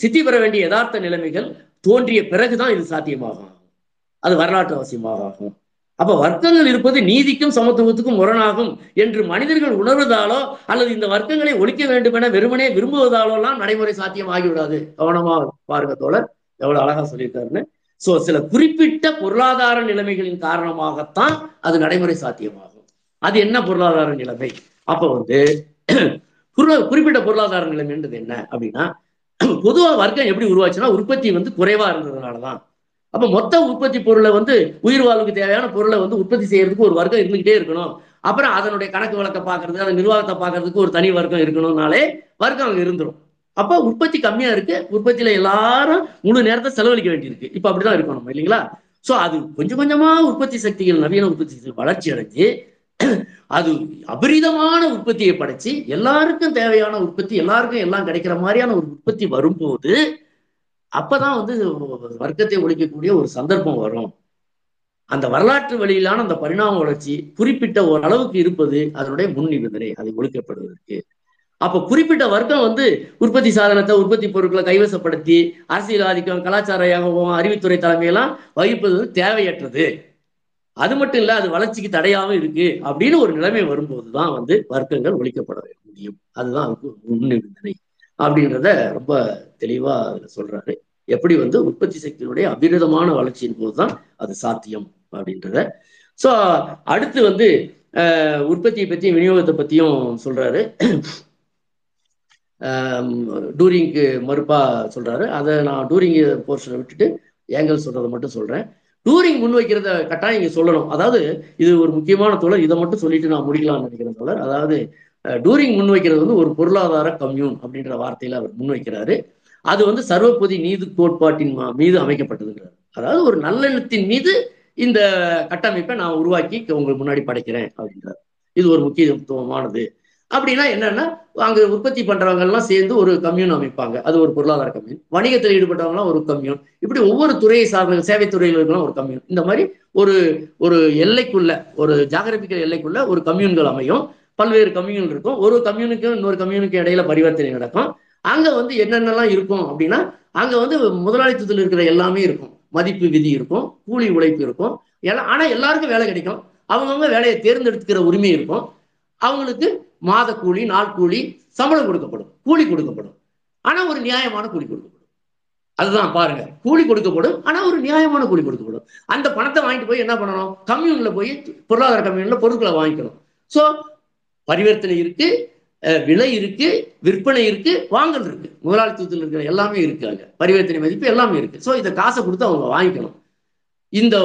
சித்தி பெற வேண்டிய யதார்த்த நிலைமைகள் தோன்றிய பிறகுதான் இது சாத்தியமாகும். அது வரலாற்று அவசியமாக ஆகும் அப்ப வர்க்கங்கள் இருப்பது நீதிக்கும் சமத்துவத்துக்கும் முரணாகும் என்று மனிதர்கள் உணர்வதாலோ அல்லது இந்த வர்க்கங்களை ஒழிக்க வேண்டும் என வெறுமனே விரும்புவதாலோ எல்லாம் நடைமுறை சாத்தியம் ஆகிவிடாது கவனமா பாருங்க தோழர். எவ்வளவு அழகா சொல்லியிருக்காருன்னு. சோ சில குறிப்பிட்ட பொருளாதார நிலைமைகளின் காரணமாகத்தான் அது நடைமுறை சாத்தியமாகும். அது என்ன பொருளாதார நிலைமை? அப்ப வந்து குறிப்பிட்ட பொருளாதார நிலைமைன்றது என்ன அப்படின்னா பொதுவா வர்க்கம் எப்படி உருவாச்சுன்னா உற்பத்தி வந்து குறைவா இருந்ததுனாலதான். அப்ப மொத்த உற்பத்தி பொருளை வந்து உயிர் வாழ்வுக்கு தேவையான பொருளை வந்து உற்பத்தி செய்யறதுக்கு ஒரு வர்க்கம் இருந்துகிட்டே இருக்கணும். அப்புறம் அதனுடைய கணக்கு வழக்க பாக்குறது அந்த நிர்வாகத்தை பாக்குறதுக்கு ஒரு தனி வர்க்கம் இருக்கணும்னாலே வர்க்கம் அங்க இருந்துரும். அப்ப உற்பத்தி கம்மியா இருக்கு. உற்பத்தியில எல்லாரும் முழு நேரத்தை செலவழிக்க வேண்டியிருக்கு. இப்ப அப்படிதான் இருக்கணும் நம்ம இல்லைங்களா? சோ அது கொஞ்சம் கொஞ்சமா உற்பத்தி சக்திகள் நவீன உற்பத்தி சக்திகள் வளர்ச்சி அடைஞ்சு அது அபரிதமான உற்பத்தியை படைச்சு எல்லாருக்கும் தேவையான உற்பத்தி எல்லாருக்கும் எல்லாம் கிடைக்கிற மாதிரியான ஒரு உற்பத்தி வரும்போது அப்பதான் வந்து வர்க்கத்தை ஒழிக்கக்கூடிய ஒரு சந்தர்ப்பம் வரும். அந்த வரலாற்று வழியிலான அந்த பரிணாம வளர்ச்சி குறிப்பிட்ட ஒரு அளவுக்கு இருப்பது அதனுடைய முன் நிபந்தனை அதை ஒழிக்கப்படுவதற்கு. அப்ப குறிப்பிட்ட வர்க்கம் வந்து உற்பத்தி சாதனத்தை உற்பத்தி பொருட்களை கைவசப்படுத்தி அரசியல் ஆதிக்கம் கலாச்சார யாகவும் தலைமையெல்லாம் வகிப்பது வந்து தேவையற்றது. அது மட்டும் இல்ல அது வளர்ச்சிக்கு தடையாகவும் இருக்கு அப்படின்னு ஒரு நிலைமை வரும்போதுதான் வந்து வர்க்கங்கள் ஒழிக்கப்பட முடியும். அதுதான் அதுக்கு முன் நிபந்தனை அப்படின்றத ரொம்ப தெளிவா சொல்றாரு. எப்படி வந்து உற்பத்தி சக்தியினுடைய அபிரதமான வளர்ச்சியின் போதுதான் அது சாத்தியம் அப்படின்றத. ஸோ அடுத்து வந்து உற்பத்தியை பற்றியும் விநியோகத்தை பற்றியும் சொல்றாரு. டூரிங்க்கு மறுப்பா சொல்றாரு. அதை நான் டூரிங் போர்ஷனை விட்டுட்டு ஏங்கல் சொல்றதை மட்டும் சொல்றேன். டூரிங் முன்வைக்கிறத கட்டாயம் இங்கே சொல்லணும். அதாவது இது ஒரு முக்கியமான தொடர் இதை மட்டும் சொல்லிட்டு நான் முடிக்கலாம்னு நினைக்கிறேன் தொடர் அதாவது டூரிங் முன்வைக்கிறது வந்து ஒரு பொருளாதார கம்யூன் அப்படின்ற வார்த்தையில அவர் முன்வைக்கிறாரு அது வந்து சர்வபதி நீதி கோட்பாட்டின் மீது அமைக்கப்பட்டதுங்கிறார் அதாவது ஒரு நல்லெண்ணத்தின் மீது இந்த கட்டமைப்பை நான் உருவாக்கி உங்களுக்கு முன்னாடி படைக்கிறேன் அப்படின்றார். இது ஒரு முக்கியத்துவமானது. அப்படின்னா என்னன்னா அங்க உற்பத்தி பண்றவங்க எல்லாம் சேர்ந்து ஒரு கம்யூன் அமைப்பாங்க. அது ஒரு பொருளாதார கம்யூன். வணிகத்தில் ஈடுபட்டவங்களாம் ஒரு கம்யூன். இப்படி ஒவ்வொரு துறையை சார்ந்த சேவை துறையில் இருக்கலாம் ஒரு கம்யூன். இந்த மாதிரி ஒரு ஒரு எல்லைக்குள்ள ஒரு ஜாகிரபிக்கல் எல்லைக்குள்ள ஒரு கம்யூன்கள் அமையும். பல்வேறு கம்யூன் இருக்கும். ஒரு கம்யூனுக்கும் இன்னொரு கம்யூனுக்கும் இடையில பரிவர்த்தனை நடக்கும். அங்க வந்து என்னென்னலாம் இருக்கும் அப்படின்னா அங்க வந்து முதலாளித்துவத்தில் இருக்கிற எல்லாமே இருக்கும். மதிப்பு விதி இருக்கும். கூலி உழைப்பு இருக்கும். எல்லாம் ஆனா எல்லாருக்கும் வேலை கிடைக்கும். அவங்கவுங்க வேலையை தேர்ந்தெடுத்துக்கிற உரிமை இருக்கும். அவங்களுக்கு மாத கூலி நாள் கூலி சம்பளம் கொடுக்கப்படும். கூலி கொடுக்கப்படும். ஆனா ஒரு நியாயமான கூலி கொடுக்கப்படும். அதுதான் பாருங்க. கூலி கொடுக்கப்படும். ஆனா ஒரு நியாயமான கூலி கொடுக்கப்படும். அந்த பணத்தை வாங்கிட்டு போய் என்ன பண்ணணும்? கம்யூன்ல போய் பொருளாதார கம்யூன்ல பொருட்களை வாங்கிக்கணும். ஸோ பரிவர்த்தனை இருக்கு. விலை இருக்கு விற்பனை இருக்கு வாங்கல் இருக்கு. முதலாளித்துவத்தில் இருக்கிற எல்லாமே இருக்கு அங்க. பரிவர்த்தனை மதிப்பு எல்லாமே இருக்கு. ஸோ இதை காசை கொடுத்து அவங்க வாங்கிக்கணும். இந்த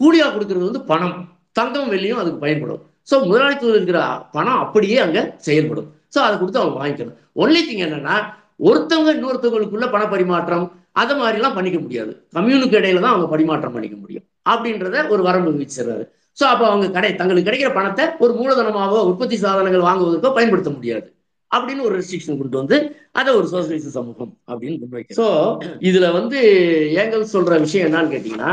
கூலியா கொடுக்கறது வந்து பணம். தங்கம் வெள்ளியும் அதுக்கு பயன்படும். ஸோ முதலாளித்துவத்தில் இருக்கிற பணம் அப்படியே அங்க செயல்படும். ஸோ அதை கொடுத்து அவங்க வாங்கிக்கணும். ஒன்லி திங் என்னன்னா ஒருத்தவங்க இன்னொருத்தவங்களுக்குள்ள பண பரிமாற்றம் அதை மாதிரிலாம் பண்ணிக்க முடியாது. கம்யூனுக்கு இடையில தான் அவங்க பரிமாற்றம் பண்ணிக்க முடியும். அப்படின்றத ஒரு வரம்பு விதிச்சிடுறாரு. ஸோ அப்போ அவங்க கடை தங்களுக்கு கிடைக்கிற பணத்தை ஒரு மூலதனமாகவோ உற்பத்தி சாதனங்கள் வாங்குவதற்கோ பயன்படுத்த முடியாது. அப்படின்னு ஒரு ரெஸ்ட்ரிக்ஷன் கொண்டு வந்து அதை ஒரு சோசியலிச சமூகம் அப்படின்னு முன்வைக்க ஸோ இதுல வந்து ஏங்கல் சொல்ற விஷயம் என்னன்னு கேட்டீங்கன்னா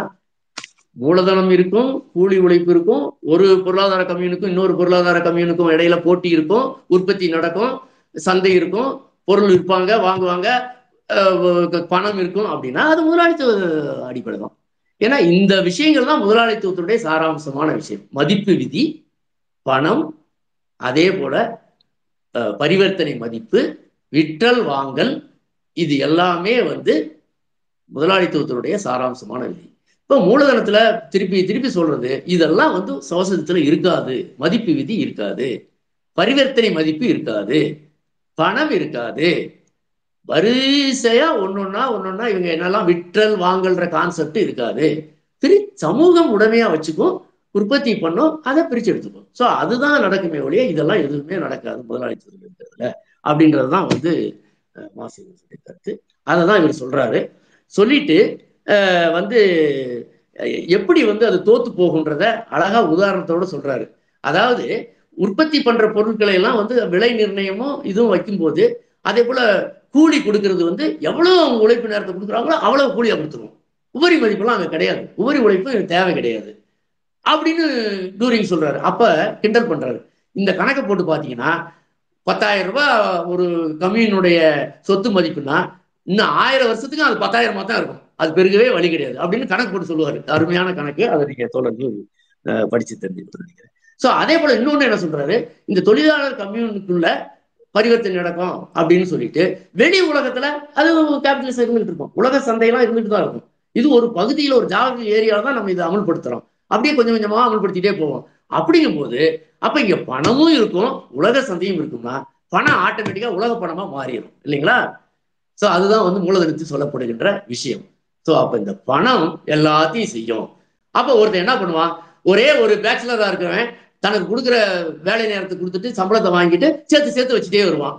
மூலதனம் இருக்கும் கூலி உழைப்பு இருக்கும் ஒரு பொருளாதார கம்யூனுக்கும் இன்னொரு பொருளாதார கம்யூனுக்கும் இடையில போட்டி இருக்கும் உற்பத்தி நடக்கும் சந்தை இருக்கும் பொருள் விற்பாங்க வாங்குவாங்க பணம் இருக்கும் அப்படின்னா அது முதலாளித்துவ அடிப்படை தான் ஏன்னா இந்த விஷயங்கள் தான் முதலாளித்துவத்துடைய சாராம்சமான விஷயம். மதிப்பு விதி பணம் அதே போல பரிவர்த்தனை மதிப்பு விற்றல் வாங்கல் இது எல்லாமே வந்து முதலாளித்துவத்தினுடைய சாராம்சமான விதி. இப்போ மூலதனத்துல திருப்பி திருப்பி சொல்றது இதெல்லாம் வந்து சவசதத்துல இருக்காது. மதிப்பு விதி இருக்காது. பரிவர்த்தனை மதிப்பு இருக்காது. பணம் இருக்காது. வரிசையா ஒன்னொன்னா ஒன்னொன்னா இவங்க என்னெல்லாம் விற்றல் வாங்கல்ற கான்செப்ட் இருக்காது. திரு சமூகம் உடமையா வச்சுக்கும் உற்பத்தி பண்ணும் அதை பிரிச்சு எடுத்துக்கும் ஸோ அதுதான் நடக்குமே ஒழிய இதெல்லாம் எதுவுமே நடக்காது முதலாளித்துவம் இருக்கிறதுல அப்படின்றது தான் வந்து மாசி கருத்து. அதை தான் இவர் சொல்றாரு. சொல்லிட்டு வந்து எப்படி வந்து அது தோத்து போகுன்றத அழகா உதாரணத்தோட சொல்றாரு. அதாவது உற்பத்தி பண்ற பொருட்களை எல்லாம் வந்து விலை நிர்ணயமும் இதுவும் வைக்கும்போது அதே போல கூலி கொடுக்கறது வந்து எவ்வளவு அவங்க உழைப்பு நேரத்தை கொடுக்குறாங்களோ அவ்வளவு கூலியா கொடுத்துருவோம் உபரி மதிப்பெல்லாம் அங்க கிடையாது. உபரி உழைப்பு எனக்கு தேவை கிடையாது. அப்படின்னு டூரிங் சொல்றாரு. அப்ப கிண்டல் பண்றாரு. இந்த கணக்கை போட்டு பாத்தீங்கன்னா பத்தாயிரம் ரூபாய் ஒரு கம்யூனுடைய சொத்து மதிப்புனா இன்னும் ஆயிரம் வருஷத்துக்கு அது பத்தாயிரமா தான் இருக்கும். அது பெருகவே வழி கிடையாது. அப்படின்னு கணக்கு போட்டு சொல்லுவாரு. அருமையான கணக்கு. அதை நீங்க தோழர்கள் படிச்சு தெரிஞ்சுக்கிட்டு நினைக்கிறேன் ஸோ அதே போல இன்னொன்று என்ன சொல்றாரு? இந்த தொழிலாளர் கம்யூனுக்குள்ள பரிவர்த்தனை நடக்கும் அப்படின்னு சொல்லிட்டு வெளி உலகத்துல அது கேபிட்டலிசம் இருந்துகிட்டு இருக்கும். உலக சந்தையெல்லாம் இருந்துட்டு தான் இருக்கும். இது ஒரு பகுதியில ஒரு ஜாகிரபி ஏரியால தான் நம்ம இதை அமல்படுத்துறோம். அப்படியே கொஞ்சம் கொஞ்சமா அமல்படுத்திட்டே போவோம். அப்படிங்கும்போது அப்ப இங்க பணமும் இருக்கும் உலக சந்தையும் இருக்கும்னா பணம் ஆட்டோமேட்டிக்கா உலக பணமா மாறிடும். இல்லைங்களா? சோ அதுதான் வந்து மூலதனத்தில் சொல்லப்படுகின்ற விஷயம். சோ அப்ப இந்த பணம் எல்லாத்தையும் செய்யும். அப்ப ஒருத்தர் என்ன பண்ணுவான்? ஒரே ஒரு பேச்சுலரா இருக்கிறவன் தனக்கு கொடுக்குற வேலை நேரத்தை கொடுத்துட்டு சம்பளத்தை வாங்கிட்டு சேர்த்து சேர்த்து வச்சுட்டே வருவான்.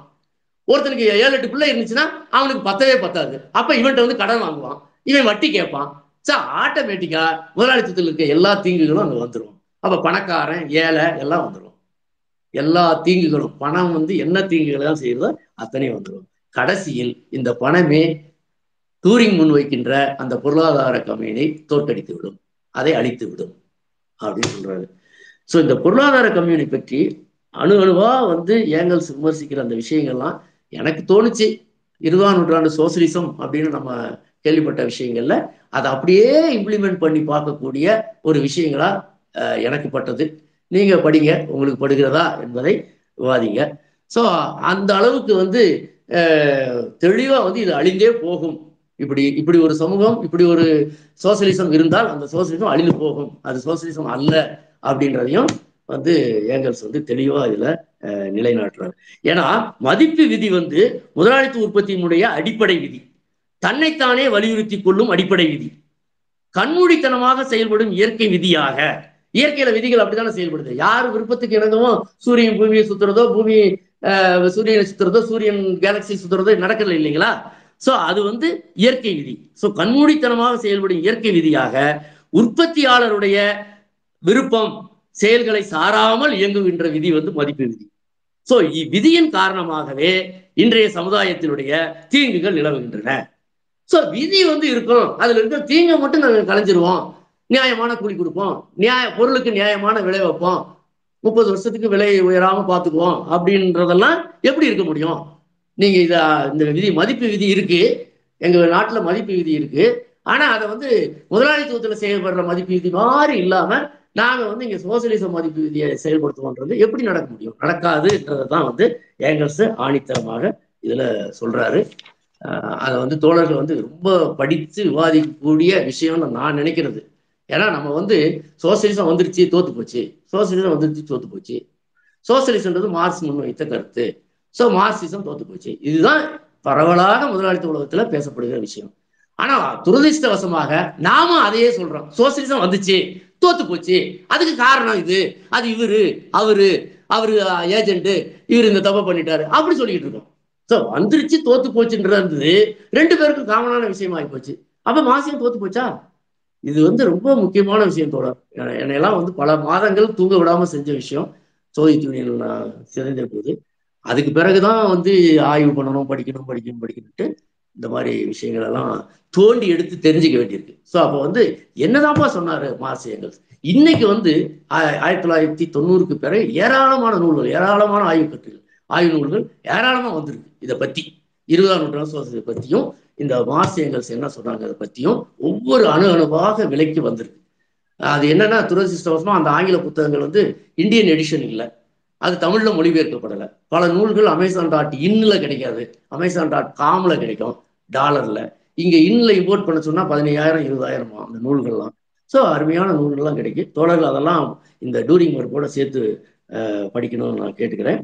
ஒருத்தனுக்கு ஏழு எட்டு பிள்ளை இருந்துச்சுன்னா அவனுக்கு பத்தவே பத்தாது. அப்ப இவன்கிட்ட வந்து கடன் வாங்குவான். இவன் வட்டி கேட்பான். சார் ஆட்டோமேட்டிக்கா முதலாளித்துவத்தில் இருக்க எல்லா தீங்குகளும் அங்க வந்துடும் அப்ப பணக்காரன் ஏழை எல்லாம் வந்துடும் எல்லா தீங்குகளும் பணம் வந்து என்ன தீங்குகளை தான் அத்தனையும் வந்துடும் கடைசியில் இந்த பணமே டூரிங் முன்வைக்கின்ற அந்த பொருளாதார கம்பெனியை தோற்கடித்து விடும் அதை அழித்து விடும் அப்படின்னு சொல்றாரு. ஸோ இந்த பொருளாதார கம்யூனி பற்றி அணு அணுவா வந்து ஏங்கல்ஸ் விமர்சிக்கிற அந்த விஷயங்கள்லாம் எனக்கு தோணுச்சு. இருபதாம் நூற்றாண்டு சோசியலிசம் அப்படின்னு நம்ம கேள்விப்பட்ட விஷயங்கள்ல அதை அப்படியே இம்ப்ளிமெண்ட் பண்ணி பார்க்கக்கூடிய ஒரு விஷயங்களா எனக்கு பட்டது. நீங்க படிங்க உங்களுக்கு படுகிறதா என்பதை விவாதிங்க. ஸோ அந்த அளவுக்கு வந்து தெளிவா வந்து இது அழிந்தே போகும். இப்படி இப்படி ஒரு சமூகம் இப்படி ஒரு சோசியலிசம் இருந்தால் அந்த சோசியலிசம் அழிந்து போகும். அது சோசியலிசம் அல்ல. அப்படின்றதையும் வந்து ஏங்கல்ஸ் வந்து தெளிவா இதுல நிலைநாட்டுறாரு. ஏன்னா மதிப்பு விதி வந்து முதலாளித்துவ உற்பத்தியினுடைய அடிப்படை விதி. தன்னைத்தானே வலியுறுத்தி கொள்ளும் அடிப்படை விதி. கண்மூடித்தனமாக செயல்படும் இயற்கை விதியாக. இயற்கையில விதிகள் அப்படித்தானே செயல்படுது. யார் விருப்பத்துக்கு இணங்கவும் சூரியன் பூமியை சுத்துறதோ பூமி சூரியனை சுத்துறதோ சூரியன் கேலக்சி சுத்துறதோ நடக்கல இல்லைங்களா? சோ அது வந்து இயற்கை விதி. சோ கண்மூடித்தனமாக செயல்படும் இயற்கை விதியாக உற்பத்தியாளருடைய விருப்பம் செயல்களை சாராமல் இயங்குகின்ற விதி வந்து மதிப்பு விதி. சோ இவ்விதியின் காரணமாகவே இன்றைய சமுதாயத்தினுடைய தீங்குகள் நிலவுகின்றன. சோ விதி வந்து இருக்கும் அதுல இருக்க தீங்கை மட்டும் நாங்கள் கலைஞ்சிருவோம். நியாயமான கூலி கொடுப்போம். நியாய பொருளுக்கு நியாயமான விலை வைப்போம். முப்பது வருஷத்துக்கு விலை உயராம பாத்துக்குவோம். அப்படின்றதெல்லாம் எப்படி இருக்க முடியும்? நீங்க இத இந்த விதி மதிப்பு விதி இருக்கு. எங்க நாட்டுல மதிப்பு விதி இருக்கு. ஆனா அதை வந்து முதலாளித்துவத்துல செய்யப்படுற மதிப்பு விதி மாதிரி இல்லாம நாங்க வந்து இங்க சோசியலிச மதிப்பு விதியை செயல்படுத்துவோன்றது எப்படி நடக்க முடியும்? நடக்காதுன்றதை தான் வந்து ஏங்கல்ஸ் ஆணித்தரமாக இதுல சொல்றாரு. அதை வந்து தோழர்கள் வந்து ரொம்ப படித்து விவாதிக்கக்கூடிய விஷயம்னு நான் நினைக்கிறது. ஏன்னா நம்ம வந்து சோசியலிசம் வந்துருச்சு தோத்து போச்சு. சோசியலிசம் வந்துருச்சு தோத்து போச்சு. சோசியலிசம்ன்றது மார்க்ஸ் முன்வைத்த கருத்து. ஸோ மார்க்சிசம் தோத்து போச்சு. இதுதான் பரவலாக முதலாளித்துவ உலகத்துல பேசப்படுகிற விஷயம். ஆனா துரதிர்ஷ்டவசமாக நாமும் அதையே சொல்றோம். சோசியலிசம் வந்துச்சு. தோத்து போச்சு. அதுக்கு காரணம் இது. அது இவரு அவரு அவரு ஏஜென்ட் இவர் இந்த தப்பை பண்ணிட்டாரு. அப்படி சொல்லிட்டு இருக்கோம். ஸோ வந்துருச்சு தோத்து போச்சுன்றது ரெண்டு பேருக்கும் காமனான விஷயம் ஆகி போச்சு. அப்ப மாசியம் தோத்து போச்சா? இது வந்து ரொம்ப முக்கியமான விஷயம் தோழர். என்னையெல்லாம் வந்து பல மாதங்கள் தூங்க விடாம செஞ்ச விஷயம். சோதி யூனியன் நான் சிதைந்த போது. அதுக்கு பிறகுதான் வந்து ஆய்வு பண்ணணும் படிக்கணும் படிக்கணும் படிக்கணும்ட்டு இந்த மாதிரி விஷயங்கள் எல்லாம் தோண்டி எடுத்து தெரிஞ்சுக்க வேண்டியிருக்கு. ஸோ அப்போ வந்து என்னதான்ப்பா சொன்னார் மாசியங்கள் இன்னைக்கு வந்து ஆ- ஆயிரத்தி தொள்ளாயிரத்தி தொண்ணூறுக்கு பிறகு ஏராளமான நூல்கள் ஏராளமான ஆய்வு கட்டுகள் ஆய்வு நூல்கள் ஏராளமாக வந்திருக்கு. இதை பற்றி இருபதாம் நூற்றாண்டு சுவாசத்தை பற்றியும் இந்த மார்க்ஸ் என்ன சொன்னாங்க அதை பற்றியும் ஒவ்வொரு அணு அணுவாக விலைக்கு வந்திருக்கு. அது என்னன்னா துரதிருஷ்டவசமா அந்த ஆங்கில புத்தகங்கள் வந்து இந்தியன் எடிஷன் இல்லை. அது தமிழில் மொழிபெயர்க்கப்படலை. பல நூல்கள் அமேசான் டாட் இன்னில் கிடைக்காது. அமேசான் டாட் காமில் கிடைக்கும். டாலர்ல. இங்க இன்ல இம்போர்ட் பண்ண சொன்னா பதினையாயிரம் இருபதாயிரமா அந்த நூல்கள்லாம். ஸோ அருமையான நூல்கள்லாம் கிடைக்கும் தோழர்கள் அதெல்லாம் இந்த டூரிங் ஒர்க்கோட சேர்த்து படிக்கணும்னு நான் கேட்டுக்கிறேன்.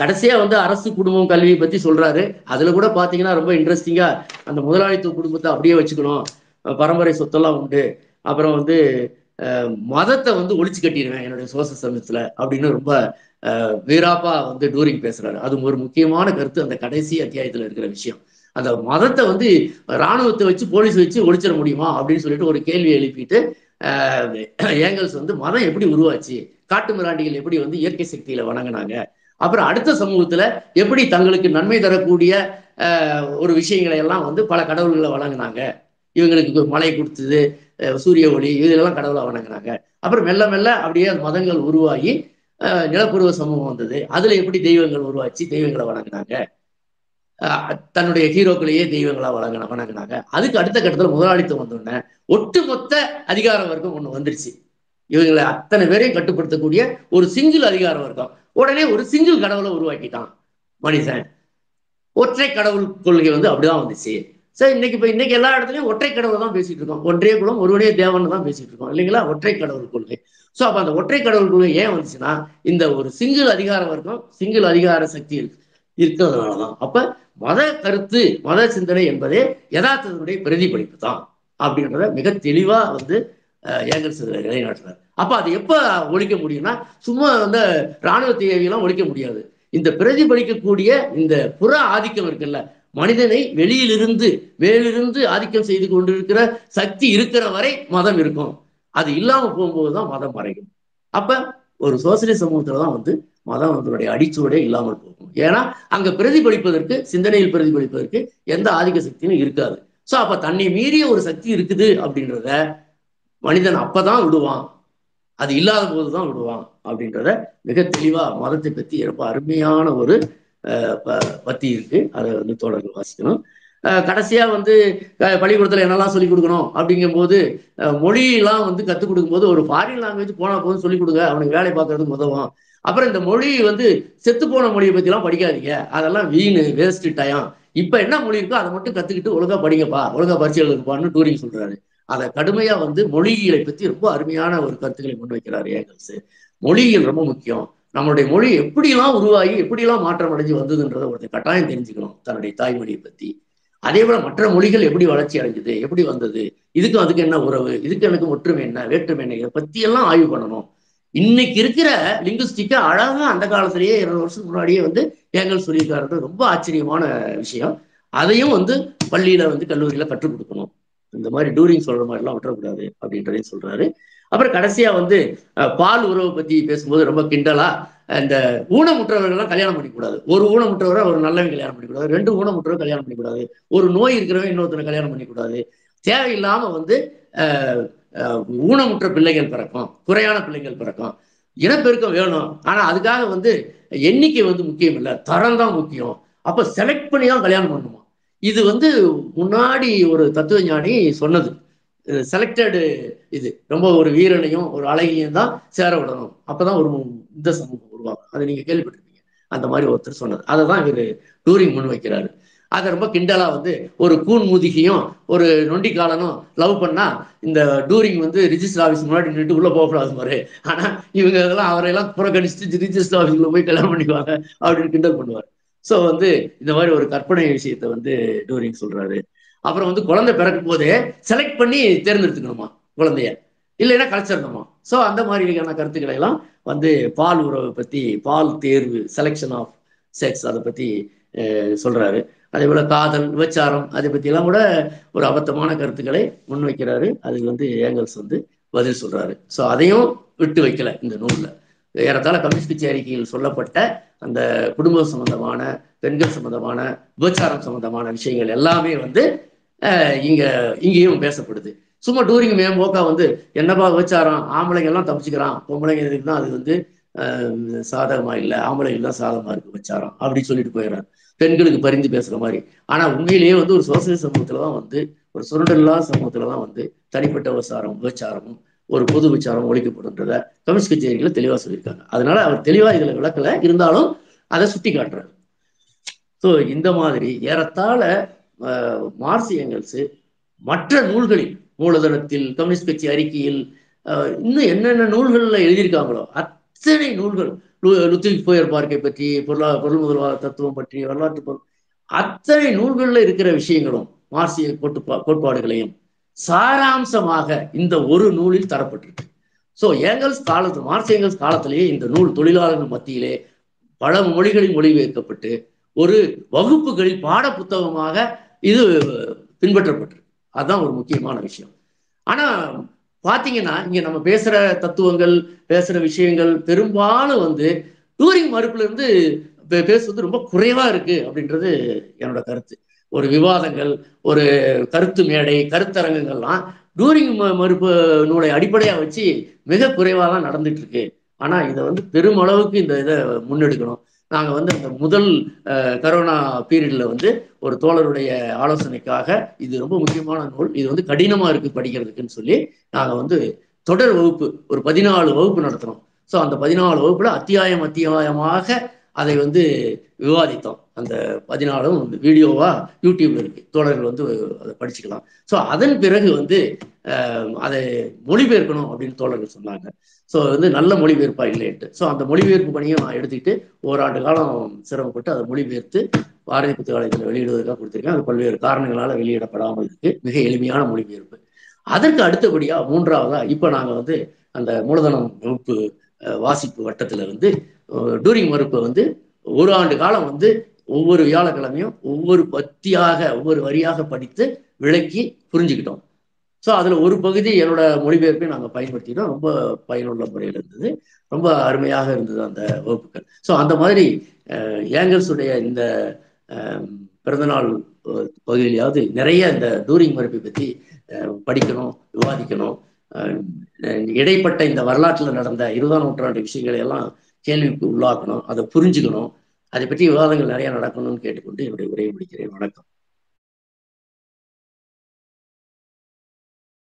கடைசியா வந்து அரசு குடும்பம் கல்வியை பத்தி சொல்றாரு. அதுல கூட பாத்தீங்கன்னா ரொம்ப இன்ட்ரெஸ்டிங்கா அந்த முதலாளித்துவ குடும்பத்தை அப்படியே வச்சுக்கணும். பரம்பரை சொத்தெல்லாம் உண்டு. அப்புறம் வந்து மதத்தை வந்து ஒழிச்சு கட்டிடுவேன் என்னுடைய சோச சமயத்துல அப்படின்னு ரொம்ப வீராப்பா வந்து டூரிங் பேசுறாரு. அது ஒரு முக்கியமான கருத்து அந்த கடைசி அத்தியாயத்துல இருக்கிற விஷயம். அந்த மதத்தை வந்து ராணுவத்தை வச்சு போலீஸ் வச்சு ஒழிச்சிட முடியுமா அப்படின்னு சொல்லிட்டு ஒரு கேள்வி எழுப்பிட்டு ஏங்கல்ஸ் வந்து மதம் எப்படி உருவாச்சு காட்டு மிராண்டிகள் எப்படி வந்து இயற்கை சக்தியில வணங்கினாங்க அப்புறம் அடுத்த சமூகத்துல எப்படி தங்களுக்கு நன்மை தரக்கூடிய ஒரு விஷயங்களை எல்லாம் வந்து பல கடவுள்களை வழங்கினாங்க இவங்களுக்கு மழை கொடுத்தது சூரிய ஒளி இதெல்லாம் கடவுளை வணங்கினாங்க. அப்புறம் மெல்ல மெல்ல அப்படியே அந்த மதங்கள் உருவாகி நிலப்பருவ நிலப்பூர்வ சமூகம் வந்தது. அதுல எப்படி தெய்வங்கள் உருவாச்சு தெய்வங்களை வணங்கினாங்க. தன்னுடைய ஹீரோக்களையே தெய்வங்களா வழங்கின வணங்கினாங்க. அதுக்கு அடுத்த கட்டத்துல முதலாளித்துவம் வந்தோடனே ஒட்டுமொத்த அதிகார வர்க்கம் ஒண்ணு வந்துருச்சு. இவங்களை அத்தனை பேரையும் கட்டுப்படுத்தக்கூடிய ஒரு சிங்கிள் அதிகார வர்க்கம். உடனே ஒரு சிங்கிள் கடவுளை உருவாக்கிட்டான் மனுஷன் ஒற்றை கடவுள் கொள்கை வந்து அப்படிதான் வந்துச்சு. சரி இன்னைக்கு இப்ப இன்னைக்கு எல்லா இடத்துலயும் ஒற்றை கடவுள் தான் பேசிட்டு இருக்கோம். ஒன்றே குலம் ஒருவனே தேவன் தான் பேசிட்டு இருக்கோம். இல்லைங்களா? ஒற்றை கடவுள் கொள்கை. சோ அப்ப அந்த ஒற்றை கடவுள் கொள்கை ஏன் வந்துச்சுன்னா இந்த ஒரு சிங்கிள் அதிகார வர்க்கம் சிங்கிள் அதிகார சக்தி இருக்கு இருக்கிறதுனாலதான். அப்ப மத கருத்து மத சிந்தனை என்பதே யதார்த்தத்தினுடைய பிரதிபலிப்பு தான் அப்படின்றத மிக தெளிவா வந்து அஹ், ஏங்கல்ஸ் இதுல அப்ப அது எப்ப ஒழிக்க முடியும்னா சும்மா அந்த ராணுவ தேவையெல்லாம் ஒழிக்க முடியாது. இந்த பிரதிபலிக்கக்கூடிய இந்த புற ஆதிக்கம் இருக்குல்ல மனிதனை வெளியிலிருந்து மேலிருந்து ஆதிக்கம் செய்து கொண்டிருக்கிற சக்தி இருக்கிற வரை மதம் இருக்கும். அது இல்லாம போகும்போது தான் மதம் மறையும். அப்ப ஒரு சோசியலிச சமூகத்துல தான் வந்து மதம் அதனுடைய அடிச்சுவடே இல்லாமல் போகும். ஏன்னா அங்க பிரதிபலிப்பதற்கு சிந்தனையில் பிரதிபலிப்பதற்கு எந்த ஆதிக்க சக்தியும் இருக்காது. சோ அப்ப தன்னை மீறிய ஒரு சக்தி இருக்குது அப்படின்றத மனிதன் அப்பதான் விடுவான். அது இல்லாத போதுதான் விடுவான் அப்படின்றத மிக தெளிவா மதத்தை பத்தி ரொம்ப அருமையான ஒரு அஹ், பத்தி இருக்கு. அதை வந்து தொடர்ந்து வாசிக்கணும். கடைசியா வந்து பள்ளிக்கூடத்துல என்னெல்லாம் சொல்லிக் கொடுக்கணும் அப்படிங்கும்போது போது மொழியெல்லாம் வந்து கத்துக் கொடுக்கும்போது ஒரு ஃபாரின் லாங்குவேஜ் போனா போதும் சொல்லிக் கொடுங்க. அவனுக்கு வேலை பார்க்கறதுக்கு உதவும் அப்புறம் இந்த மொழி வந்து செத்து போன மொழியை பத்தி எல்லாம் படிக்காதீங்க. அதெல்லாம் வீணு வேஸ்ட் டயம் இப்ப என்ன மொழி இருக்கோ அதை மட்டும் கத்துக்கிட்டு ஒழுங்கா படிங்கப்பா ஒழுங்கா பரிசு எழுதுப்பான்னு டூரிங் சொல்றாரு. அதை கடுமையா வந்து மொழியியலை பத்தி ரொம்ப அருமையான ஒரு கருத்துக்களை முன்வைக்கிறார் ஏகல்ஸ் மொழியியல் ரொம்ப முக்கியம். நம்மளுடைய மொழி எப்படிலாம் உருவாகி எப்படிலாம் மாற்றம் அடைஞ்சு வந்ததுன்றத ஒருத்தர் கட்டாயம் தெரிஞ்சுக்கணும் தன்னுடைய தாய்மொழியை பத்தி. அதே போல மற்ற மொழிகள் எப்படி வளர்ச்சி அடைஞ்சது எப்படி வந்தது இதுக்கும் அதுக்கு என்ன உறவு இதுக்கு எனக்கு ஒற்றுமை என்ன வேற்றுமை என்ன இதை பத்தி எல்லாம் ஆய்வு பண்ணணும். இன்னைக்கு இருக்கிற லிங்குஸ்டிக்கை அழகா அந்த காலத்திலேயே இருபது வருஷத்துக்கு முன்னாடியே வந்து ஏங்கல் சொல்லியிருக்காருன்றது ரொம்ப ஆச்சரியமான விஷயம். அதையும் வந்து பள்ளியில வந்து கல்லூரியில கற்றுக் கொடுக்கணும். இந்த மாதிரி டூரிங் சொல்ற மாதிரி எல்லாம் விட்டுறக்கூடாது அப்படின்றதையும் சொல்றாரு. அப்புறம் கடைசியா வந்து பால் உறவை பத்தி பேசும்போது ரொம்ப கிண்டலா இந்த ஊனமுற்றவர்கள்லாம் கல்யாணம் பண்ணிக்கூடாது ஒரு ஊனமுற்றவரை ஒரு நல்லவன் கல்யாணம் பண்ணிக்கூடாது ரெண்டு ஊனமுற்றவர் கல்யாணம் பண்ணிக்கூடாது ஒரு நோய் இருக்கிறவன் இன்னொருத்தனை கல்யாணம் பண்ணிக்கூடாது தேவையில்லாம வந்து ஊனமுற்ற பிள்ளைகள் பிறக்கும் குறையான பிள்ளைகள் பிறக்கும். இனப்பெருக்கம் வேணும். ஆனா அதுக்காக வந்து எண்ணிக்கை வந்து முக்கியம் இல்லை. தரம் தான் முக்கியம். அப்ப செலக்ட் பண்ணி தான் கல்யாணம் பண்ணணுமா? இது வந்து முன்னாடி ஒரு தத்துவ ஞானி சொன்னது செலக்டடு இது. ரொம்ப ஒரு வீரனையும் ஒரு அழகியும் தான் சேர விடணும். அப்பதான் ஒரு இந்த சமூகம் உருவாகும். அதை நீங்க கேள்விப்பட்டிருப்பீங்க. அந்த மாதிரி ஒருத்தர் சொன்னது. அதை தான் இவர் டூரிங் முன் வைக்கிறாரு. அதை ரொம்ப கிண்டலாக வந்து ஒரு கூன் முதுகியும் ஒரு நொண்டிக்காலனும் லவ் பண்ணால் இந்த டூரிங் வந்து ரிஜிஸ்டர் ஆஃபீஸ் முன்னாடி நின்று உள்ளே போகக்கூடாது மாதிரி ஆனால் இவங்க இதெல்லாம் அவரையெல்லாம் புறக்கணிச்சுட்டு ரிஜிஸ்டர் ஆஃபீஸில் போய் கல்யாணம் பண்ணிக்குவாங்க அப்படின்னு கிண்டல் பண்ணுவார். ஸோ வந்து இந்த மாதிரி ஒரு கற்பனை விஷயத்த வந்து டூரிங் சொல்கிறாரு அப்புறம் வந்து குழந்தை பிறக்கும் போதே செலக்ட் பண்ணி தேர்ந்தெடுத்துக்கணுமா குழந்தைய? இல்லைன்னா கலைச்சிடணுமா? ஸோ அந்த மாதிரியான கருத்துக்களை எல்லாம் வந்து பால் உறவை பற்றி பால் தேர்வு செலெக்ஷன் ஆஃப் செக்ஸ் அதை பற்றி சொல்கிறாரு அதே போல காதல் விபச்சாரம் அதை பத்தி கூட ஒரு அபத்தமான கருத்துக்களை முன்வைக்கிறாரு. அதுக்கு வந்து ஏங்கல்ஸ் வந்து பதில் சொல்றாரு. ஸோ அதையும் விட்டு வைக்கல இந்த நூலில். ஏறத்தாழ கம்யூனிஸ்ட் கட்சி அறிக்கையில் சொல்லப்பட்ட அந்த குடும்பம் சம்பந்தமான பெண்கள் சம்பந்தமான விபச்சாரம் சம்பந்தமான விஷயங்கள் எல்லாமே வந்து இங்கே இங்க இங்கேயும் பேசப்படுது. சும்மா டூரிங் மேம்போக்கா வந்து என்னப்பா விபச்சாரம்? ஆம்பளைங்க எல்லாம் தப்பிச்சுக்கிறான். பொம்பளைங்க இதுக்கு தான் அது வந்து சாதகமாக சாதகமா இல்லை. ஆம்பளைங்க தான் சாதகமா இருக்கு விபச்சாரம். அப்படின்னு சொல்லிட்டு போயிடுறாரு. பெண்களுக்கு பரிந்து பேசுற மாதிரி. ஆனா உண்மையிலேயே வந்து ஒரு சோசியல் சமூகத்துல தான் வந்து ஒரு சுரண்டல்லா சமூகத்துல தான் வந்து தனிப்பட்ட விசாரம் விபச்சாரமும் ஒரு பொது விசாரம் ஒழிக்கப்படுன்றத கம்யூனிஸ்ட் கட்சியர்களை அறிக்கையில தெளிவா சொல்லியிருக்காங்க. அதனால அவர் தெளிவா இதுல விளக்கல. இருந்தாலும் அதை சுட்டி காட்டுறாரு. ஸோ இந்த மாதிரி ஏறத்தாழ அஹ், மார்க்ஸ் மற்ற நூல்களில் மூலதனத்தில் கம்யூனிஸ்ட் கட்சி அறிக்கையில் அஹ், இன்னும் என்னென்ன நூல்கள்ல எழுதியிருக்காங்களோ அத்தனை நூல்கள் லு- போயர் பார்க்கை பற்றி பொருளா பொருள் முதல்வாத தத்துவம் பற்றி வரலாற்று பொருள் அத்தனை நூல்கள்ல இருக்கிற விஷயங்களும் மார்க்சிய கோட்பா கோட்பாடுகளையும் சாராம்சமாக இந்த ஒரு நூலில் தரப்பட்டிருக்கு. ஸோ ஏங்கல்ஸ் காலத்து மார்க்ஸ் ஏங்கல்ஸ் காலத்திலேயே இந்த நூல் தொழிலாளர்கள் மத்தியிலே பல மொழிகளில் மொழிபெயர்க்கப்பட்டு ஒரு வகுப்புகளில் பாட புத்தகமாக இது பின்பற்றப்பட்டிருக்கு. அதுதான் ஒரு முக்கியமான விஷயம். ஆனா பாத்தீங்கன்னா இங்க நம்ம பேசுற தத்துவங்கள் பேசுற விஷயங்கள் பெரும்பாலும் வந்து டூரிங் மறுப்புல இருந்து பேசுவது ரொம்ப குறைவா இருக்கு அப்படின்றது என்னோட கருத்து. ஒரு விவாதங்கள் ஒரு கருத்து மேடை கருத்தரங்குகள்லாம் டூரிங் ம- மறுப்பு நூலை அடிப்படையா வச்சு மிக குறைவா தான் நடந்துட்டு இருக்கு. ஆனா இதை வந்து பெருமளவுக்கு இந்த இதை முன்னெடுக்கணும். நாங்கள் வந்து அந்த முதல் கரோனா பீரியடில் வந்து ஒரு தோழருடைய ஆலோசனைக்காக இது ரொம்ப முக்கியமான நூல். இது வந்து கடினமாக இருக்குது படிக்கிறதுக்குன்னு சொல்லி நாங்கள் வந்து தொடர் வகுப்பு ஒரு பதினாலு வகுப்பு நடத்தினோம் ஸோ அந்த பதினாலு வகுப்பில் அத்தியாயம் அத்தியாயமாக அதை வந்து விவாதித்தோம். அந்த பதினாலும் வீடியோவா யூடியூப்ல இருக்கு. தோழர்கள் வந்து அதை படிச்சுக்கலாம். ஸோ அதன் பிறகு வந்து அதை மொழிபெயர்க்கணும் அப்படின்னு தோழர்கள் சொன்னாங்க. ஸோ வந்து நல்ல மொழிபெயர்ப்பா இல்லைன்ட்டு ஸோ அந்த மொழிபெயர்ப்பு பணியும் எடுத்துக்கிட்டு ஓராண்டு காலம் சிரமப்பட்டு அதை மொழிபெயர்த்து பாரதி புத்தகாலயத்தில் வெளியிடுவதற்காக கொடுத்துருக்கேன். அது பல்வேறு காரணங்களால் வெளியிடப்படாமல் இருக்கு. மிக எளிமையான மொழிபெயர்ப்பு. அதற்கு அடுத்தபடியாக மூன்றாவதா இப்போ நாங்கள் வந்து அந்த மூலதனம் வகுப்பு வாசிப்பு வட்டத்தில் வந்து டூரிங் மறுப்பை வந்து ஒரு ஆண்டு காலம் வந்து ஒவ்வொரு வியாழக்கிழமையும் ஒவ்வொரு பத்தியாக ஒவ்வொரு வரியாக படித்து விளக்கி புரிஞ்சுக்கிட்டோம். ஸோ அதுல ஒரு பகுதி என்னோட மொழிபெயர்ப்பை நாங்க பயன்படுத்தினோம் ரொம்ப பயனுள்ள முறையில் இருந்தது. ரொம்ப அருமையாக இருந்தது அந்த வகுப்புகள். ஸோ அந்த மாதிரி ஏங்கல்ஸுடைய இந்த பிறந்தநாள் பகுதியிலாவது நிறைய இந்த டூரிங் மறுப்பை பற்றி படிக்கணும் விவாதிக்கணும். அஹ், இடைப்பட்ட இந்த வரலாற்றில் நடந்த இருபதாம் நூற்றாண்டு விஷயங்களை எல்லாம் கேள்விக்கு உள்ளாக்கணும் அதை புரிஞ்சுக்கணும். அதை பற்றி விவாதங்கள் நிறைய நடக்கணும்னு கேட்டுக்கொண்டு என்னுடைய உரையை முடிக்கிறேன். வணக்கம்.